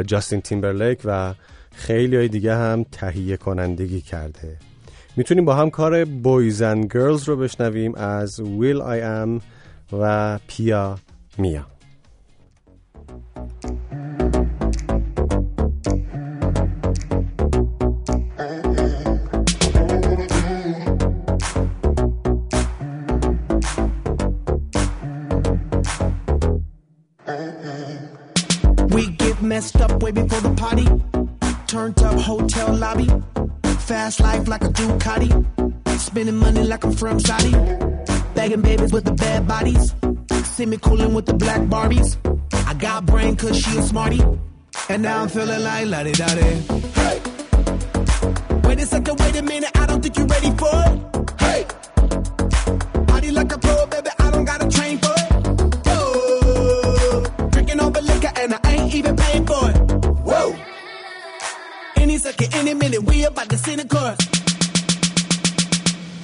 جاستین تیمبرلیک و خیلی های دیگه هم تهیه کنندگی کرده می‌تونیم با هم کار بویز اند گرلز رو بشنویم از ویل آی ام و پیا میا We get messed up way before the party. Turned up hotel lobby. Fast life like a Ducati. Spending money like I'm from Saudi. Bagging babies with the bad bodies. See me cooling with the black Barbies. I got brain cause she a smarty. And now I'm feeling like la di da Hey! Wait a second, wait a minute, I don't think you're ready for it. Hey! Party like a pro, baby, I don't got a train for Any second, any minute, we about to see the chorus.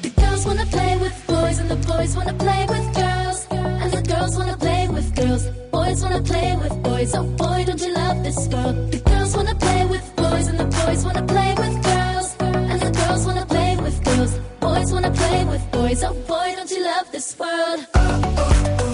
The girls wanna play with boys and the boys wanna play with girls. And the girls wanna play with girls. Boys wanna play with boys. Oh boy, don't you love this girl? The girls wanna play with boys and the boys wanna play with girls. And the girls wanna play with girls. Boys wanna play with boys. Oh boy, don't you love this world? Baby, we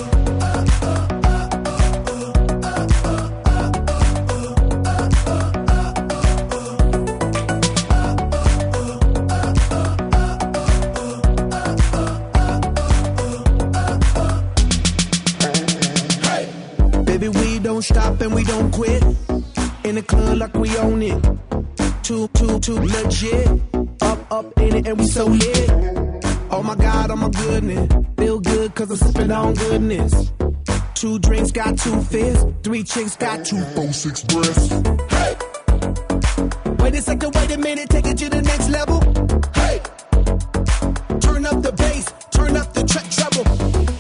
don't stop and we don't quit. In the club like we own it. Too, too, too legit. Up, up in it and we so lit. Oh my God, oh my goodness. Feel good cause I'm sipping on goodness. Two drinks got two fists. Three chicks got two, four, six breasts. Hey! Wait a second, wait a minute, take it to the next level. Hey! Turn up the bass, turn up the tre- treble.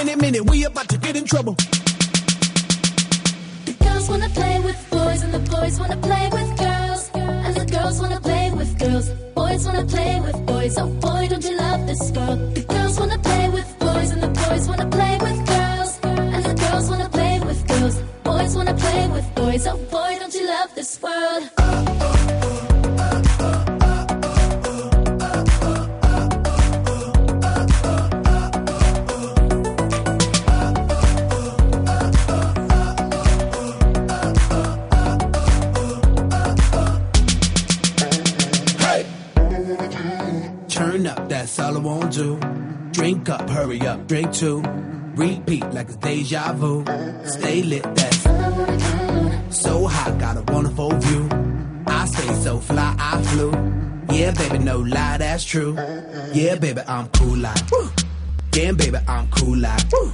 Any minute, we about to get in trouble. The girls wanna play with boys and the boys wanna play with girls. And the girls wanna play with girls. Boys wanna play with boys. Oh boy, don't you love this girl? The girls wanna play with boys and the boys wanna play with girls. And the girls wanna play with girls. Boys wanna play with boys. Oh boy, don't you love this world? Drink up, hurry up, drink two. Repeat like it's deja vu. Stay lit, that's so hot, got a wonderful view. I stay so fly, I flew. Yeah, baby, no lie, that's true. Yeah, baby, I'm cool like. Woo. Yeah, baby, I'm cool like. Woo.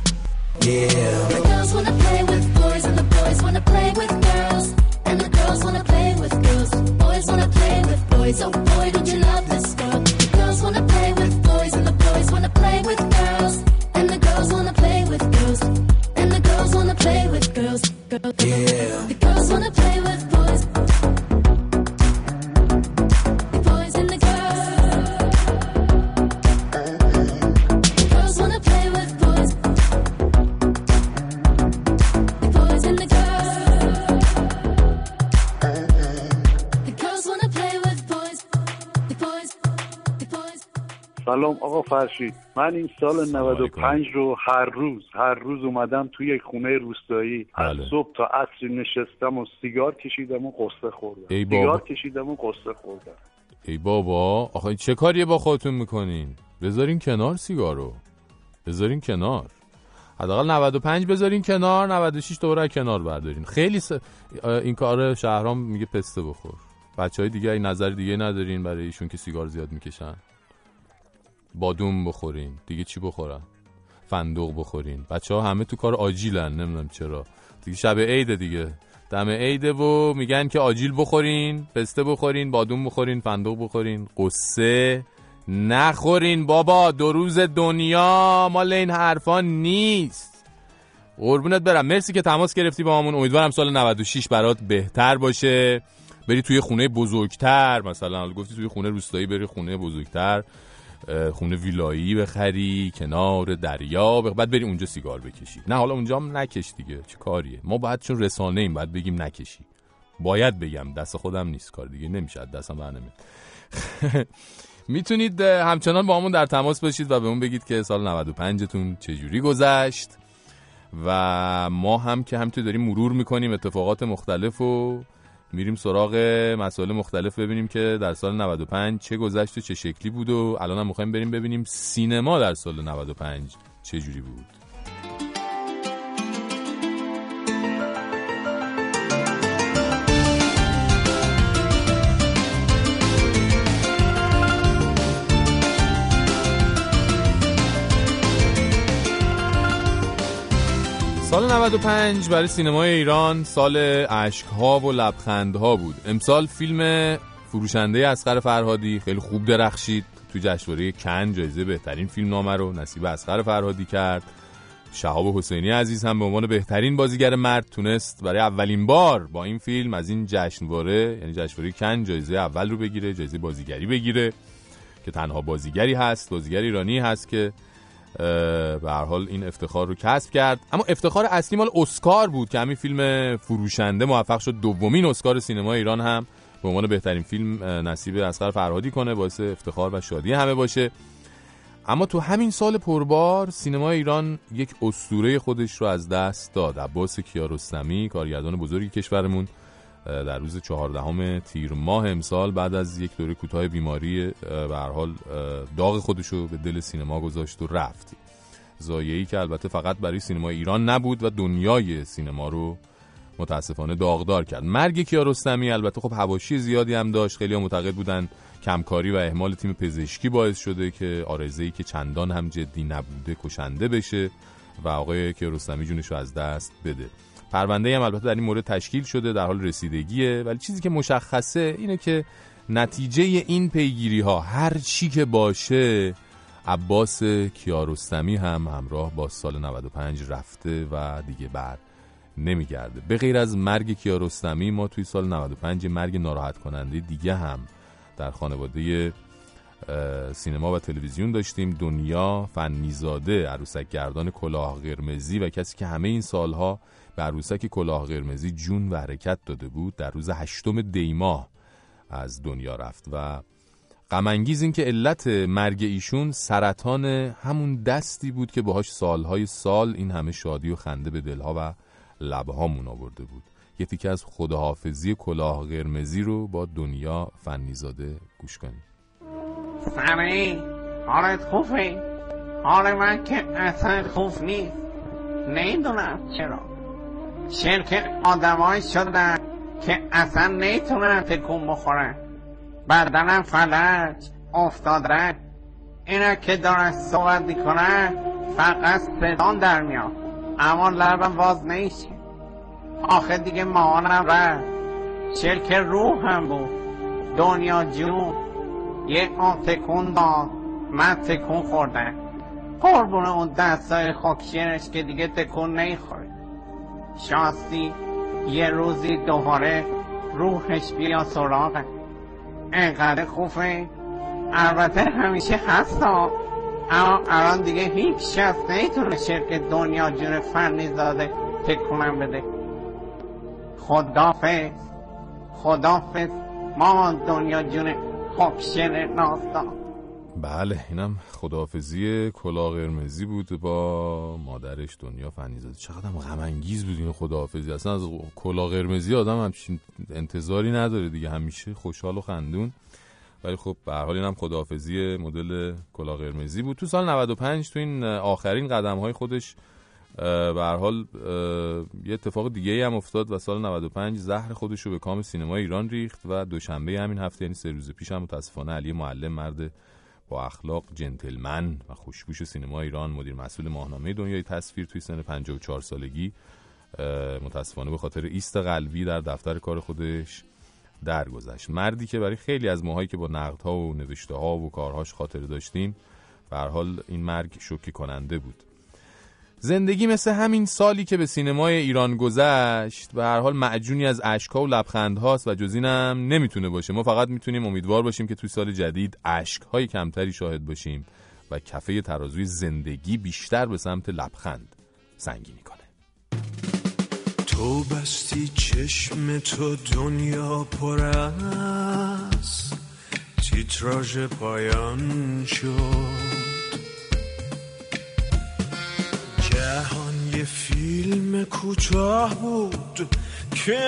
Yeah. The girls wanna play with boys and the boys wanna play with girls. And the girls wanna play with girls. Boys wanna play with boys. Oh boy, don't you love play with girls. And the girls wanna play with girls. And the girls wanna play with girls. Girl, Yeah. سلام آقا فرشید من این سال 95 رو هر روز هر روز اومدم توی یک خونه روستایی. از بله. صبح تا عصر نشستم و سیگار کشیدم و قصه خوردم. ای بابا. سیگار کشیدم و قصه خوردم. ای بابا. آخه چه کاریه با خودتون می‌کنین؟ بذارین کنار سیگارو. بذارین کنار. حداقل 95 بذارین کنار 96 دوباره کنار بردارین. خیلی س... این کار شهرام میگه پسته بخور. بچه های دیگه این نظر دیگه ندارین برای ایشون که سیگار زیاد می‌کشن. بادوم بخورین. دیگه چی بخورن؟ فندق بخورین. بچه ها همه تو کار آجیلن. نمی‌دونم چرا. دیگه شب عیده دیگه. دم عیده و میگن که آجیل بخورین پسته بخورین بادوم بخورین فندق بخورین. قصه نخورین بابا. دو روز دنیا مال این حرفا نیست. قربونت برم. مرسی که تماس گرفتی با همون. امیدوارم سال 96 برات بهتر باشه. بری توی خونه بزرگتر. مثلا گفتی توی خونه روستایی بری خونه بزرگتر. خونه ویلایی بخری کنار دریا. بعد بری اونجا سیگار بکشی. نه حالا اونجا هم نکش دیگه چه کاریه؟ ما باید چون رسانه ایم باید بگیم نکشی. باید بگم دست خودم نیست کار دیگه نمیشه دستم بر نمیاد. [LAUGHS] می‌تونید همچنان با همون در تماس باشید و بهمون بگید که سال 95 تون چجوری گذشت. و ما هم که همینطور داریم مرور می‌کنیم اتفاقات مختلف و میریم سراغ مسائل مختلف ببینیم که در سال 95 چه گذشت و چه شکلی بود و الان هم می‌خوایم بریم ببینیم سینما در سال 95 چه جوری بود. سال 95 برای سینمای ایران سال اشکها و لبخندها بود. امسال فیلم فروشنده اسقر فرهادی خیلی خوب درخشید. تو جشنواره کن جایزه بهترین فیلم نامه رو نصیب اسقر فرهادی کرد. شهاب حسینی عزیز هم به عنوان بهترین بازیگر مرد تونست برای اولین بار با این فیلم از این جشنواره یعنی جشنواره کن جایزه اول رو بگیره جایزه بازیگری بگیره که تنها بازیگری هست بازیگر ایرانی هست که به حال این افتخار رو کسب کرد. اما افتخار اصلی مال اسکار بود که همین فیلم فروشنده موفق شد. دومین اسکار سینما ایران هم به عنوان بهترین فیلم نصیب اسقر فرهادی کنه باعث افتخار و شادی همه باشه. اما تو همین سال پربار سینما ایران یک اسطوره خودش رو از دست داد. عباس کیارستمی کارگردان بزرگی کشورمون در روز چهاردهم تیر ماه امسال بعد از یک دوره کوتاه بیماری به حال داغ خودش رو به دل سینما گذاشت و رفت. زایعی که البته فقط برای سینما ایران نبود و دنیای سینما رو متاسفانه داغدار کرد. مرگ کیارستمی البته خب حواشی زیادی هم داشت. خیلی معتقد بودن کمکاری و اهمال تیم پزشکی باعث شده که آرزه‌ای که چندان هم جدی نبوده کشنده بشه و آقای کیارستمی جونش رو از دست بده. پرونده هم البته در این مورد تشکیل شده در حال رسیدگیه. ولی چیزی که مشخصه اینه که نتیجه این پیگیری ها هر چی که باشه عباس کیارستمی هم همراه با سال 95 رفته و دیگه بر نمیگرده. به غیر از مرگ کیارستمی ما توی سال 95 یه مرگ ناراحت کننده دیگه هم در خانواده سینما و تلویزیون داشتیم. دنیا فنیزاده عروسک گردان کلاه قرمزی و کسی که همه این سالها به عروسک کلاه قرمزی جون و حرکت داده بود در روز هشتم دیماه از دنیا رفت و غمانگیز این که علت مرگ ایشون سرطان همون دستی بود که باهاش سالهای سال این همه شادی و خنده به دلها و لبهامون آورده بود. یه تیکه از خداحافظی کلاه قرمزی رو با دنیا فنیزاده گوش کنیم. سمی حالت خوبه حال من که اصلا خوب نیست. نمی‌دونم چرا. شرکت آدمایی شدن که اصلا نمی‌تونن تکون بخورن. بدنم فلج افتاد اینا که دارن صحبت می‌کنن فقط صدان در میاد. اما لبم باز نمیشه. آخه دیگه مامانم رفت. شرک روح هم بود. دنیا جون. یه آن تکون داد. من تکون خوردم. قربون اون دستای خاکشیرش که دیگه تکون نیخوره شاستی یه روزی دوباره روحش بیا سراغه انقدر خوبه البته همیشه هستا. اما الان دیگه هیچ شخص نمی‌تونه شرکت دنیا جون فنی زاده تکونم بده. خدافز خدافز مامان دنیا جون خاکشیر ناستان بله اینم خداحافظی کلاه قرمزی بود با مادرش دنیا فنیزاده چقدر غم انگیز بود این خداحافظی. اصلا از کلاه قرمزی آدم همچین انتظاری نداره دیگه. همیشه خوشحال و خندون. ولی خب به حال اینم خداحافظی مدل کلاه قرمزی بود. تو سال 95 تو این آخرین قدم های خودش به حال یه اتفاق دیگه هم افتاد و سال 95 زهر خودش رو به کام سینما ایران ریخت و دوشنبه همین هفته یعنی سه روز پیش هم متاسفانه علی معلم مرد با اخلاق جنتلمن و خوشبوش سینما ایران مدیر مسئول ماهنامه دنیای تصویر توی سن 54 سالگی متاسفانه به خاطر ایست قلبی در دفتر کار خودش درگذشت. مردی که برای خیلی از ماهایی که با نقدها و نوشته ها و کارهاش خاطره داشتیم به حال این مرگ شوکه کننده بود. زندگی مثل همین سالی که به سینمای ایران گذشت به هر حال معجونی از اشکها و لبخندهاست و جز اینم نمی‌تونه باشه. ما فقط می‌تونیم امیدوار باشیم که توی سال جدید اشکهای کمتری شاهد باشیم و کفه ترازوی زندگی بیشتر به سمت لبخند سنگینی کنه. تو بستی چشم تو دنیا پر از تیتراژ پایان شد. جهان یه فیلم کوتاه بود که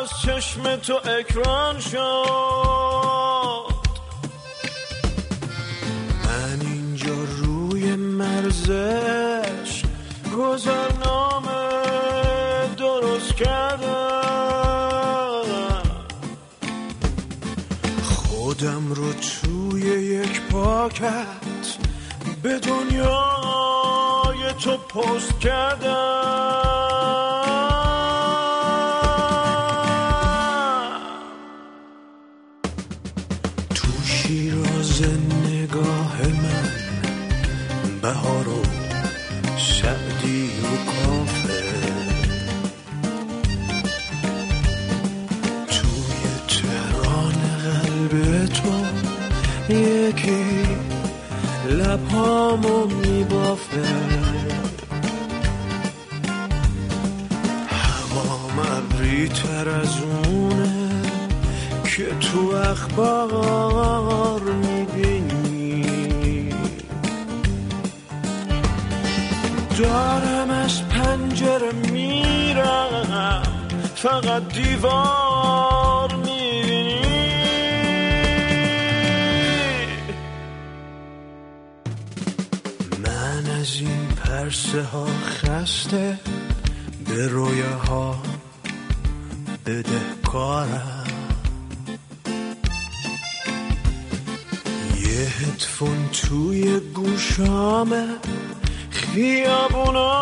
از چشم تو اکران شد. من اینجا روی مرزش گذرنامه درست کردم. خودم رو توی یک پاکت به دنیای تو پست کردم تو شیراز نگاه من بهار و سعدی و کافه. توی تهران قلب تو یکی لبهامو میبافه. تو اخبار می‌بینی. دارم از پنجره میرم فقط دیوار می‌بینی. من از این پرسه ها خسته به رویاها بدهکارم. یه هدفون توی گوشامه خیابونا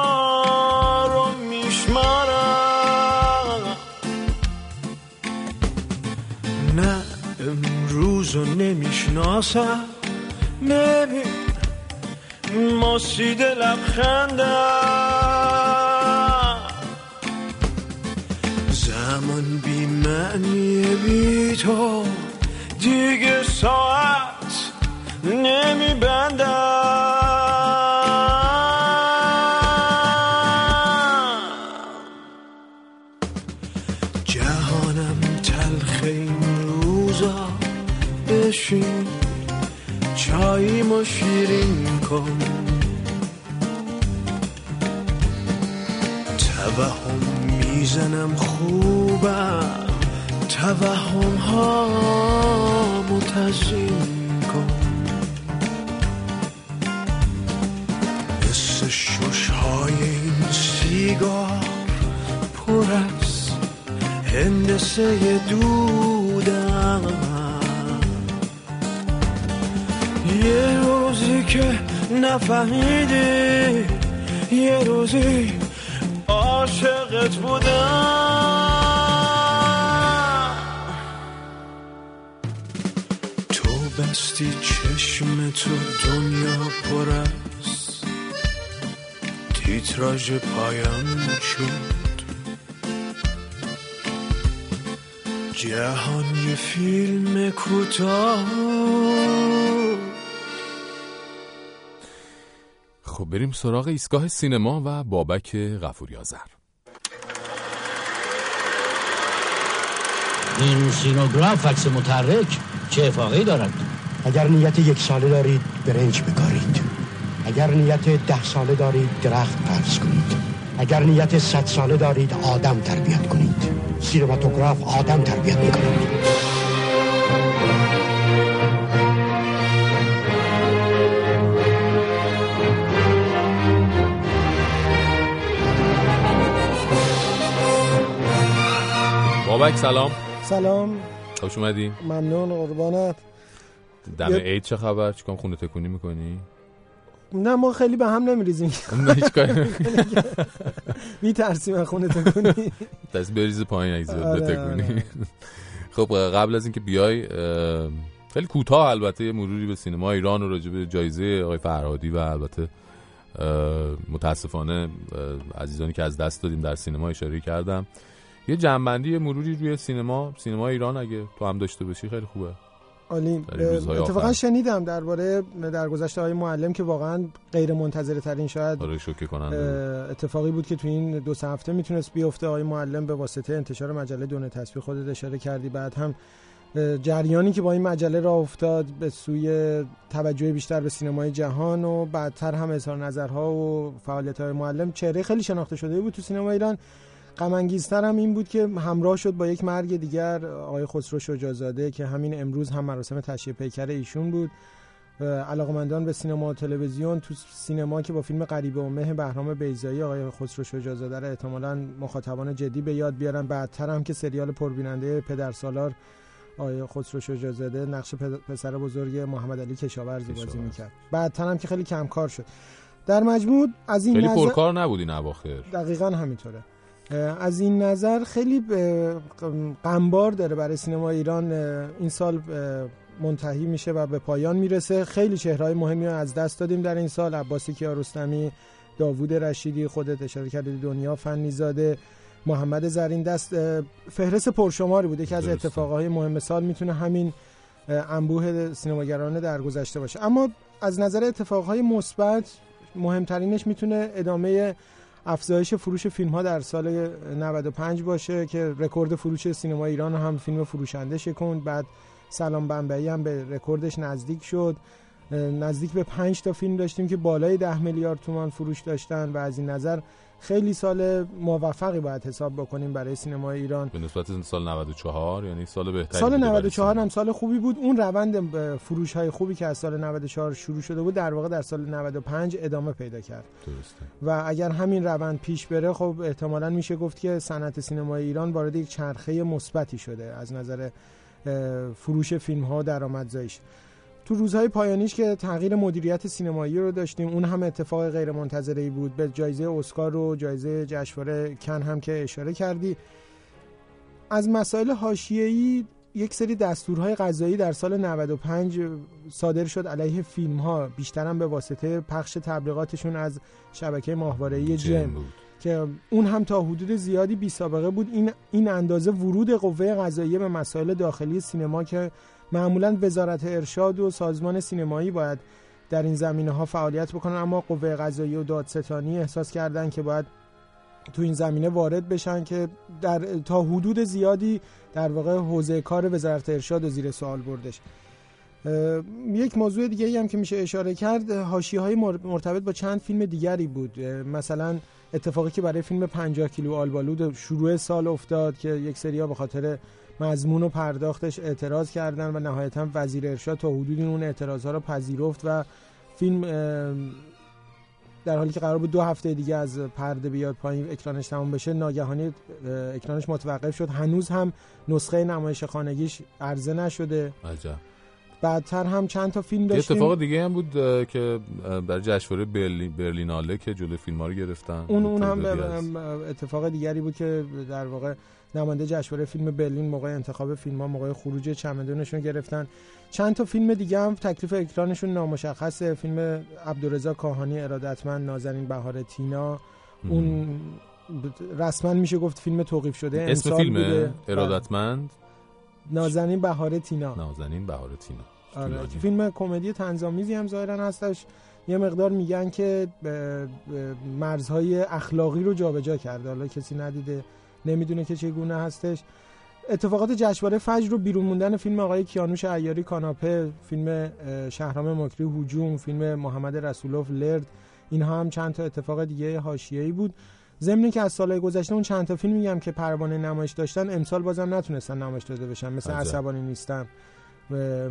رو میشمارم. نه امروز رو نمی‌شناسم نمی ماسید لبخندم. زمان بی معنی بی تو دیگه ساعت نمی جهانم تلخ این روزا بشین چای شیرین کن. توهم می‌زنم خوبم توهم ها متزین. سیگار پر از هندسه دودم. یه روزی که نفهمیدی یه روزی عاشقت بودم. تو بستی چشم تو دنیا پر تیتراژ پایان شد. جهان یه فیلم کوتاه. خب بریم سراغ ایستگاه سینما و بابک غفوری آذر این سینوگراف عکس متحرک چه افاقی دارد؟ اگر نیت یک ساله دارید برنج بکارید. اگر نیت ده ساله دارید درخت پرس کنید. اگر نیت صد ساله دارید آدم تربیت کنید. سینماتوگراف آدم تربیت می‌کنید بابک سلام. سلام. خوش اومدی. ممنون قربانت. دم عید چه خبر؟ چیکار خونه تکونی می‌کنی؟ نه ما خیلی به هم نمیریزیم. نه، هیچ کاری. [LAUGHS] میترسیم از خونه تکونی. دست بریز پایین اگه زیاد آره، بتکونی آره. خب قبل از اینکه بیای خیلی کوتاه البته یه مروری به سینما ایران و راجع به جایزه آقای فرهادی و البته متاسفانه عزیزانی که از دست دادیم در سینما اشاره کردم. یه جنبندی مروری روی سینما سینما ایران اگه تو هم داشته باشی خیلی خوبه. عالی. روزهای اتفاقا. شنیدم درباره در گذشته های معلم که واقعا غیر منتظره ترین شاید آره اتفاقی بود که تو این دو سه هفته می‌تونست بیفته. آقای معلم به واسطه انتشار مجله دونه تصویر خودت اشاره کردی. بعد هم جریانی که با این مجله را افتاد به سوی توجه بیشتر به سینمای جهان و بعدتر هم اظهار نظرها و فعالیت های معلم چهره خیلی شناخته شده بود تو سینما ایران. غم هم این بود که همراه شد با یک مرگ دیگر آقای خسرو شجاعزاده که همین امروز هم مراسم تشییع پیکر ایشون بود. علاقمندان به سینما و تلویزیون تو سینما که با فیلم غریبه و مه بهرام بیزایی آقای خسرو شجاعزاده رو احتمالاً مخاطبان جدی به یاد بیارن بعدتر هم که سریال پربیننده پدر سالار آقای خسرو شجاعزاده نقش پسر بزرگ محمد علی کشاورزی بازی می‌کرد. بعدتر هم که خیلی کم کار شد. در مجموع از این خیلی نظر پرکار نبودی این اواخر. دقیقا همینطوره. از این نظر خیلی غمبار داره برای سینما ایران این سال منتهی میشه و به پایان می‌رسه. خیلی چهرهای مهمی رو از دست دادیم در این سال. عباسی کیارستمی داوود رشیدی خودت اشاره کردی دنیا فنیزاده محمد زرین دست فهرست پرشماری بوده که از. اتفاقهای مهم سال می‌تونه همین انبوه سینماگران در گذشته باشه. اما از نظر اتفاقهای مثبت مهمترینش می‌تونه ادامه افزایش فروش فیلم ها در سال 95 باشه که رکورد فروش سینما ایران هم فیلم فروشنده شکوند بعد سلام بمبئی هم به رکوردش نزدیک شد. نزدیک به 5 تا فیلم داشتیم که بالای 10 میلیارد تومان فروش داشتن و از این نظر خیلی سال موفقی باید حساب بکنیم برای سینما ایران. به نسبت سال 94 یعنی سال بهتری سال بوده برای 94 هم سال خوبی بود. اون روند فروش های خوبی که از سال 94 شروع شده بود در واقع در سال 95 ادامه پیدا کرد. درسته. و اگر همین روند پیش بره خب احتمالا میشه گفت که صنعت سینمای ایران وارد یک چرخه مثبتی شده از نظر فروش فیلم ها درآمدزاییش. تو روزهای پایانیش که تغییر مدیریت سینمایی رو داشتیم اون هم اتفاق غیر منتظره بود. به جایزه اسکار و جایزه جشنواره کن هم که اشاره کردی. از مسائل حاشیه‌ای یک سری دستورهای قضایی در سال 95 صادر شد علیه فیلم ها بیشتر هم به واسطه پخش تبلیغاتشون از شبکه ماهواره‌ای جن بود. که اون هم تا حدود زیادی بی سابقه بود. این این اندازه ورود قوه قضاییه به مسائل داخلی سینما که معمولا وزارت ارشاد و سازمان سینمایی باید در این زمینه ها فعالیت بکنن اما قوه قضاییه و دادستانی احساس کردن که باید تو این زمینه وارد بشن که در تا حدود زیادی در واقع حوزه کار وزارت ارشاد و زیر سوال بردش. یک موضوع دیگه هم که میشه اشاره کرد حاشیه های مرتبط با چند فیلم دیگری بود. مثلا اتفاقی که برای فیلم 50 کیلو آلبالود شروع سال افتاد که یک سریا به خاطر مضمون و پرداختش اعتراض کردن و نهایتا وزیر ارشاد تا حدودی اون اعتراض ها رو پذیرفت و فیلم در حالی که قرار بود دو هفته دیگه از پرده بیاد پایین اکرانش تمام بشه ناگهانی اکرانش متوقف شد. هنوز هم نسخه نمایش خانگیش عرضه نشده. عجب. بعدتر هم چند تا فیلم داشتیم. اتفاق دیگه هم بود که برای جشنواره برلین برلیناله که جلوی فیلم ها رو گرفتن. اون اون هم اتفاق دیگری بود که در واقع نماینده جشنواره فیلم برلین موقع انتخاب فیلم ها موقع خروج چمدونشون گرفتن. چند تا فیلم دیگه هم تکلیف اکرانشون نامشخصه فیلم عبدالرضا کاهانی ارادتمند نازنین بهار تینا. اون رسما میشه گفت فیلم توقیف شده اسم فیلم بوده. ارادتمند؟ نازنین بهار تینا. نازنین بهار تینا. آره. فیلم کمدی تنظامیزی هم ظاهرا هستش. یه مقدار میگن که مرزهای اخلاقی رو جابجا کرده. حالا کسی ندیده. نمی‌دونه که چگونه هستش. اتفاقات جشنواره فجر رو بیرون موندن فیلم آقای کیانوش عیاری کاناپه فیلم شهرام مکری هجوم فیلم محمد رسولوف لرد اینها هم چند تا اتفاق دیگه حاشیه‌ای بود. ضمن که از سالهای گذشته اون چند تا فیلم میگم که پروانه نمایش داشتن امسال بازم نتونستن نمایش داده بشن مثل. عصبانی نیستم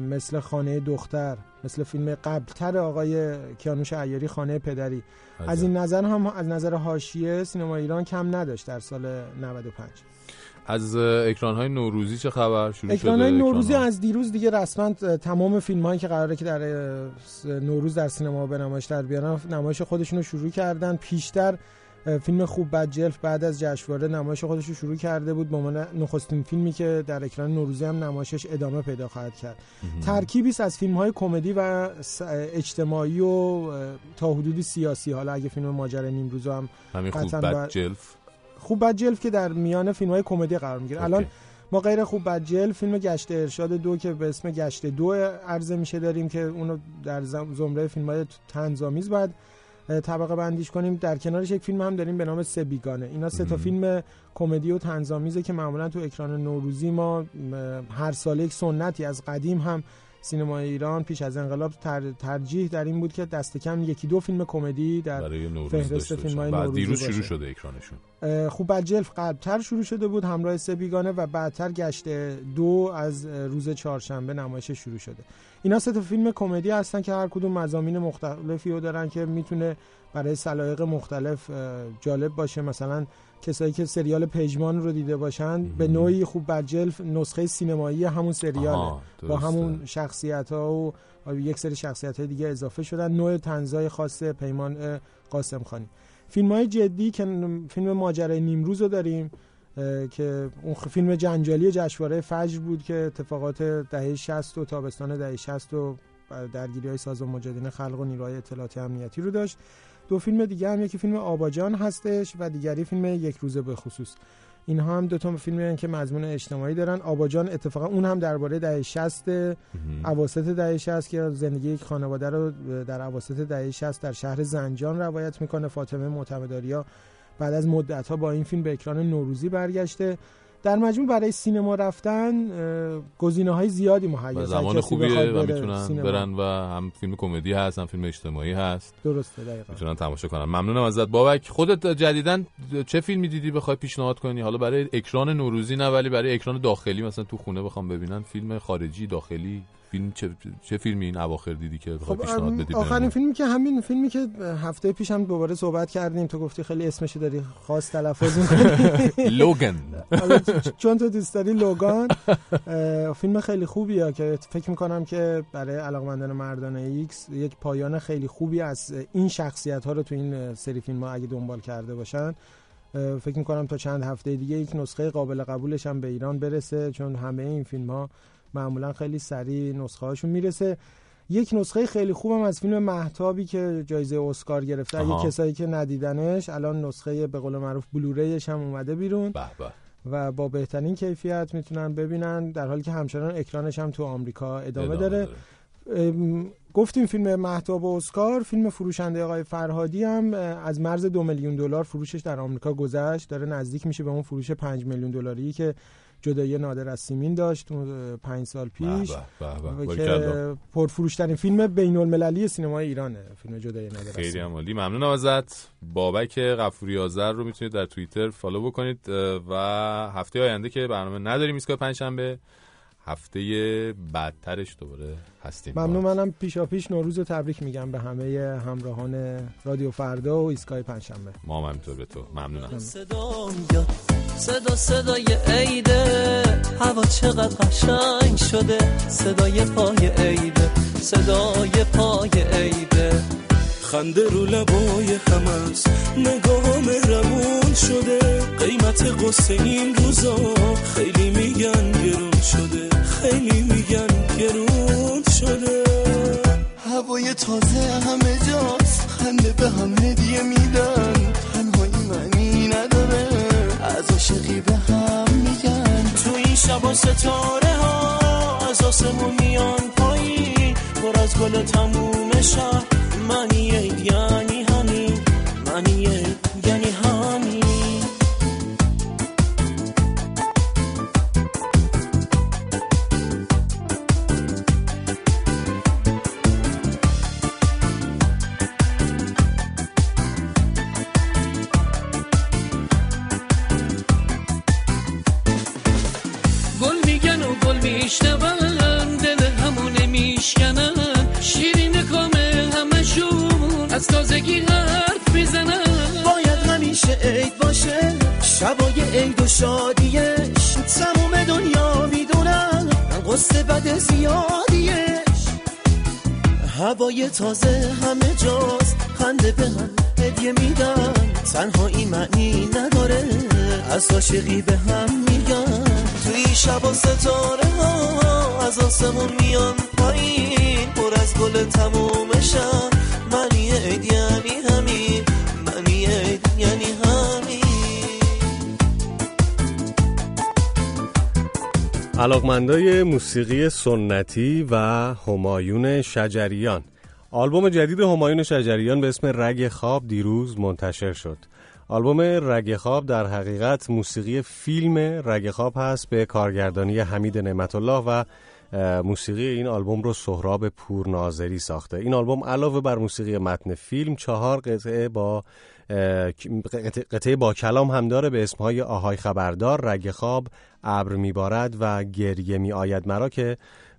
مثل خانه دختر مثل فیلم قبلتر آقای کیانوش عیاری خانه پدری. از این نظر هم از نظر حاشیه سینما ایران کم نداشت در سال 95 از اکران های نوروزی چه خبر شروع اکران شده نوروزی اکران‌ها؟ از دیروز دیگه رسما تمام فیلم هایی که قراره که در نوروز در سینما به نمایش در بیارن نمایش خودشون رو شروع کردن پیشتر فیلم خوب بد جلف بعد از جشنواره نمایش خودش رو شروع کرده بود. به عنوان نخستین فیلمی که در اکران نوروزی هم نمایشش ادامه پیدا خواهد کرد. ترکیبی است از فیلم های کمدی و اجتماعی و تا حدودی سیاسی. حالا اگه فیلم ماجرای نیمروز هم همین خوب باید- جلف. خوب بد جلف که در میان فیلم های کمدی قرار می‌گیره. الان ما غیر خوب بد جلف فیلم گشت ارشاد دو که به اسم گشت دو عرضه میشه داریم که اونو در زم- زمره فیلم های تنظامیز بعد طبقه بندیش کنیم. در کنارش یک فیلم هم داریم به نام سه بیگانه. اینا سه تا فیلم کمدی و تنظامیزه که معمولا تو اکران نوروزی ما هر ساله یک سنتی از قدیم هم سینمای ایران پیش از انقلاب تر- ترجیح در این بود که دست کم یکی دو فیلم کمدی در فهرست فیلم. های بعد نوروزی دیروز. شروع شده اکرانشون خوب بد جلف قبلتر شروع شده بود همراه سه بیگانه و بعدتر گشت دو از روز چهارشنبه نمایش شروع شده اینا سه تا فیلم کمدی هستن که هر کدوم مزامین مختلفی رو دارن که می‌تونه برای سلایق مختلف جالب باشه مثلا کسایی که سریال پژمان رو دیده باشن به نوعی خوب بد جلف نسخه سینمایی همون سریاله. آها، با. همون شخصیت ها و یک سری شخصیت های دیگه اضافه شدن. نوع تنزای خاص پیمان قاسم خانی. فیلم های جدی که فیلم ماجرای نیمروز رو داریم که اون فیلم جنجالی جشنواره فجر بود که اتفاقات دهه 60 و تابستان دهه 60 و درگیری های سازمان مجاهدین خلق و نیروهای اطلاعاتی امنیتی رو داشت. دو فیلم دیگه هم یکی فیلم آباجان هستش و دیگری فیلم یک روزه به خصوص. اینها هم دو تا فیلمی هستند که مضمون اجتماعی دارن. آباجان اتفاقا اون هم درباره دهه 60 اواسط دهه 60 که زندگی یک خانواده رو در اواسط دهه 60 در شهر زنجان روایت می‌کنه. فاطمه معتمداریا بعد از مدت ها با این فیلم به اکران نوروزی برگشته. در مجموع برای سینما رفتن گزینه های زیادی مهیا زمان خوبیه و می‌تونن برن و هم فیلم کمدی هست هم فیلم اجتماعی هست. درسته دقیقا. می‌تونن تماشا کنن. ممنونم ازت بابک. خودت جدیدن چه فیلمی دیدی بخوای پیشنهاد کنی؟ حالا برای اکران نوروزی نه ولی برای اکران داخلی مثلا تو خونه بخوام ببینن فیلم خارجی داخلی. فیلم چه, چه فیلمی این اواخر دیدی که بخوای خب پیشنهاد بدی آخرین؟ فیلمی که همین فیلمی که هفته پیش هم دوباره صحبت کردیم تو گفتی خیلی اسمش داری خاص تلفظ می‌کنی. [LAUGHS] چ- چون تو دوست داری لوگان فیلم خیلی خوبیه که فکر می‌کنم که برای علاقمندان مردان ایکس یک پایان خیلی خوبی از این شخصیت ها رو تو این سری فیلم ها اگه دنبال کرده باشن. فکر می‌کنم تا چند هفته دیگه یک نسخه قابل قبولش هم به ایران برسه چون همه این فیلم ها معمولا خیلی سریع نسخه هاشون می‌رسه. یک نسخه خیلی خوبم از فیلم محتابی که جایزه اسکار گرفته. اگه. کسایی که ندیدنش الان نسخه به قول معروف بلوریش هم اومده بیرون. به به. و با بهترین کیفیت می‌تونن ببینن در حالی که همچنان اکرانش هم تو آمریکا ادامه, ادامه داره, ام، گفتیم فیلم محتاب و اسکار فیلم فروشنده آقای فرهادی هم از مرز دو میلیون دلار فروشش در آمریکا گذشت. داره نزدیک میشه به اون فروش پنج میلیون دلاری که جدایی نادر از سیمین داشت پنج سال پیش. به به به. و باریکلا. که پرفروشترین فیلم بین المللی سینمای ایرانه فیلم جدایی نادر خیلی عالی. ممنونم ازت بابک غفوری آذر رو می‌تونید در توییتر فالو بکنید و هفته آینده که برنامه نداریم ایستگاه پنجشنبه هفته بعدترش دوباره هستیم. ممنون منم پیشا پیش نوروز رو تبریک میگم به همه همراهان رادیو فردا و ایستگاه پنجشنبه. ما هم همینطور به تو. ممنونم. صدا صدای عیده. هوا چقدر قشنگ شده. صدای پای عیده. صدای پای عیده. خنده رو لبای است. نگاه مهربون شده. قیمت قصه این روزا خیلی میگن گرون شده. خیلی میگن گرون شده. هوای تازه همه جاست. خنده به هم هدیه میدن. از عاشقی به هم میگن. تو این شبا ستاره ها از آسمون میان پایین. پر از گل تموم شهر. عید یعنی همین. عید یعنی همین. میشنون دل همونه میشکنن شیرین کامه همشون از تازگی حرف می‌زنن باید همیشه عید باشه شبای عید و شادیش تموم دنیا می‌دونن قصه بد زیادیش هوای تازه همه جاست خنده به هم هدیه میدن تنهایی معنی نداره از عاشقی به هم میگن توی شب و ستاره ها از آسمون میان پایین. پر از گل تموم شب معنی عید یعنی همین. معنی عید یعنی همین. علاقمندای موسیقی سنتی و همایون شجریان. آلبوم جدید همایون شجریان به اسم رگ خواب دیروز منتشر شد. آلبوم رگ خواب در حقیقت موسیقی فیلم رگ خواب هست به کارگردانی حمید نعمت الله و موسیقی این آلبوم رو سهراب پورناظری ساخته. این آلبوم علاوه بر موسیقی متن فیلم چهار قطعه با قطعه با کلام هم داره به اسمهای آهای خبردار رگ خواب ابر میبارد و گریه می آید. مرا که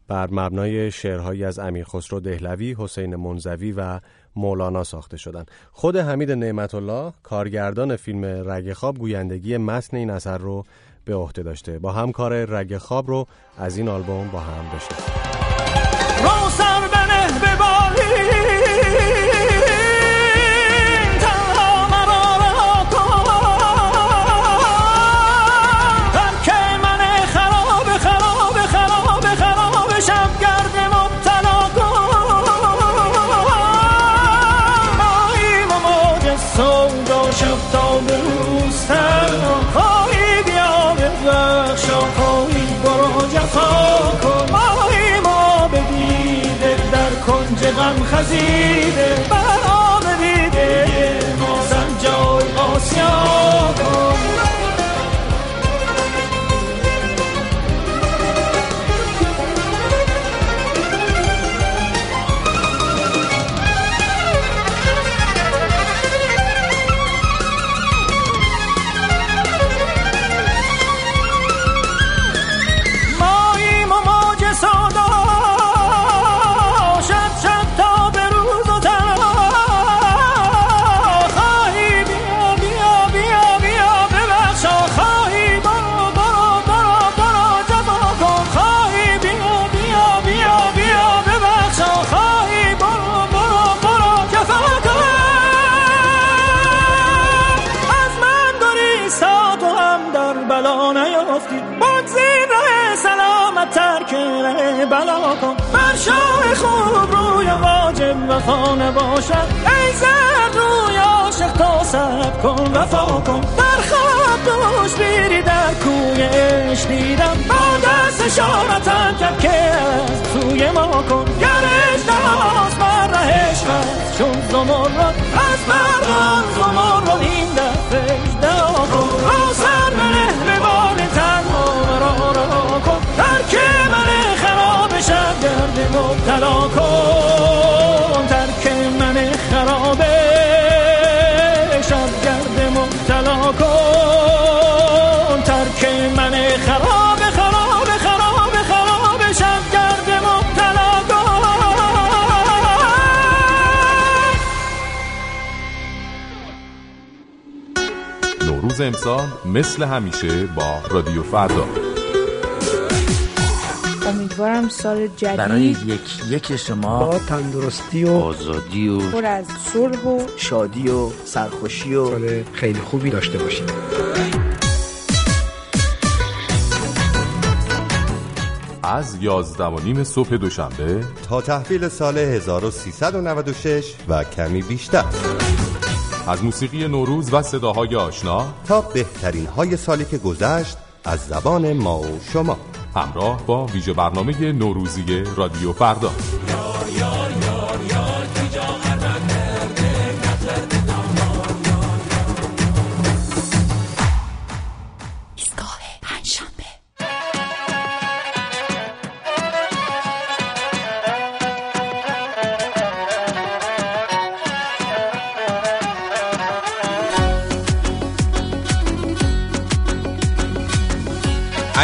بر مبنای شعرهایی از امیر خسرو دهلوی، حسین منزوی و مولانا ساخته شدند. خود حمید نعمت الله کارگردان فیلم رگ خواب گویندگی متن این اثر رو به عهده داشته. با هم کار رگ خواب رو از این آلبوم با هم بشنویم. غم خانه باشد. ای زن روی عاشق تا سب کن وفا کن. در خواب دوش بیری در کویش دیدم. با دست اشارتم کرد که از سوی ما کن. گرش نماز من رهش هست چون زمرد از مردان زمرد این دفعه اجدا کن. را سر به بار تنها را را کن. ترک من خراب شد گرد مبتلا کن. نوروز امسال مثل همیشه با رادیو فردا. امیدوارم سال جدید برای یک یک شما با تندرستی و آزادی و پر از صلح و شادی و سرخوشی و سال خیلی خوبی داشته باشید. از یازده و نیم صبح دوشنبه تا تحویل سال 1396 و کمی بیشتر. از موسیقی نوروز و صداهای آشنا تا بهترین های سالی که گذشت از زبان ما و شما. همراه با ویژه برنامه نوروزی رادیو فردا.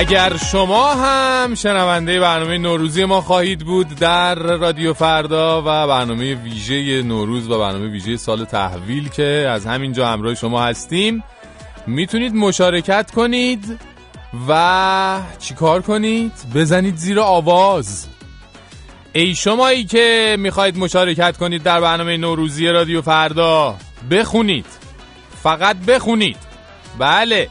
اگر شما هم شنونده برنامه نوروزی ما خواهید بود در رادیو فردا و برنامه ویژه نوروز و برنامه ویژه سال تحویل که از همینجا همراه شما هستیم می‌تونید مشارکت کنید و چیکار کنید؟ بزنید زیر آواز. ای شمایی که می‌خواید مشارکت کنید در برنامه نوروزی رادیو فردا بخونید. فقط بخونید. بله.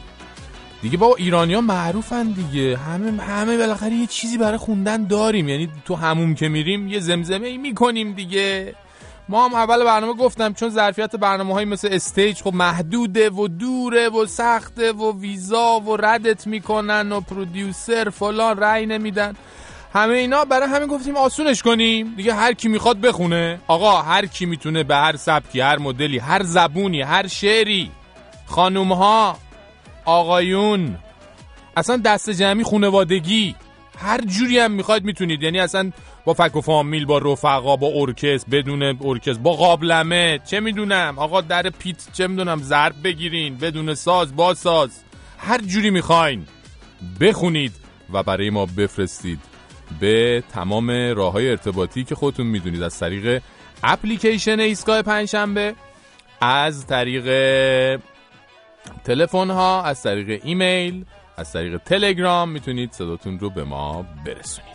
دیگه با ایرانی ها معروفن دیگه. همه همه بالاخره یه چیزی برای خوندن داریم. یعنی تو هموم که میریم یه زمزمه ای می‌کنیم دیگه. ما هم اول برنامه گفتم چون ظرفیت برنامه های مثل استیج خب محدوده و دوره و سخته و ویزا و ردت می‌کنن و پرودیوسر فلان رأی نمیدن. همه اینا برای همین گفتیم آسونش کنیم. دیگه هر کی می‌خواد بخونه. آقا هر کی می‌تونه به هر سبکی هر مدلی هر زبونی هر شعری خانوم ها آقایون اصلا دست جمعی خونوادگی هر جوری هم می‌خواید می‌تونید. یعنی اصلا با فک و فامیل با رفقا با ارکست بدون ارکست با قابلمه. چه می‌دونم؟ آقا در پیت چه می‌دونم ضرب بگیرین بدون ساز با ساز. هر جوری می‌خواین. بخونید و برای ما بفرستید به تمام راه های ارتباطی که خودتون می‌دونید. از طریق اپلیکیشن ایستگاه پنجشنبه از طریق تلفن ها از طریق ایمیل از طریق تلگرام می‌تونید صداتون رو به ما برسونید.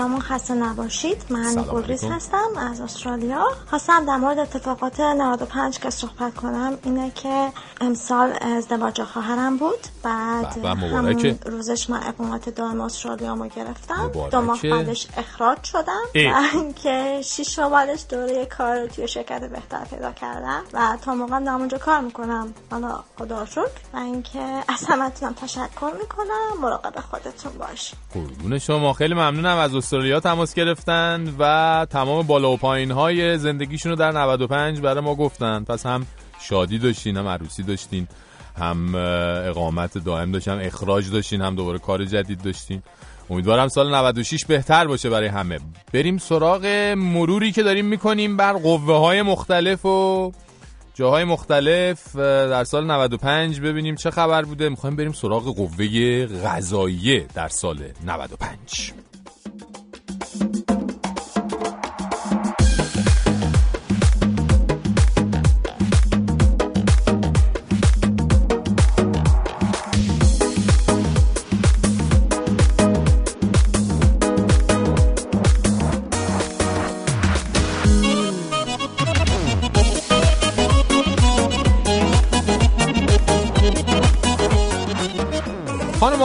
سلام و خسته نباشید. من گلریز. هستم از استرالیا. خواستم در مورد اتفاقات 95 که صحبت کنم اینه که امسال ازدواج خواهرم بود. بعد. همون روزش من اقامت دائم استرالیا ما گرفتم. دو ماه بعدش اخراج شدم. و اینکه شیش ماه بعدش دوره کار رو توی شرکت بهتر پیدا کردم. و تا موقع در اونجا کار می‌کنم. حالا خدا شکر. و اینکه از همتونم تشکر می‌کنم. مراقب خودتون باش قربون شما. خیلی ممنونم از استرالیا تماس گرفتن و تمام بالا و پایین های زندگیشون رو در 95 برای ما گفتن. پس هم شادی داشتین هم عروسی داشتین هم اقامت دائم داشتین هم اخراج داشتین هم دوباره کار جدید داشتین. امیدوارم سال 96 بهتر باشه برای همه. بریم سراغ مروری که داریم می‌کنیم بر قوه های مختلف و جاهای مختلف. در سال 95 ببینیم چه خبر بوده. می‌خوایم بریم سراغ قوه غذاییه در سال 95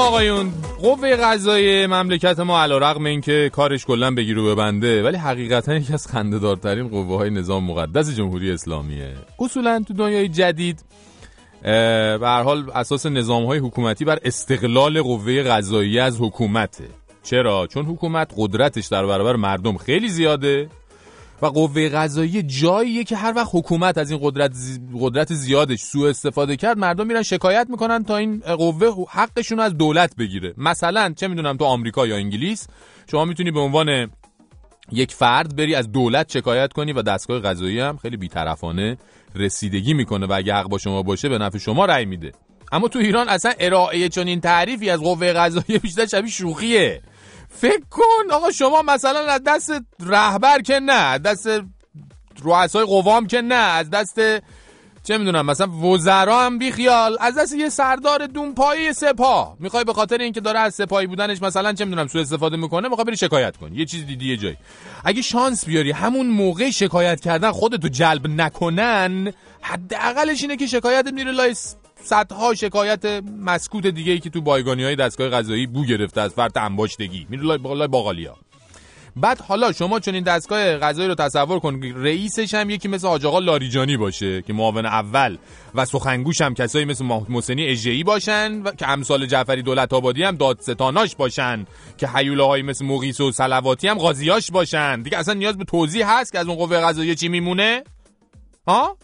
آقایون قوه قضایی مملکت ما علا رقم این که کارش کلا بگیر و ببنده ولی حقیقتا یکی از خنده‌دارترین قوه های نظام مقدس جمهوری اسلامیه. اصولا تو دنیای جدید به هر حال اساس نظام های حکومتی بر استقلال قوه قضایی از حکومته. چرا؟ چون حکومت قدرتش در برابر مردم خیلی زیاده. و قوه قضاییه جاییه که هر وقت حکومت از این قدرت زی- قدرت زیادش سوء استفاده کرد مردم میرن شکایت می‌کنن تا این قوه حقشون از دولت بگیره. مثلا چه می‌دونم تو آمریکا یا انگلیس شما می‌تونی به عنوان یک فرد بری از دولت شکایت کنی و دستگاه قضایی هم خیلی بیطرفانه رسیدگی می‌کنه و اگه حق با شما باشه به نفع شما رأی میده. اما تو ایران اصلا ارائه چنین تعریفی از قوه قضاییه بیشتر شبیه شوخیه. فکر کن آقا شما مثلا از دست رهبر که نه از دست رؤسای قوام که نه از دست چه می‌دونم مثلا وزرا هم بیخیال از دست یه سردار دونپایی سپاه. می‌خوای به خاطر اینکه داره از سپاهی بودنش مثلا چه می‌دونم سوء استفاده می‌کنه می‌خوای بری شکایت کنی یه چیز دیدی یه جایی. اگه شانس بیاری همون موقع شکایت کردن خودتو جلب نکنن حداقلش اینه که شکایت میره لای س- صدها شکایت مسکوت دیگه ای که تو بایگانی های دستگاه قضایی بو گرفته از فرد انباشتگی. میره باقالیا. بعد حالا شما چون این دستگاه قضایی رو تصور کن. رئیسش هم یکی مثل حاج آقا لاریجانی باشه که معاون اول و سخنگوش هم کسایی مثل محسنی اژه‌ای باشن و که امثال جعفری دولت آبادی هم دادستاناش باشن که حیوله های مثل مغیث و صلواتی هم قاضیاش باشن. دیگه اصلا نیاز به توضیح هست که از اون قوه قضاییه چی میمونه؟ ها؟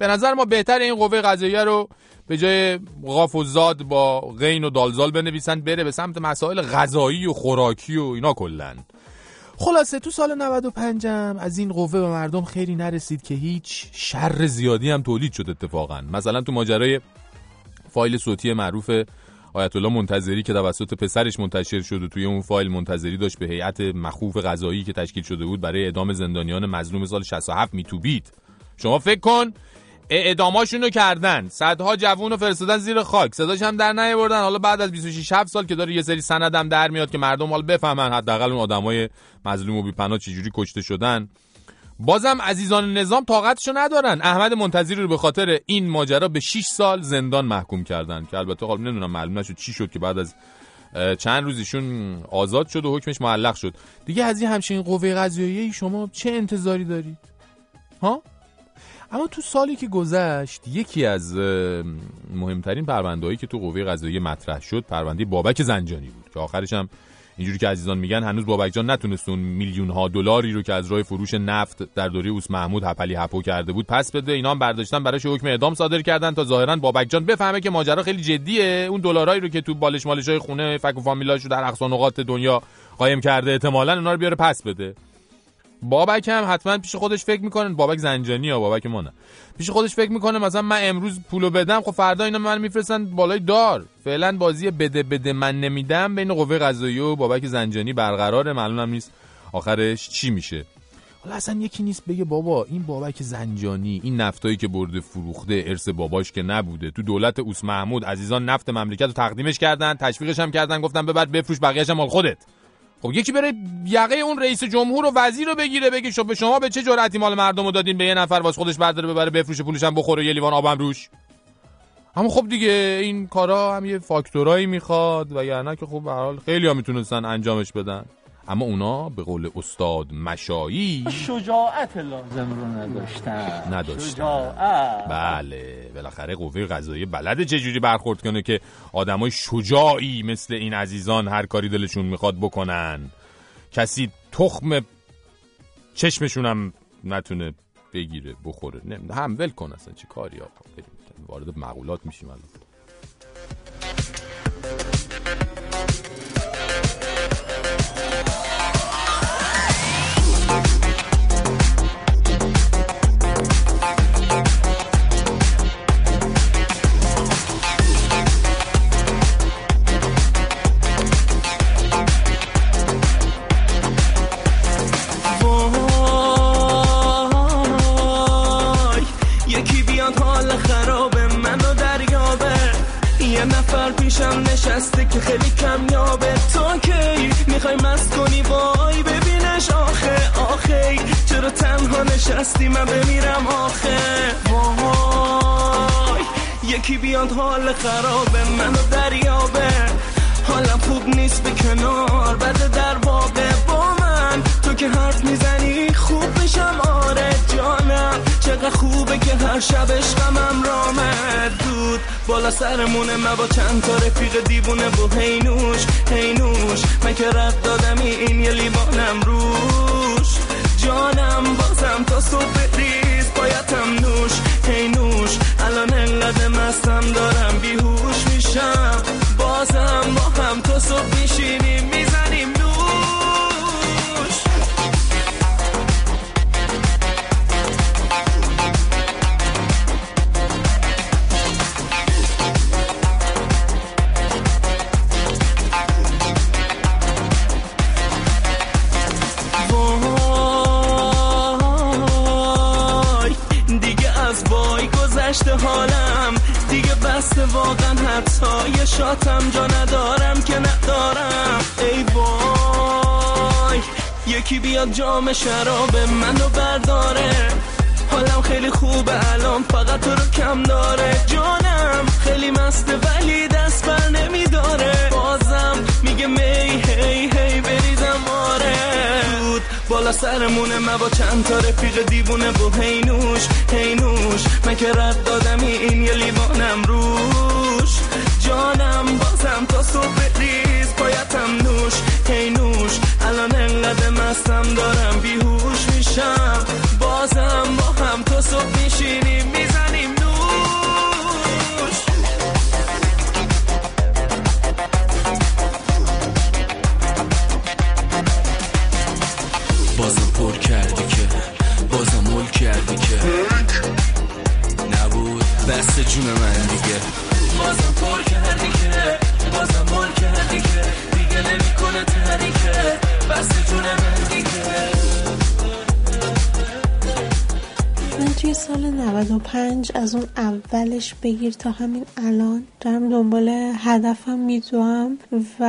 به نظر ما بهتر این قوه قضاییه رو به جای قاف و زاد با غین و دالزال بنویسن بره به سمت مسائل غذایی و خوراکی و اینا کلن. خلاصه تو سال 95 هم از این قوه به مردم خیلی نرسید که هیچ شر زیادی هم تولید شد اتفاقا. مثلا تو ماجرای فایل صوتی معروف آیت الله منتظری که توسط پسرش منتشر شد و توی اون فایل منتظری داشت به هیئت مخوف قضایی که تشکیل شده بود برای اعدام زندانیان مظلوم سال 67 میتوبید. شما فکر کن اعداماشون رو کردن. صدها جوون رو فرستادن زیر خاک. صداش هم در نیاوردن. حالا بعد از 26 7 سال که داره یه سری سند هم در میاد که مردم حالا بفهمن حداقل اون آدمای مظلوم و بی‌پناه چجوری کشته شدن. بازم عزیزان نظام طاقتشو ندارن. احمد منتظری رو به خاطر این ماجرا به 6 سال زندان محکوم کردن. که البته حالا نمی‌دونم معلوم نشد چی شد که بعد از چند روزیشون آزاد شد و حکمش معلق شد. دیگه از این همچین قوه قضاییه شما چه انتظاری دارید؟ ها؟ اما تو سالی که گذشت یکی از مهمترین پروندهایی که تو قوه قضاییه مطرح شد پرونده بابک زنجانی بود که آخرش هم اینجوری که عزیزان میگن هنوز بابک جان نتونست اون میلیون ها دلاری رو که از راه فروش نفت در دوره اوس محمود هپلی هپو کرده بود پس بده اینا هم برداشتن براش حکم اعدام صادر کردن تا ظاهرا بابک جان بفهمه که ماجرا خیلی جدیه. اون دلارایی رو که تو بالش مالش های خونه فک و فامیلاشو در اقصا نقاط دنیا قایم کرده احتمالاً اونا رو بیاره پس بده. بابک هم حتما پیش خودش فکر می‌کنه. بابک زنجانی یا بابک ما نه پیش خودش فکر می‌کنه مثلا من امروز پولو بدم خب فردا اینا من میفرستن بالای دار. فعلا بازی بده بده من نمیدم بین قوه قضاییه و بابک زنجانی برقراره. معلومم نیست آخرش چی میشه. حالا اصلا یکی نیست بگه بابا این بابک زنجانی این نفتایی که برده فروخته ارث باباش که نبوده. تو دولت اوس محمود عزیزان نفت مملکت رو تقدیمش کردن تشویقش هم کردن گفتن ببر بفروش بقیه‌ش هم مال خودت. خب یکی بره یقه اون رئیس جمهور و وزیر رو بگیره بگه شما شما به چه جرأتی مال مردم رو دادین به یه نفر واسه خودش برداره ببره بفروشه پولش هم بخوره یه لیوان آبم روش؟ اما خب دیگه این کارا هم یه فاکتورایی می‌خواد یعنی که خب به حال خیلی ها می‌تونستن انجامش بدن. اما اونا به قول استاد مشایی شجاعت لازم رو نداشتن. نداشتن. شجاعت. بله بالاخره قوه قضاییه بلده چجوری برخورد کنه که آدمای شجاعی مثل این عزیزان هر کاری دلشون می‌خواد بکنن؟ کسی تخم چشمشون هم نتونه بگیره بخوره. نه هم ول کن اصلا چه کاری آقا؟ وارد مقولات میشیم الان نشسته که خیلی کمیابه تو کی؟ می‌خوای مست کنی؟ وای ببینش. آخه آخه چرا تنها نشستی؟ من بمیرم. آخه وای. یکی بیاد حال خرابه منو دریابه. حالم خوب نیست به کنار بده در واقع با من. تو که حرف می‌زنی خوب میشم. آره جانم چقدر خوبه که هر شب عشقمم رامد دود بالا سرمونه من با چند تا رفیق دیوونه و هینوش هینوش من که رد دادم این یه لیوانم روش. جانم بازم تا صبح ریز بایدم نوش هی نوش. الان انقدر مستم دارم بیهوش میشم. بازم با هم تا صبح میشینیم می‌زنیم واقعا حتی یه شاتم جا ندارم که ندارم. ای وای یکی بیاد جام شراب منو برداره. حالم خیلی خوبه الان فقط تو رو کم داره. جانم خیلی مسته ولی دست بر نمیداره. بازم میگه می هی هی بریزم آره. دود بالا سرمونه من با چند تا رفیق دیوونه و هینوش هینوش من که رد دادم این یه لیوانم روش. جانم بازم تا صبح ریز پایتم نوش هینوش الان انقدر مستم دارم بیهوش میشم. بازم با هم تا صبح میشینیم جون من دیگه. بازم پر کردی که بازم مل کردی که دیگه. نمی‌کنه تحریکه بس جون توی سال 95 از اون اولش بگیر تا همین الان. دارم دنبال هدفم میدوم و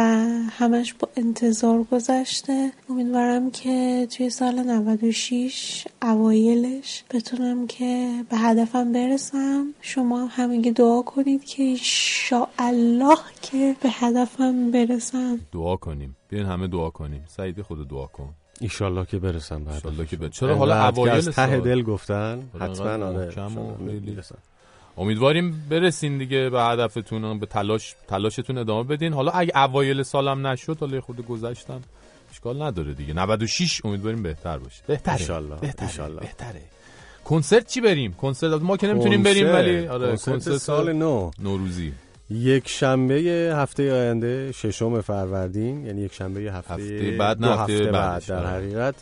همش با انتظار گذشته. امیدوارم که توی سال 96 اوایلش بتونم که به هدفم برسم. شما هم همگی دعا کنید که الله که به هدفم برسم. دعا کنیم. بیاین همه دعا کنیم. سعید خود دعا کن. ایشالله که برسم بعد ایشالله که برسم. چرا؟ حالا اوایل از ته؟ دل گفتن حالا حتما آره. امیدواریم برسین دیگه به هدفتون به تلاش تلاشتون ادامه بدین. حالا اگه اوایل سالم نشد حالا خود گذشتم اشکال نداره دیگه. 96 امیدواریم بهتر باشه. بهتره. ایشالله، بهتره ایشالله. بهتره. کنسرت چی بریم؟ کنسرت ما که نمی‌تونیم بریم. ولی آره کنسرت کنسرت سال نو. نوروزی. یک شنبه هفته آینده ششم فروردین یعنی یک شنبه هفته, هفته بعد، نه هفته هفته بعد در آره. حقیقت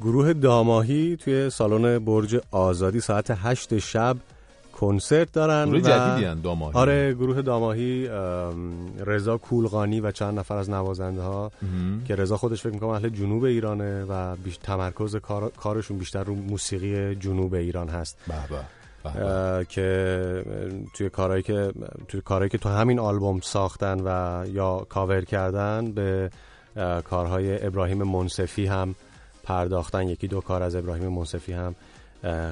گروه داماهی توی سالن برج آزادی ساعت هشت شب کنسرت دارن گروه و- جدیدی داماهی. آره گروه داماهی ام، رضا کولقانی و چند نفر از نوازنده ها مهم. که رضا خودش فکر می‌کنم اهل جنوب ایرانه و بیش تمرکز کار... کارشون بیشتر رو موسیقی جنوب ایران هست اه، که توی کارهایی که توی کارهایی که تو همین آلبوم ساختن و یا کاور کردن به کارهای ابراهیم منصفی هم پرداختن. یکی دو کار از ابراهیم منصفی هم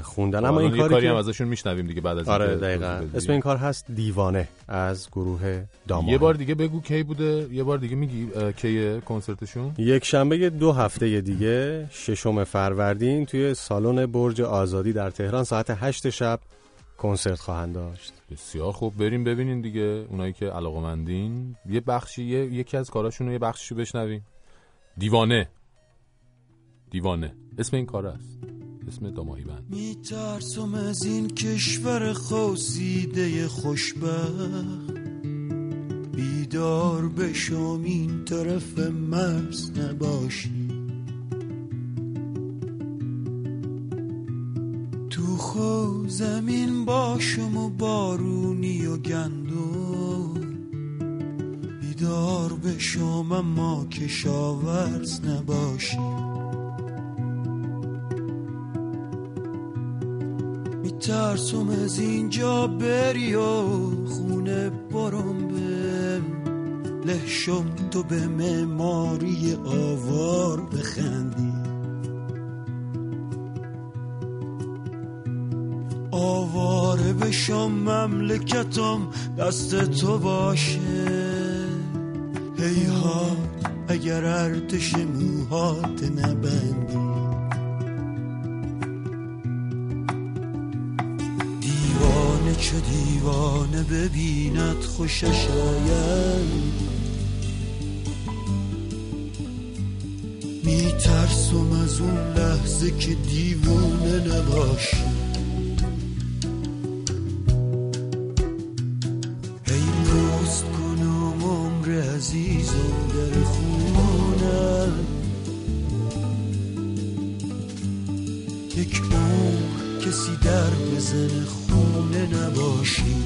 خوندن. اما این کاری هم ازشون میشنویم دیگه بعد از آره دقیقا. بدی. اسم این کار هست دیوانه از گروه داماهی یه بار دیگه بگو کی بوده یه بار دیگه میگی کیه کنسرتشون؟ یک شنبه دو هفته دیگه ششم فروردین توی سالن برج آزادی در تهران ساعت هشت شب کنسرت خواهند داشت. بسیار خوب. بریم ببینین دیگه اونایی که علاقمندین. یه بخشی یه، یکی از کاراشون رو یه بخشی بشنویم. دیوانه. دیوانه. اسم این کار است اسم داماهی بند. میترسم از این کشور خوزیده خوشبخت. بیدار بشم این طرف مرز نباشی. تو خو زمین باشم و بارونی و گندم. بیدار بشم اما کشاورز نباشی. میترسم از اینجا بری و خونه برم به لحشم تو به معماری آوار بخندی. آواره بشم مملکتم دست تو باشه. هیهات اگر ارتش موهات نبندی. چه دیوانه ببیند خوشش آید میترسم از اون لحظه که دیوونه نباشی. هی پست کنم عمر عزیزم در خونم یک عمر کسی در بزن خونه. نباشی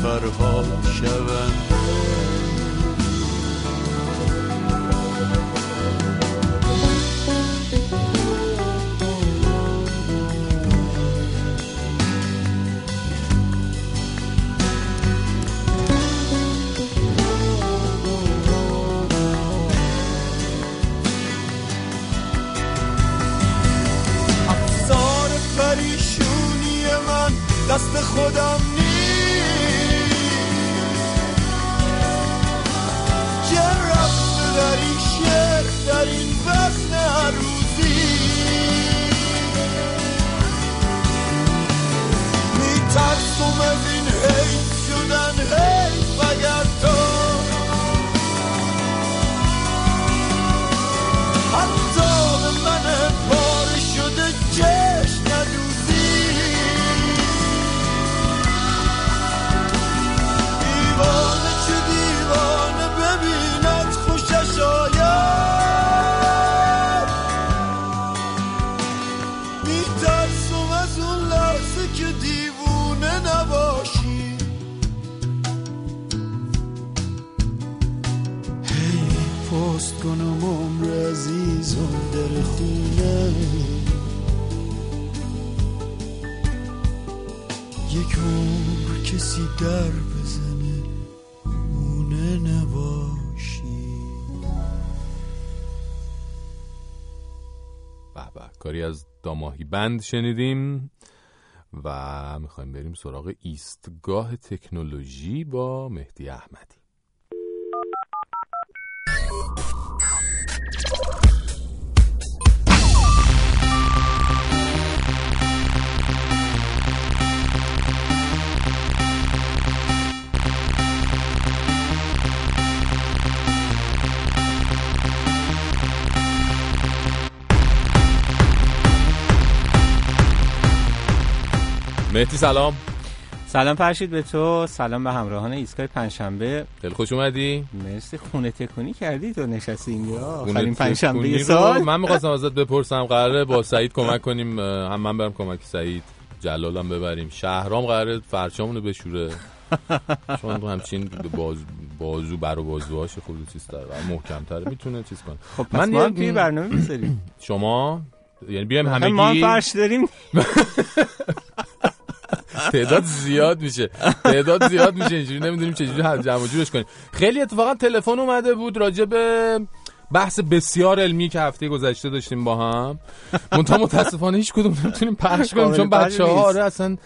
لحظه فرهاد بند شنیدیم و می‌خوایم بریم سراغ ایستگاه تکنولوژی با مهدی احمدی. مهدی سلام. سلام فرشید به تو سلام به همراهان ایستگاه پنجشنبه. خیلی خوش اومدی؟ مرسی. خونه تکونی کردی تو نشستی اینجا؟ آخرین پنجشنبه سال. من می‌خواستم ازت بپرسم قراره با سعید کمک کنیم هم من برم کمک سعید جلالم ببریم. شهرام قراره فرشامونو بشوره. [LAUGHS] چون همچین باز بازو بر و بازوهاش خود چیز داره. و محکم‌تره می‌تونه چیز کنه. خب پس ما برنامه بذاریم شما؟ یعنی بیایم ما هم همگی فرش داریم. [LAUGHS] [LAUGHS] تعداد زیاد میشه. تعداد زیاد میشه. اینجوری نمی‌دونیم چجوری هم جمع و جورش کنیم. خیلی اتفاقا تلفن اومده بود راجع به بحث بسیار علمی که هفته گذشته داشتیم با هم. منتها متاسفانه هیچ کدوم نمی‌تونیم پخش کنیم چون بچه ها. آره اصلا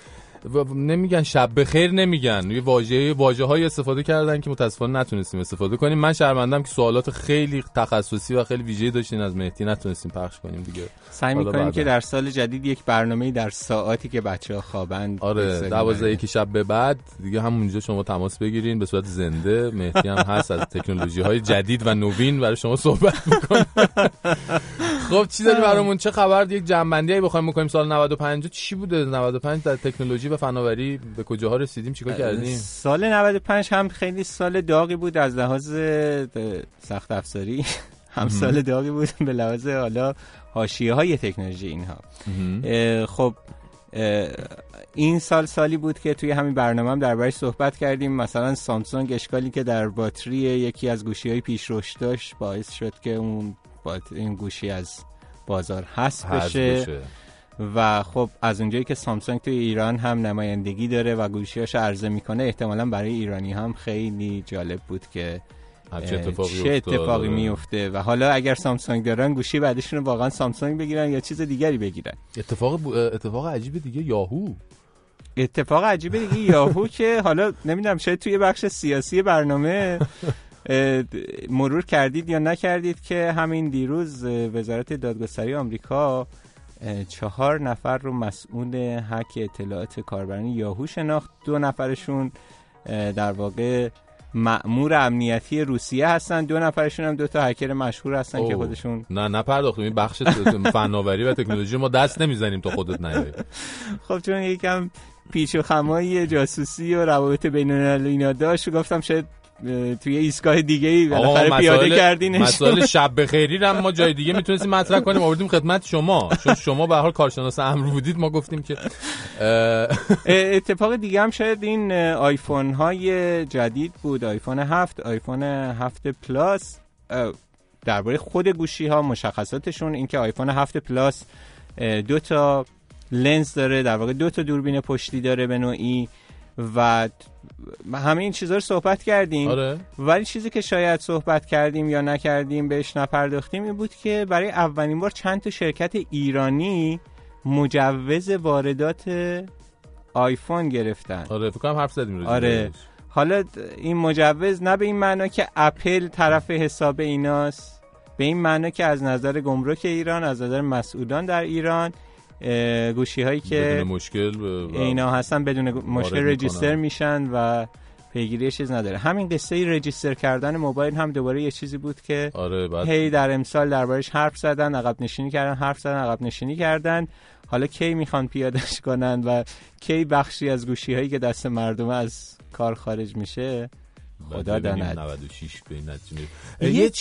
نمیگن شب بخیر نمیگن. یه واژه واژه های استفاده کردن که متاسفانه نتونستیم استفاده کنیم. من شرمندم که سوالات خیلی تخصصی و خیلی ویژه‌ای داشتین از مهدی. نتونستیم پخش کنیم دیگه. سعی می‌کنیم. که در سال جدید یک برنامه در ساعتی که بچه ها خوابند آره دوازده یکی شب به بعد دیگه همونجا شما تماس بگیرین به صورت زنده. مهدی هم هست از تکنولوژی های جدید و نوین برای شما صحبت می‌کنه. خب چی داری برامون؟ چه خبر؟ یک جنبندی هایی بخوایم بکنیم. سال 95 چی بوده؟ 95 در تکنولوژی و فناوری به کجاها رسیدیم؟ چیکار کردیم؟ سال 95 هم خیلی سال داغی بود از لحاظ سخت افزاری. [LAUGHS] هم. سال داغی بود به لحاظ حالا حاشیه های تکنولوژی اینها. اه، خب اه، این سال سالی بود که توی همین برنامه هم دربارش صحبت کردیم. مثلا سامسونگ اشکالی که در باتری یکی از گوشی های پیش رشد داشت باعث شد که اون بات... این گوشی از بازار حذف بشه. بشه. و خب از اونجایی که سامسونگ توی ایران هم نمایندگی داره و گوشیاش عرضه می‌کنه احتمالا برای ایرانی هم خیلی جالب بود که اه، اتفاقی چه اتفاقی. میفته و حالا اگر سامسونگ دارن گوشی بعدشون واقعا سامسونگ بگیرن یا چیز دیگری بگیرن؟ اتفاق ب- اتفاق عجیب دیگه یاهو. اتفاق عجیبه دیگه یاهو [LAUGHS] که حالا نمی‌دونم شاید توی بخش سیاسی برنامه مرور کردید یا نکردید که همین دیروز وزارت دادگستری آمریکا چهار نفر رو مسئول حک اطلاعات کاربران یاهو شناخت. دو نفرشون در واقع مأمور امنیتی روسیه هستن. دو نفرشون هم دو تا هکر مشهور هستن که اوه. خودشون نه نپرداختیم این بخش فناوری و تکنولوژی ما دست نمی‌زنیم تا خودت نیای. [LAUGHS] خب چون یکم پیچ و خمای جاسوسی و روابط بین اینا داشت گفتم شاید توی ایستگاه دیگه ای بالاخره پیاده کردینش. مسائل [LAUGHS] شب بخیری هم ما جای دیگه می‌تونستیم مطرح کنیم. آوردیم خدمت شما. چون شما به حال کارشناس امر بودید ما گفتیم که اتفاق دیگه هم شاید این آیفون های جدید بود. آیفون 7 آیفون 7 پلاس. درباره خود گوشی ها مشخصاتشون اینکه آیفون 7 پلاس دو تا لنز داره در واقع دو تا دوربین پشتی داره به نوعی. و همه این چیزها رو صحبت کردیم آره. ولی چیزی که شاید صحبت کردیم یا نکردیم بهش نپرداختیم این بود که برای اولین بار چند تا شرکت ایرانی مجوز واردات آیفون گرفتن آره فکر کنم حرف زدیم آره. حالا این مجوز نه به این معنا که اپل طرف حساب ایناست به این معنا که از نظر گمرک ایران از نظر مسئولان در ایران گوشی هایی که بدون مشکل اینا هستن بدون مشکل رجیستر. میشن و پیگیری چیز نداره همین قصه رجیستر کردن موبایل هم دوباره یه چیزی بود که آره بعد هی در امسال دربارش حرف زدن عقب نشینی کردن حرف زدن عقب نشینی کردن حالا کی می‌خوان پیادش کنن و کی بخشی از گوشی هایی که دست مردم از کار خارج میشه خدا داند 96 به این نتیجه می‌ریم.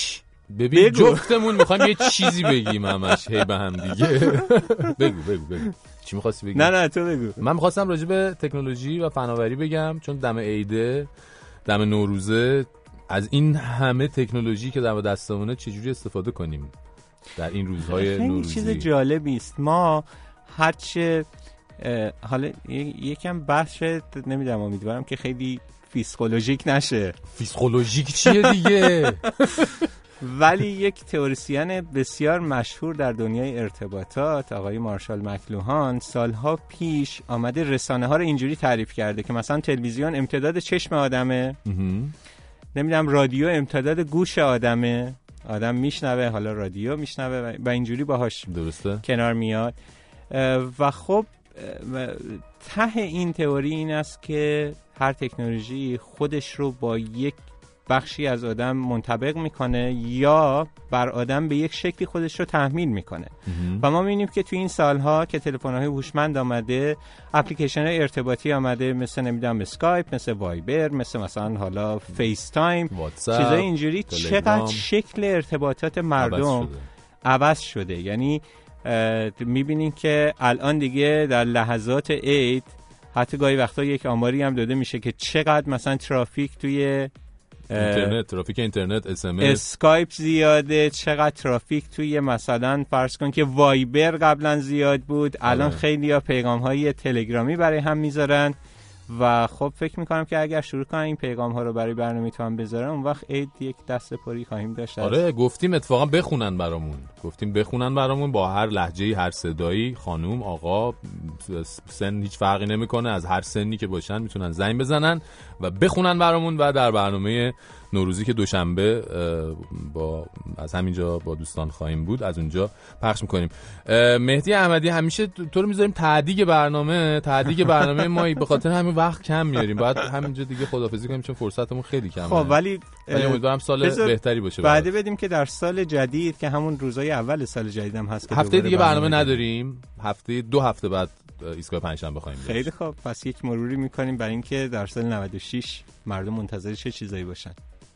ببین بگو. جفتمون می‌خوایم یه چیزی بگیم همش. هی به هم دیگه. [LAUGHS] بگو بگو بگو چی می‌خواستی بگی؟ نه نه تو بگو. من می‌خواستم راجع به تکنولوژی و فناوری بگم چون دم عیده دم نوروزه از این همه تکنولوژی که در دستمونه چجوری استفاده کنیم در این روزهای خیلی نوروزی؟ چیز جالبی است. ما هرچه حالا یکم بحث نمی‌دونم امیدوارم که خیلی پسیکولوژیک نشه. پسیکولوژیک چیه دیگه؟ [LAUGHS] ولی یک تئوریسین بسیار مشهور در دنیای ارتباطات آقای مارشال مکلوهان سالها پیش آمده رسانه ها رو اینجوری تعریف کرده که مثلا تلویزیون امتداد چشم آدمه نمی‌دونم رادیو امتداد گوش آدمه. آدم میشنوه حالا رادیو میشنوه و- اینجوری باهاش درسته. کنار میاد. و خب ته این تئوری این است که هر تکنولوژی خودش رو با یک بخشی از آدم منطبق می‌کنه یا بر آدم به یک شکلی خودش رو تحمیل می‌کنه و ما می‌بینیم که تو این سالها که تلفن های هوشمند آمده اپلیکیشن های ارتباطی آمده مثل نمی‌دونم اسکایپ مثل Viber مثل مثلا حالا FaceTime چیزای اینجوری. چقدر شکل ارتباطات مردم شده. عوض شده یعنی می‌بینین که الان دیگه در لحظات عید حتی گاهی وقتا یک آماری هم داده میشه که چقدر مثلا ترافیک توی اینترنت ترافیک اینترنت اس ام اس اسکایپ زیاده چقدر ترافیک توی مثلا فرض کن که Viber قبلا زیاد بود الان آره. خیلی ها پیغام های تلگرامی برای هم می‌ذارن و خب فکر می‌کنم که اگر شروع کنن این پیغام ها رو برای برنامه تو هم بذارن اون وقت عید یک دست پری خواهیم داشت آره گفتیم اتفاقا بخونن برامون. گفتیم بخونن برامون با هر لحجه هر صدایی خانوم آقا سن هیچ فرقی نمی‌کنه. از هر سنی که باشن می‌تونن زنگ بزنن و بخونن برامون و در برنامه نوروزی که دوشنبه با از همینجا با دوستان خواهیم بود. از اونجا پخش می‌کنیم. مهدی احمدی همیشه تو رو می‌ذاریم تعدیگ برنامه تعدیگ برنامه ما به خاطر همین وقت کم میاریم. باید همینجا دیگه خدافظی کنیم چون فرصتمون خیلی کمه. خب ولی ولی امیدوارم سال بهتری باشه برات. بدیم که در سال جدید که همون روزای اول سال جدید هم هست که هفته دیگه برنامه داریم. نداریم. هفته دو هفته بعد اه، ایستگاه پنجشنبه داشت. خیلی خوب. پس یک مروری می‌کنیم برای اینکه در سال 96 مردم منتظر چه چیزایی باشن.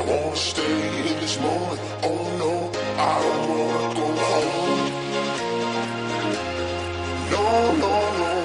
I wanna stay in this moment. Oh no, I don't wanna go home. No, no, no.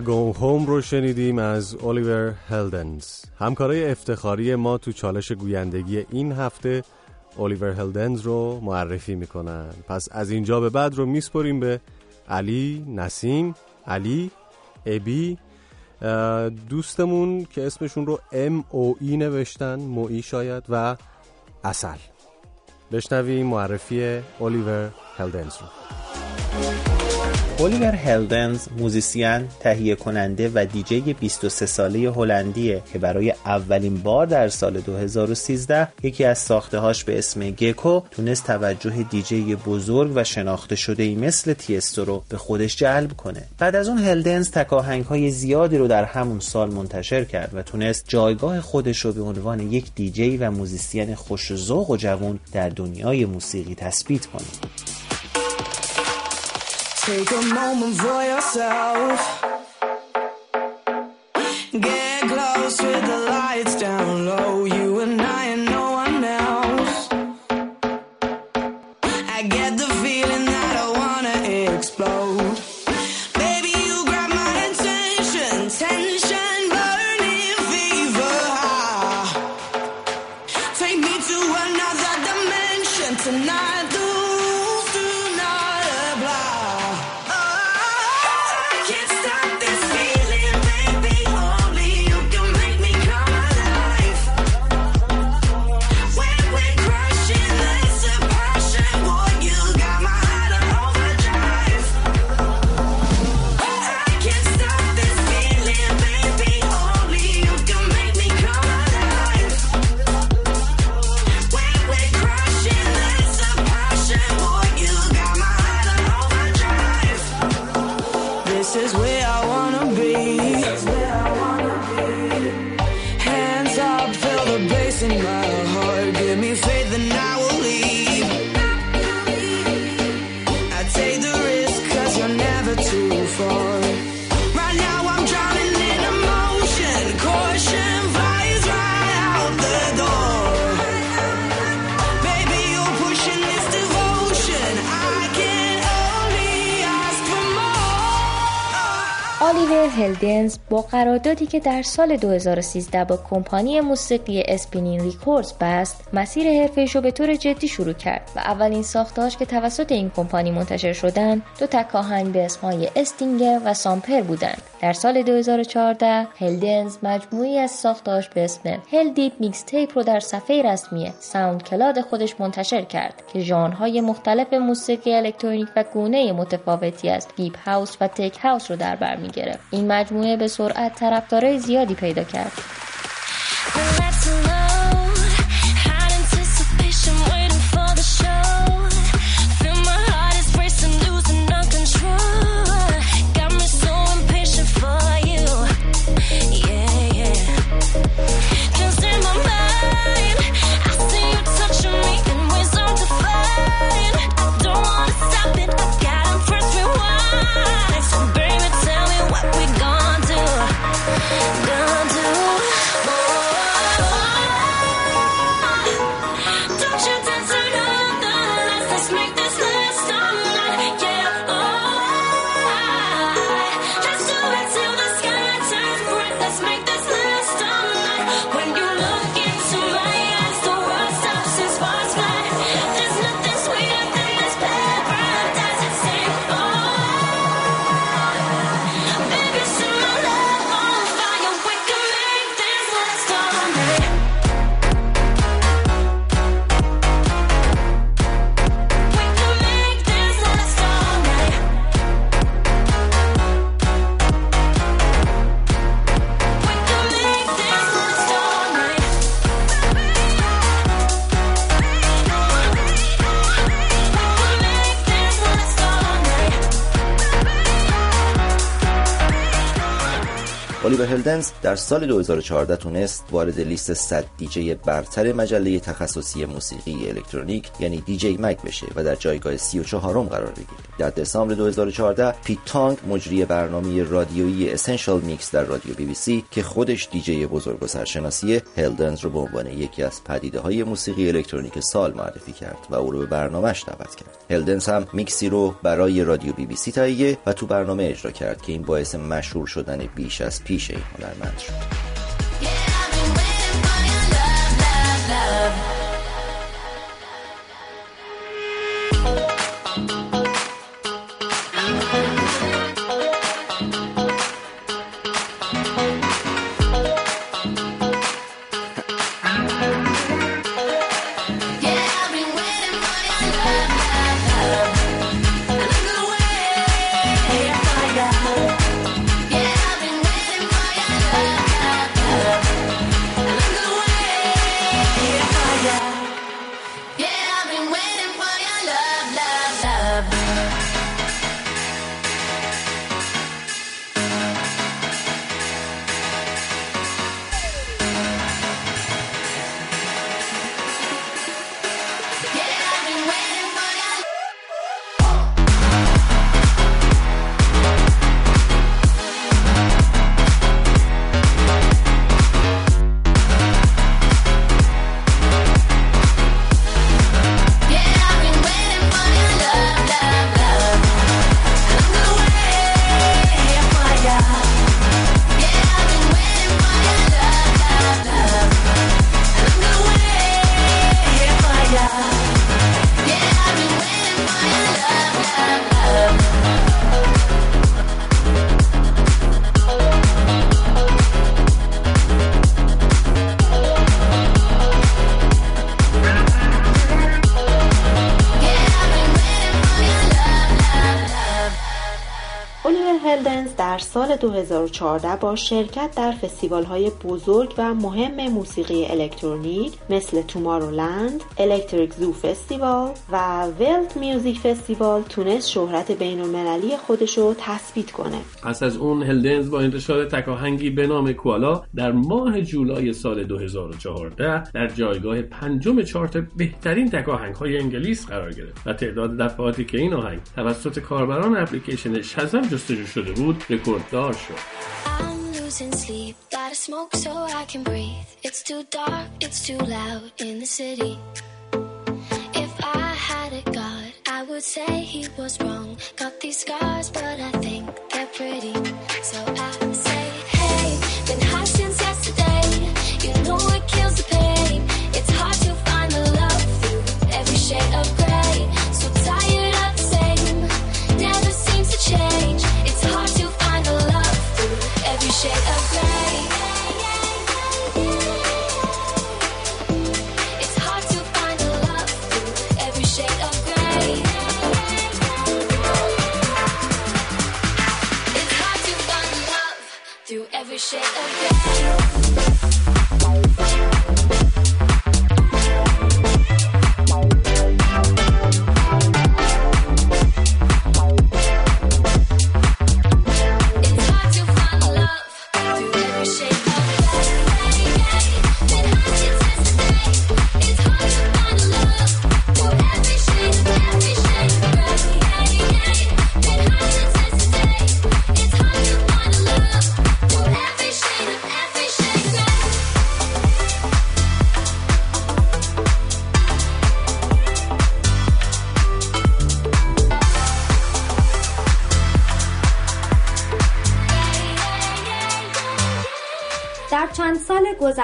Wanna go home رو شنیدیم از الیور هلدنز. همکارای افتخاری ما تو چالش گویندگی این هفته الیور هلدنز رو معرفی می‌کنن. پس از اینجا به بعد رو میسپریم به علی نسیم علی ابی. دوستمون که اسمشون رو ام او ای نوشتن موئی شاید و اصل. بشنویم معرفی الیور هلدنز رو. الیور هلدنز موزیسین، تهیه کننده و دیجی 23 ساله هلندیه که برای اولین بار در سال 2013 یکی از ساخته هاش به اسم Gecko تونست توجه دیجی بزرگ و شناخته شده ای مثل تیستو رو به خودش جلب کنه. بعد از اون هلدنز تکاهنگ های زیادی رو در همون سال منتشر کرد و تونست جایگاه خودش رو به عنوان یک دیجی و موزیسین خوش ذوق و جوون در دنیای موسیقی تثبیت کنه. Take a moment for yourself. Get close with the lights down low. You and هلدنز با قراردادی که در سال 2013 با کمپانی موسیقی Spinnin' Records بست مسیر حرفه‌ایش رو به طور جدی شروع کرد و اولین ساختهاش که توسط این کمپانی منتشر شدند دو تک آهنگ به اسمهای Stinger و Thumper بودند در سال 2014 هلدنز مجموعی از ساختهاش به اسم Heldeep Mixtape رو در صفحه رسمی SoundCloud خودش منتشر کرد که ژانرهای مختلف موسیقی الکترونیک و گونه متفاوتی از deep house و tech house رو در بر می گرفت. این مجموعه به سرعت طرفدارای زیادی پیدا کرد. الیور هلدنز در سال 2014 تونست وارد لیست 100 دیجی برتر مجله تخصصی موسیقی الکترونیک یعنی DJ Mag بشه و در جایگاه 34 م قرار بگیره. در دسامبر 2014 پیت تانگ مجری برنامه رادیویی Essential Mix در رادیو بی بی سی که خودش دیجی بزرگ و سرشناسی هلدنز رو به عنوان یکی از پدیده های موسیقی الکترونیک سال معرفی کرد و او رو به برنامهش دعوت کرد. هلدنز هم میکسی رو برای رادیو بی بی سی تهیه و تو برنامه اجرا کرد که این باعث مشهور شدن بیش از پیش این هنرمند شد. هلدنز 2014 با شرکت در فستیوال های بزرگ و مهم موسیقی الکترونیک مثل Tomorrowland، Electric Zoo Festival و VELD Music Festival تونست شهرت بین المللی خودش رو تثبیت کنه. پس از اون هلدنز با انتشار تکاهنگی به نام Koala در ماه جولای سال 2014 در جایگاه پنجم چارت بهترین تکاهنگ های انگلیس قرار گرفت و تعداد دفعاتی که این آهنگ توسط کاربران اپلیکیشن Shazam جستجو شده بود رکورددار شد losing sleep. Gotta smoke so I can breathe. It's too dark, it's too loud in the city. If I had a god, I would say he was wrong. Got these scars, but I think they're pretty. So I shake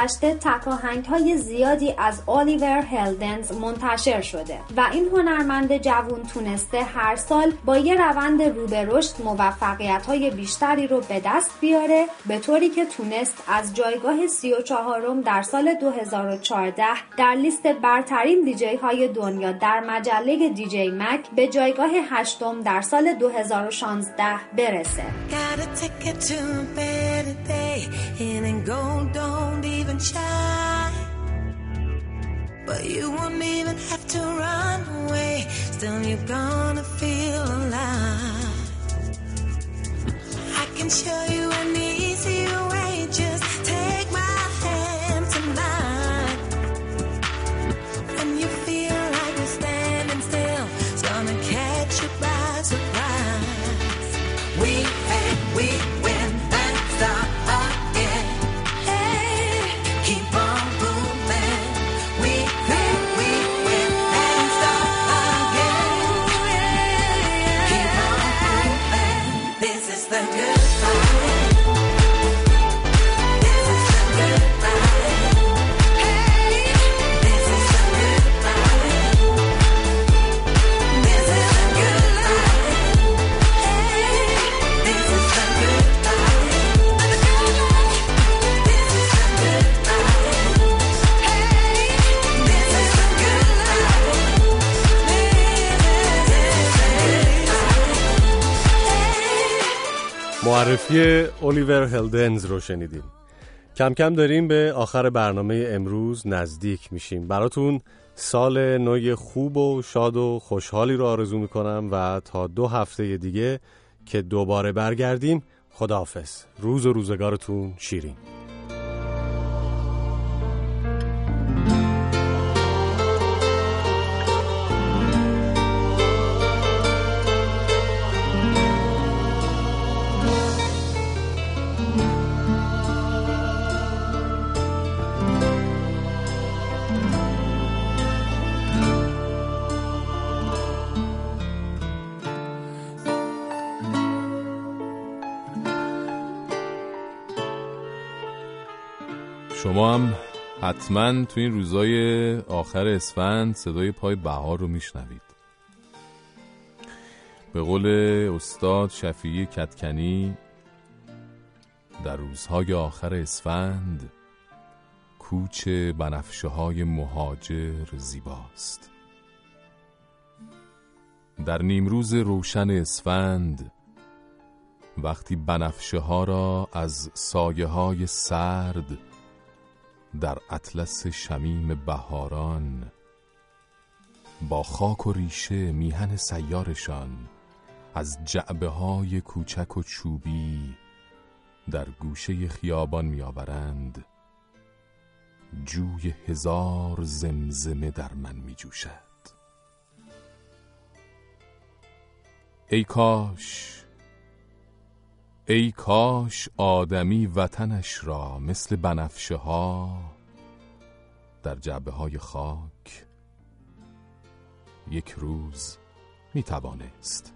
گذشته تکاهنگ های زیادی از الیور هلدنز منتشر شده و این هنرمند جوون تونسته هر سال با یه روند رو به رشد موفقیت های بیشتری رو به دست بیاره به طوری که تونست از جایگاه 34 در سال 2014 در لیست برترین دیجی های دنیا در مجله دیجی مک به جایگاه هشتم در سال 2016 برسه. And shine. But you won't even have to run away, still you're gonna feel alive. I can show you an easier way, معرفی الیور هلدنز رو شنیدیم. کم کم داریم به آخر برنامه امروز نزدیک میشیم. براتون سال نو خوب و شاد و خوشحالی رو آرزو می‌کنم و تا دو هفته دیگه که دوباره برگردیم خداحافظ. روز و روزگارتون شیرین. شما هم حتما تو این روزای آخر اسفند صدای پای بهار رو میشنوید. به قول استاد شفیعی کتکنی در روزهای آخر اسفند کوچ بنفشه های مهاجر زیباست. در نیمروز روشن اسفند وقتی بنفشه ها را از سایه های سرد در اطلس شمیم بهاران با خاک و ریشه میهن سیارشان از جعبه های کوچک و چوبی در گوشه خیابان میآورند. جوی هزار زمزمه در من می جوشد ای کاش ای کاش آدمی وطنش را مثل بنفشه ها در جعبه های خاک یک روز می توانست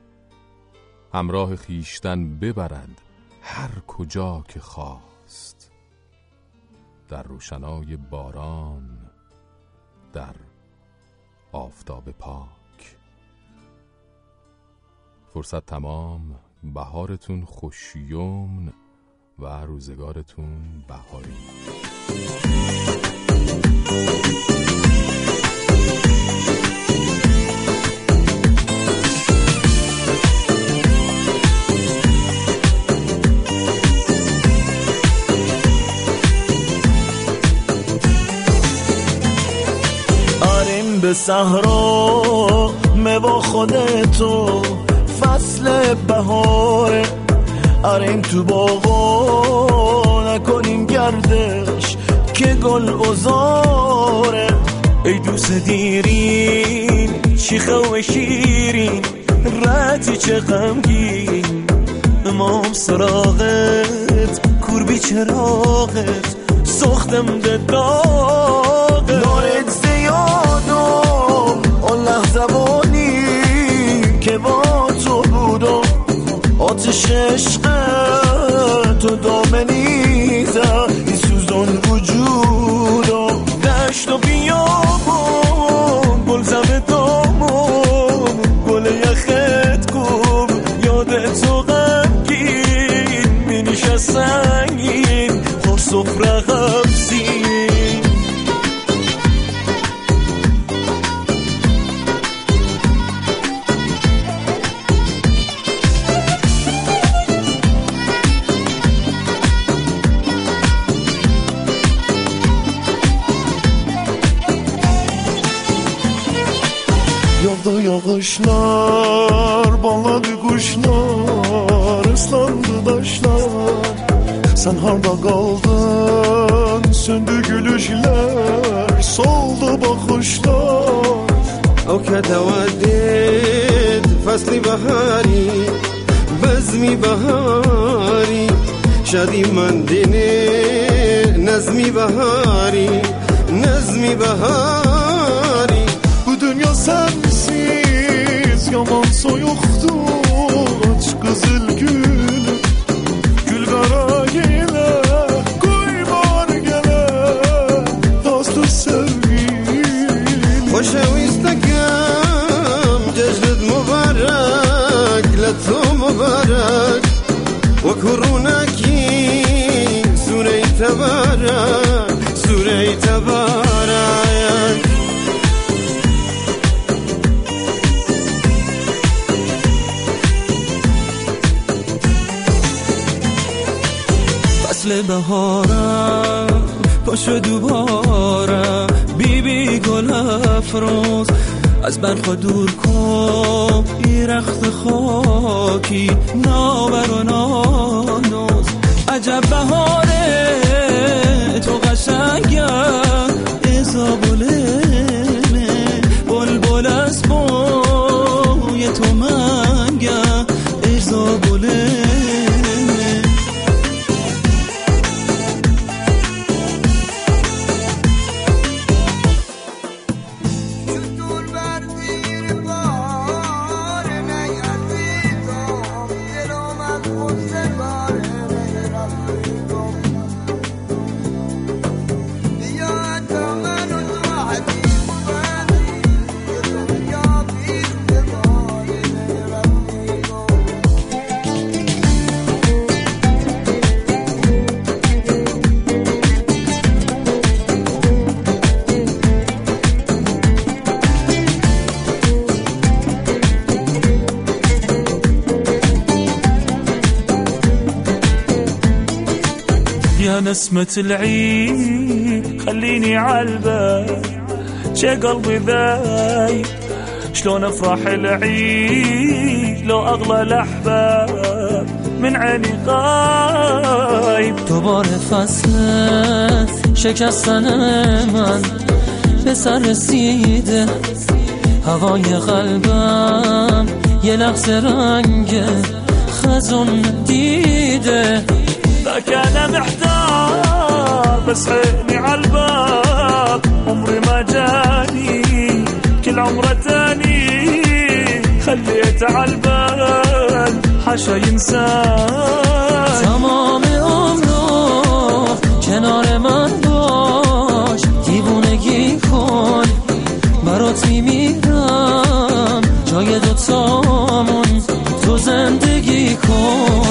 همراه خیشتن ببرد هر کجا که خواست. در روشنای باران در آفتاب پاک. فرصت تمام. بهارتون خوشیومن و روزگارتون بهاری. آریم به صحرا با خودتو فصل بهاره آریم تو باغا نکنیم گردش که گل ازاره ای دوست دیرین شیخه و شیرین رتی چه غمگین. امام سراغت کوربی چراغت سختم ده داغت آتش عشق تو دامنیزه این سوزان وجودم دشت و Yolda yağışlar, bağladı kuşlar, ıslandı taşlar Sen harda kaldın, söndü gülüşler, soldu bakışlar أو كتودد فصل بهاری بزمی بهاری شدی من دینه نظمی بهاری نظمی بهاری Bu dünya sensiz Yaman soyuktu بهارم پاشو دوباره بی بی گل افروز. از برخا دور کن. ای رخت خاکی. ناور و نانوز. عجب بهاره تو قشنگه نسمة العيد خليني عالبال شي قلبي ذايب. شلون أفرح العيد لو أغلى الأحباب من عيني غايب. دوباره فصل شکستن من به سر رسیده هوای قلبم یه لحظه رنگ خزون دیده. أنا محتار بس عيني عالباب. عمري ما جاني كل عمره تاني. خلي تعال بل حشا ينساك تمام عمرو کنار من باش دیوونگی کن برات میمیرم. جای دوتامون تو زندگی کن.